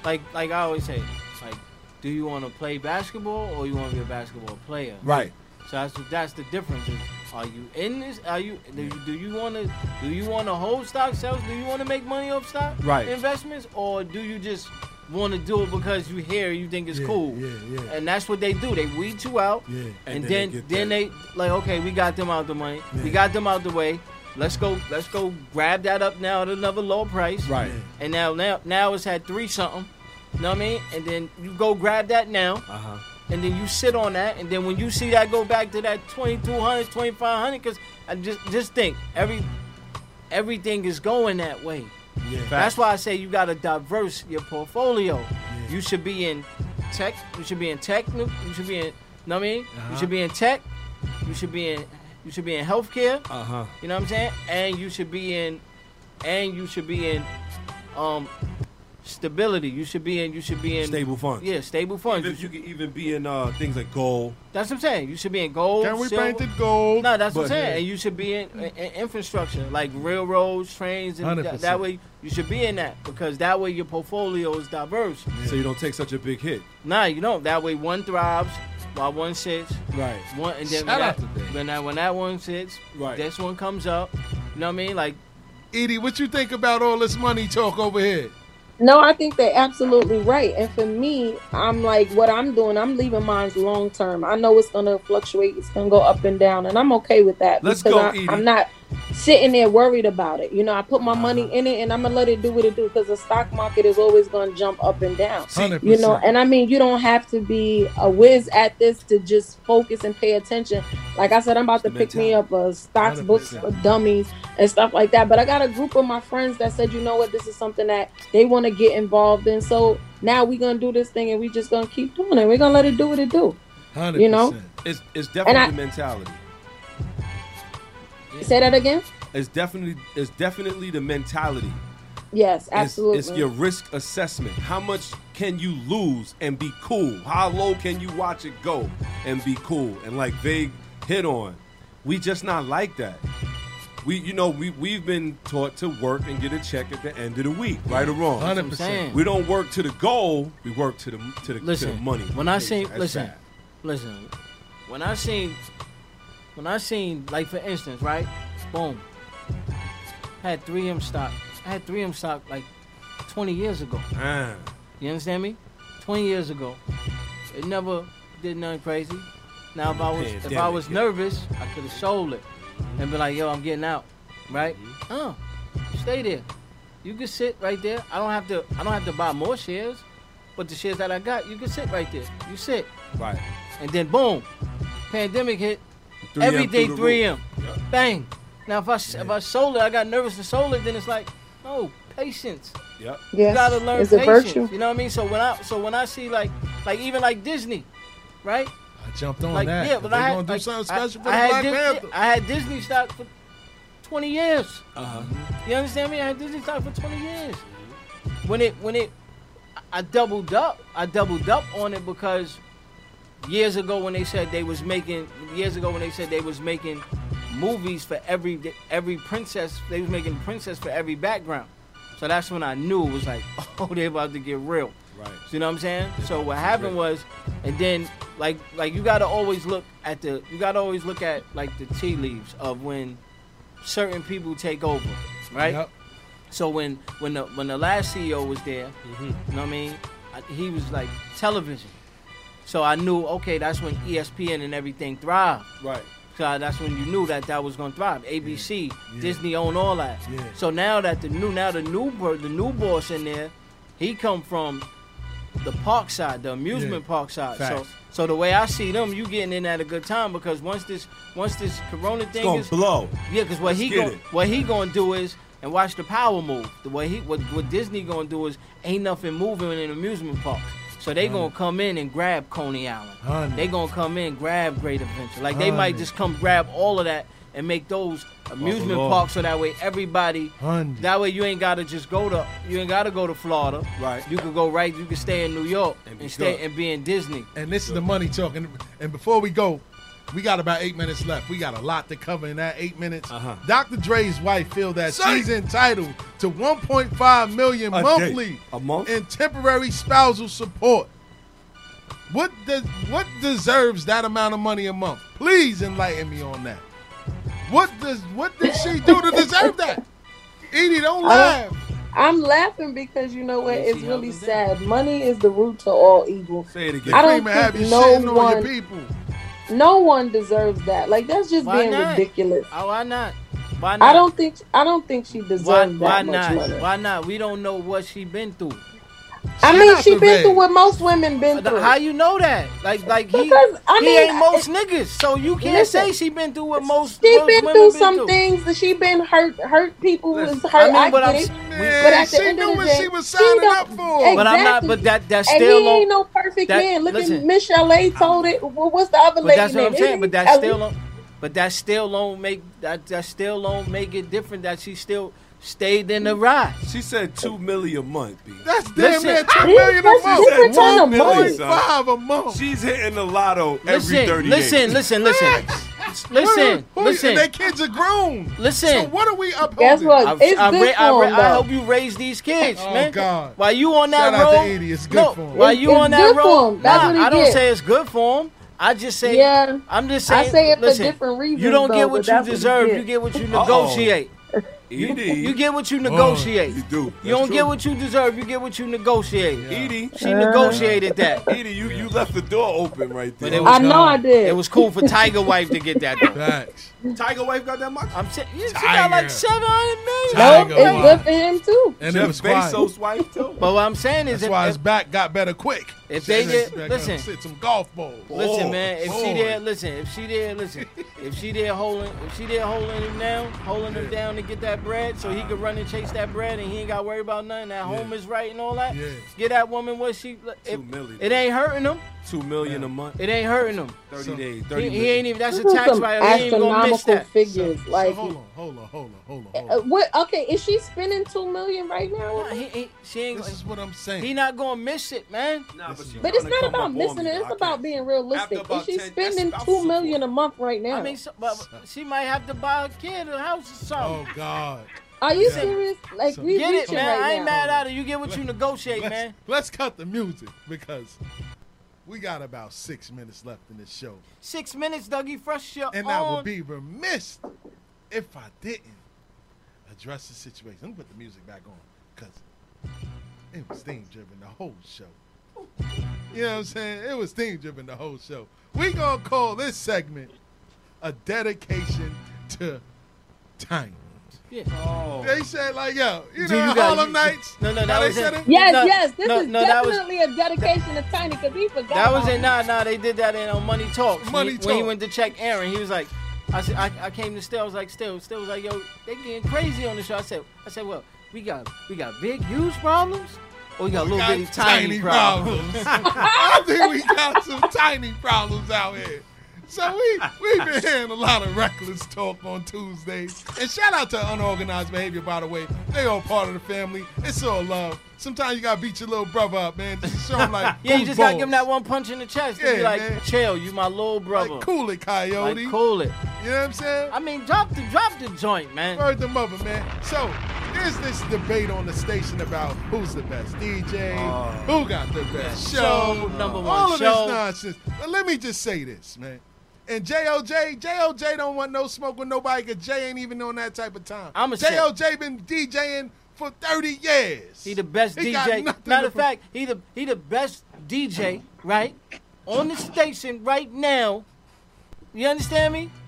Like, like I always say, like, do you want to play basketball or you want to be a basketball player? Right. So that's that's the difference. Are you in this? Are you do you, do you want to do you want to hold stock sales? Do you want to make money off stock Right. investments, or do you just want to do it because you hear you think it's Yeah, cool? yeah, yeah. And that's what they do. They weed you out. Yeah. And, And then then they then they like okay, we got them out the money. We got them out the way. Let's go. Let's go grab that up now at another low price. Right. And now now now it's at three something. You know what I mean? And then you go grab that now. Uh-huh. And then you sit on that, and then when you see that go back to that 2200, 2500, because I just just think every everything is going that way. Yeah. That's why I say you got to diverse your portfolio. You should be in tech. You should be in tech. You should be in. Know what I mean? You Uh-huh. should be in tech. You should be in. You should be in healthcare. Uh-huh. You know what I'm saying? And you should be in. And you should be in. Um, stability. You should be in. You should be in Stable funds. Yeah, stable funds. Even, you can even be in uh, things like gold. That's what I'm saying. You should be in gold. Can we silver. paint it gold? No, that's what I'm But- saying. And you should be in, in, in infrastructure like railroads, trains, and that, 100%. that way you should be in that because that way your portfolio is diverse. So you don't take such a big hit. Nah, you don't. That way one thrives while one sits. Right. One and then Shout when, out that, to Dave. when that when that one sits, Right. this one comes up. You know what I mean? Like Edie, what you think about all this money talk over here? No, I think they're absolutely right. And for me, I'm like, what I'm doing, I'm leaving mine long term. I know it's gonna fluctuate, it's gonna go up and down, and I'm okay with that Let's because go, I. I'm not sitting there worried about it. You know, I put my money Uh-huh. in it, and I'm gonna let it do what it do because the stock market is always gonna jump up and down. Hundred You know, and I mean, you don't have to be a whiz at this to just focus and pay attention. Like I said, I'm about to pick me up a stocks 100%. books for dummies and stuff like that. But I got a group of my friends that said, you know what, this is something that they want to get involved in. So now we're gonna do this thing, and we just gonna keep doing it. We're gonna let it do what it do. Hundred You know? It's it's definitely I- the mentality. Say that again. It's definitely it's definitely the mentality. Yes, It's- absolutely. It's, your risk assessment. How much can you lose and be cool? How low can you watch it go and be cool? And like Vague hit on, we just not like that. We, you know, we we've been taught to work and get a check at the end of the week, right or wrong. that's what I'm 100%. We don't work to the goal. We work to the to the, to Listen, the money. when I seen listen, sad. listen, when I seen when I seen like for instance, right? Boom. Had 3M stock. I had 3M stock like 20 years ago. Ah, You understand me? 20 years ago. It never did nothing crazy. Now if I was if I was nervous, I could have sold it and be like, yo, I'm getting out. Right? Mm-hmm. Oh, stay there. You can sit right there. I don't have to. I don't have to buy more shares, but the shares that I got, you can sit right there. You sit. Right. And then boom, pandemic hit. 3M Everything 3M. roof. Bang. Now if I if I sold it, I got nervous to sold it. Then it's like, no patience. Yep. You Yes, gotta learn it's a patience. virtue. You know what I mean? So when I so when I see like like even like Disney, right? I jumped on like that. yeah, but they I had gonna do like, something I- special for I the had Black Dis- Panther. I had Disney stock for twenty years. Uh-huh. You understand me? I had Disney stock for twenty years. When it when it I doubled up. I doubled up on it because years ago when they said they was making years ago when they said they was making movies for every every princess they was making princess for every background. So that's when I knew it was like, oh, they about to get real. Right. You know what I'm saying? So what happened was, and then like like you gotta always look at the you gotta always look at like the tea leaves of when certain people take over, right? Yep. So when when the when the last CEO was there, you know what I mean, I, he was like television. So I knew okay, that's when ESPN and everything thrived. Right. So that's when you knew that that was gonna thrive. ABC, Yeah. Disney own all that. Yeah. So now that the new now the new the new boss in there, he come from the park side, the amusement Yeah. park side. So Facts. so the way I see them, you getting in at a good time because once this once this Corona thing is blow. Yeah, because what Let's he going what he gonna do is and watch the power move. The way he what what Disney gonna do is ain't nothing moving in an amusement parks. So they gonna come in and grab Coney Island. Honey. They gonna come in grab Great Adventure. Like they might just come grab all of that and make those amusement Lord. parks so that way everybody Honey. that way you ain't gotta just go to you ain't gotta go to Florida. Right. You could go right. You can stay in New York and, be stay good. and be in Disney. And this is the money talking. And before we go, we got about eight minutes left. We got a lot to cover in that eight minutes. Uh-huh. Dr. Dre's wife feel that Say- she's entitled to 1.5 million A day. monthly A month? in temporary spousal support. What does what deserves that amount of money a month? Please enlighten me on that. What does what did she do to deserve that? Edie, don't laugh. I'm laughing because you know what? It's really helping them. sad. Money is the root to all evil. Say it again. I don't Cream have you think no shitting on your one, people. No one deserves that. Like that's just Why being not? ridiculous. Oh, why not? Why not? I don't think I don't think she deserves Why, that why much not? money. Why not? We don't know what she been through. I She mean, she the been babe. through what most women been through. How you know that? Like, like he, Because, I he mean, ain't most niggas, so you can't Listen, say she been through what most. She most been women through been some through. things that she been hurt. Hurt people Listen, is hurt. I I, mean, but get I'm- it. Man, but at the she end knew of the what day, she was signing don't- up for. But I'm not. But that that and still he ain't don't. no perfect that- man. Look listen. at Michelle A. told it. Well, what's the other But lady that's what I'm saying. But it that still don't. But that still don't make that that still don't make it different. That she still stayed in the ride. She said two million a month. B. That's damn Listen. near two See, million a that's month. different than a month. Five a month. She's hitting the lotto every Listen, thirty listen, days. listen, listen, listen, Who- who- listen. And their kids are grown. Listen. So what are we upholding? Guess what? I've- It's I, good I, for I, him, I though. hope you raise these kids, Oh, man. God. While you on that Shout out road, to Edie. It's good no, for him. while you it's on that for road. That's nah, what he I don't get. say it's good for him. I just say, Yeah. I'm just saying. I say it for different reasons, You don't though, get what you that's what he deserve. get. You get what you negotiate. You, Edie, you get what you oh, negotiate. you do. You don't get what you deserve. You get what you negotiate. Edie, She negotiated that. Edie, you you left the door open right there. But it was, I know I did. it was cool for Tiger Wife to get that. Though. Facts. Tiger wife got that much. I'm saying, yeah, she got like seven hundred million. Nope, it's good for him too. And it Jeff was. Bezos' wife too. But what I'm saying is, That's if, why if, his back got better quick. If they did- listen. got- Hit some golf balls. Listen, Oh, man. If she did, listen. If she did, listen. if she there holding, if she did holding him down, holding him down to get that bread, so he could run and chase that bread, and he ain't got to worry about nothing. That home is right and all that. Yeah. Get that woman what she. If, million. it ain't hurting him. Two million a month. It ain't hurting him. Thirty So- days. He, Thirty he ain't even. That's a This is tax some write. He ain't gonna miss astronomical that. figures. So like, hold on, hold on, hold on, hold on. Hold uh, on. what? Okay, is she spending two million right now? Nah, he, he, she ain't. This is what I'm saying. He not gonna miss it, man. Nah, but, But it's not about missing it. It's about being realistic. About Is she 10 spending that's two spousal million a month right now? I mean, so, but, she might have to buy a kid a house or something. Oh God. Are you Yeah. serious? Like So- we Get it, man. right I ain't now. mad at her. You get what you negotiate, Let's, man. let's cut the music because we got about six minutes left in this show, Six minutes, Dougie Fresh. You're and I on. would be remiss if I didn't address the situation. Let me put the music back on because it was theme driven the whole show. You know what I'm saying? It was theme driven the whole show. We gonna call this segment a dedication to time. Yeah. Oh. They said like, yo, you know, you Harlem you- Nights. No, no, that they was said it. it? Yes, No, yes. This no, is no, that was- definitely a dedication to Tiny because he forgot. That was about it. Nah, nah. They did that in on Money Talks. Money when, when he went to check Aaron, he was like, I said, I, I came to Still. I was like, Still, Still was like, yo, they getting crazy on the show. I said, I said, well, we got we got big, huge problems, or we got little got bitty, tiny, problems. I think we got some tiny problems out here. So we we've been hearing a lot of reckless talk on Tuesdays. And shout out to unorganized behavior, by the way. They all part of the family. It's all love. Sometimes you gotta beat your little brother up, man. Just show him like yeah, you just gotta give him that one punch in the chest. and Yeah, be like, man. chill, you my little brother. Like, cool it, Coyote. Like, cool it. You know what I'm saying? I mean, drop the drop the joint, man. Word the mother, man. So there's this debate on the station about who's the best DJ, oh. who got the best Show, show, number one all of show. this nonsense. But let me just say this, man. And JOJ, JOJ don't want no smoke with nobody because Jay ain't even on that type of time. I'ma say- JOJ been DJing for 30 years. He the best He DJ. Matter to of fact, he the he the best DJ, right? On the station right now. You understand me?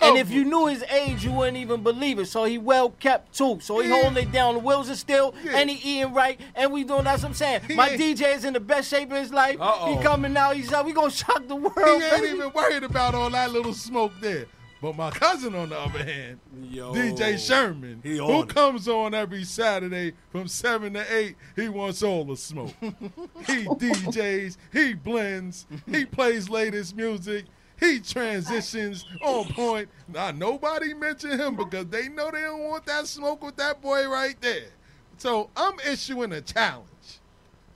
And if you knew his age, you wouldn't even believe it. So he well kept too. So he Yeah. holding it down. The wheels are still, and he eating right, and we doing that's what I'm saying. My DJ is in the best shape of his life. Uh-oh. He coming out. He's like, we gonna shock the world. He ain't baby. even worried about all that little smoke there. But my cousin, on the other hand, Yo. DJ Sherman, He who it. comes on every Saturday from 7 to 8, he wants all the smoke. he DJs, he blends, he plays latest music, he transitions on point. Now, nobody mention him because they know they don't want that smoke with that boy right there. So I'm issuing a challenge.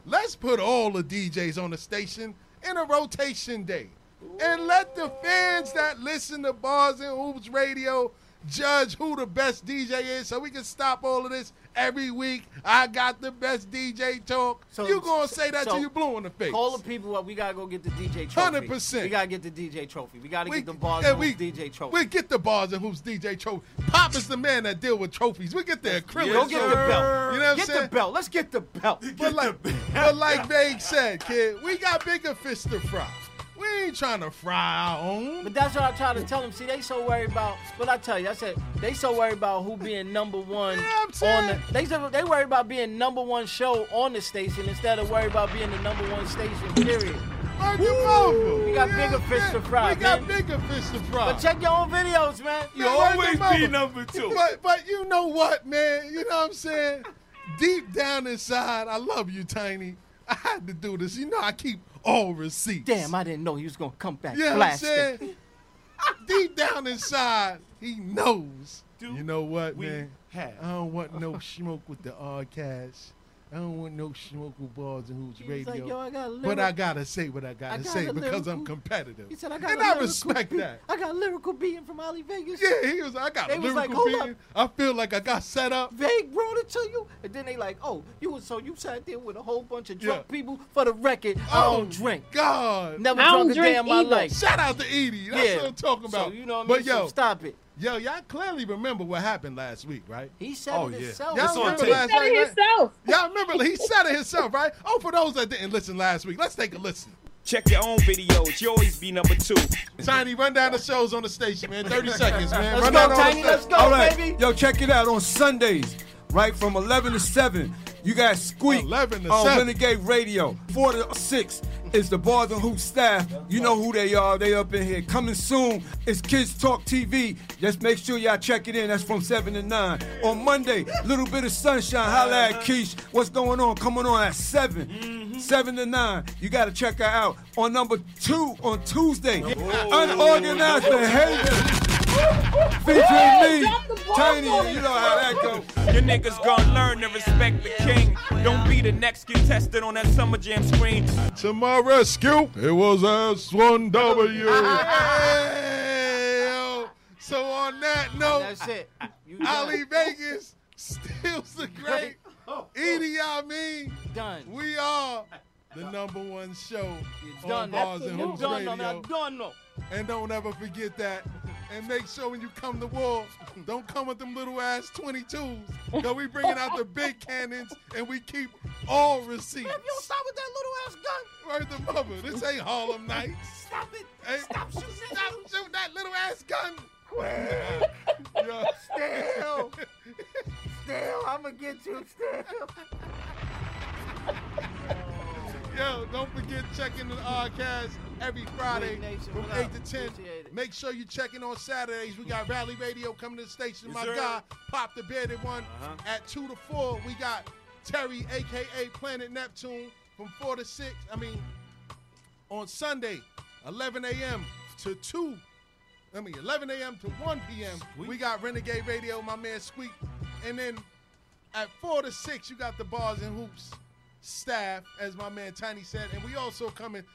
Let's put all the DJs on the station in a rotation day. And let the fans that listen to Bars and Hoops Radio judge who the best DJ is so we can stop all of this every week. I got the best DJ talk. you going to say that so till you blue in the face. Call the people up. We gotta go get the DJ trophy. 100%. We gotta get the DJ trophy. We gotta get the bars and and we- DJ trophy. We get the bars and hoops DJ trophy. Pop is the man that deal with trophies. We get the acrylic. Go get the belt. You know what I'm saying? get the belt. Let's get the belt. But like, but like Vague said, kid, we got bigger fish to fry. We ain't trying to fry our own. But that's what I try to tell them. See, they so worried about. What I tell you, I said they so worried about who being number one on the. They said they worried about being number one show on the station instead of worried about being the number one station. Period. Woo! We got bigger fish to fry, We got man. bigger fish to fry. But check your own videos, man. You man, word to mother. But but you know what, man? You know what I'm saying? Deep down inside, I love you, Tiny. I had to do this. You know, I keep all receipts. Damn, I didn't know he was gonna come back You know I'm saying? Deep down inside, he knows. you know what, man? I don't want no smoke with the R cast. I don't want no smoke with balls and hoops He was like, radio. "Yo, I but I gotta say what I gotta I got say a because I'm competitive. He said, I got and a I respect beat. that. I got a lyrical beating from Ali Vegas. Yeah, he was. I got They a was like, lyrical up. being. I feel like I got set up. Vague brought it to you, and then they like, oh, you was so you sat there with a whole bunch of drunk Yeah. people. For the record, I Oh, don't drink. God, Never drunk a day in my life. Shout out to Edie. That's Yeah. what I'm talking about. So, about. you know what I but mean? yo, So stop it. Yo, y'all clearly remember what happened last week, right? He said Oh, it yeah. himself. Y'all It's on remember tape. last He said night, it right? himself. Y'all remember he said it himself, right? Oh, for those that didn't listen last week, let's take a listen. Check your own videos. You always be number two. Tiny, run down the shows on the station, man. 30 seconds, man. Let's run go, down all the Tiny. Let's go, All right, baby. yo, check it out on Sundays, right from 11 to 7. You got Squeak 11 to on 7. Renegade Radio. 4 to 6 is the Bars and Hoops staff. You know who they are. They up in here. Coming soon It's Kids Talk TV. Just make sure y'all check it in. That's from 7 to 9. On Monday, Little Bit of Sunshine. Holla at Keish. What's going on? Coming on at 7. 7 to 9. You got to check her out. On number 2 on Tuesday, oh. Unorganized Behavior. Featuring me, Tiny. You know how that goes. Your niggas gonna learn to respect the king. Don't be the next contestant on that Summer Jam screen. To my rescue, it was S1W. Hey. So on that note, That's it. You Ali done. Vegas steals the great Edie Amin. Done. We are the number one show on Done. Bars and You Hoops done, no, Radio. no, done, no. And don't ever forget that. And make sure when you come to war, don't come with them little ass 22s. Cause we bringing out the big cannons and we keep all receipts. If you don't stop with that little ass gun, Word the mother. This ain't Harlem Nights. stop it. Hey, Stop shooting that Stop shooting that little ass gun. quick. Still. Still, I'm going to get you still. Yo, don't forget checking the podcast every Friday Nation, from 8 up? to 10. Make sure you check in on Saturdays. We got Valley Radio coming to the station. Yes, My sir. guy, Pop the Bearded One. Uh-huh. At 2 to 4, we got Terry, a.k.a. Planet Neptune, from 4 to 6. I mean, on Sunday, 11 a.m. to 2. I mean, 11 a.m. to 1 p.m. We got Renegade Radio, my man Squeak. And then at 4 to 6, you got the Bars and Hoops staff, as my man Tiny said. And we also coming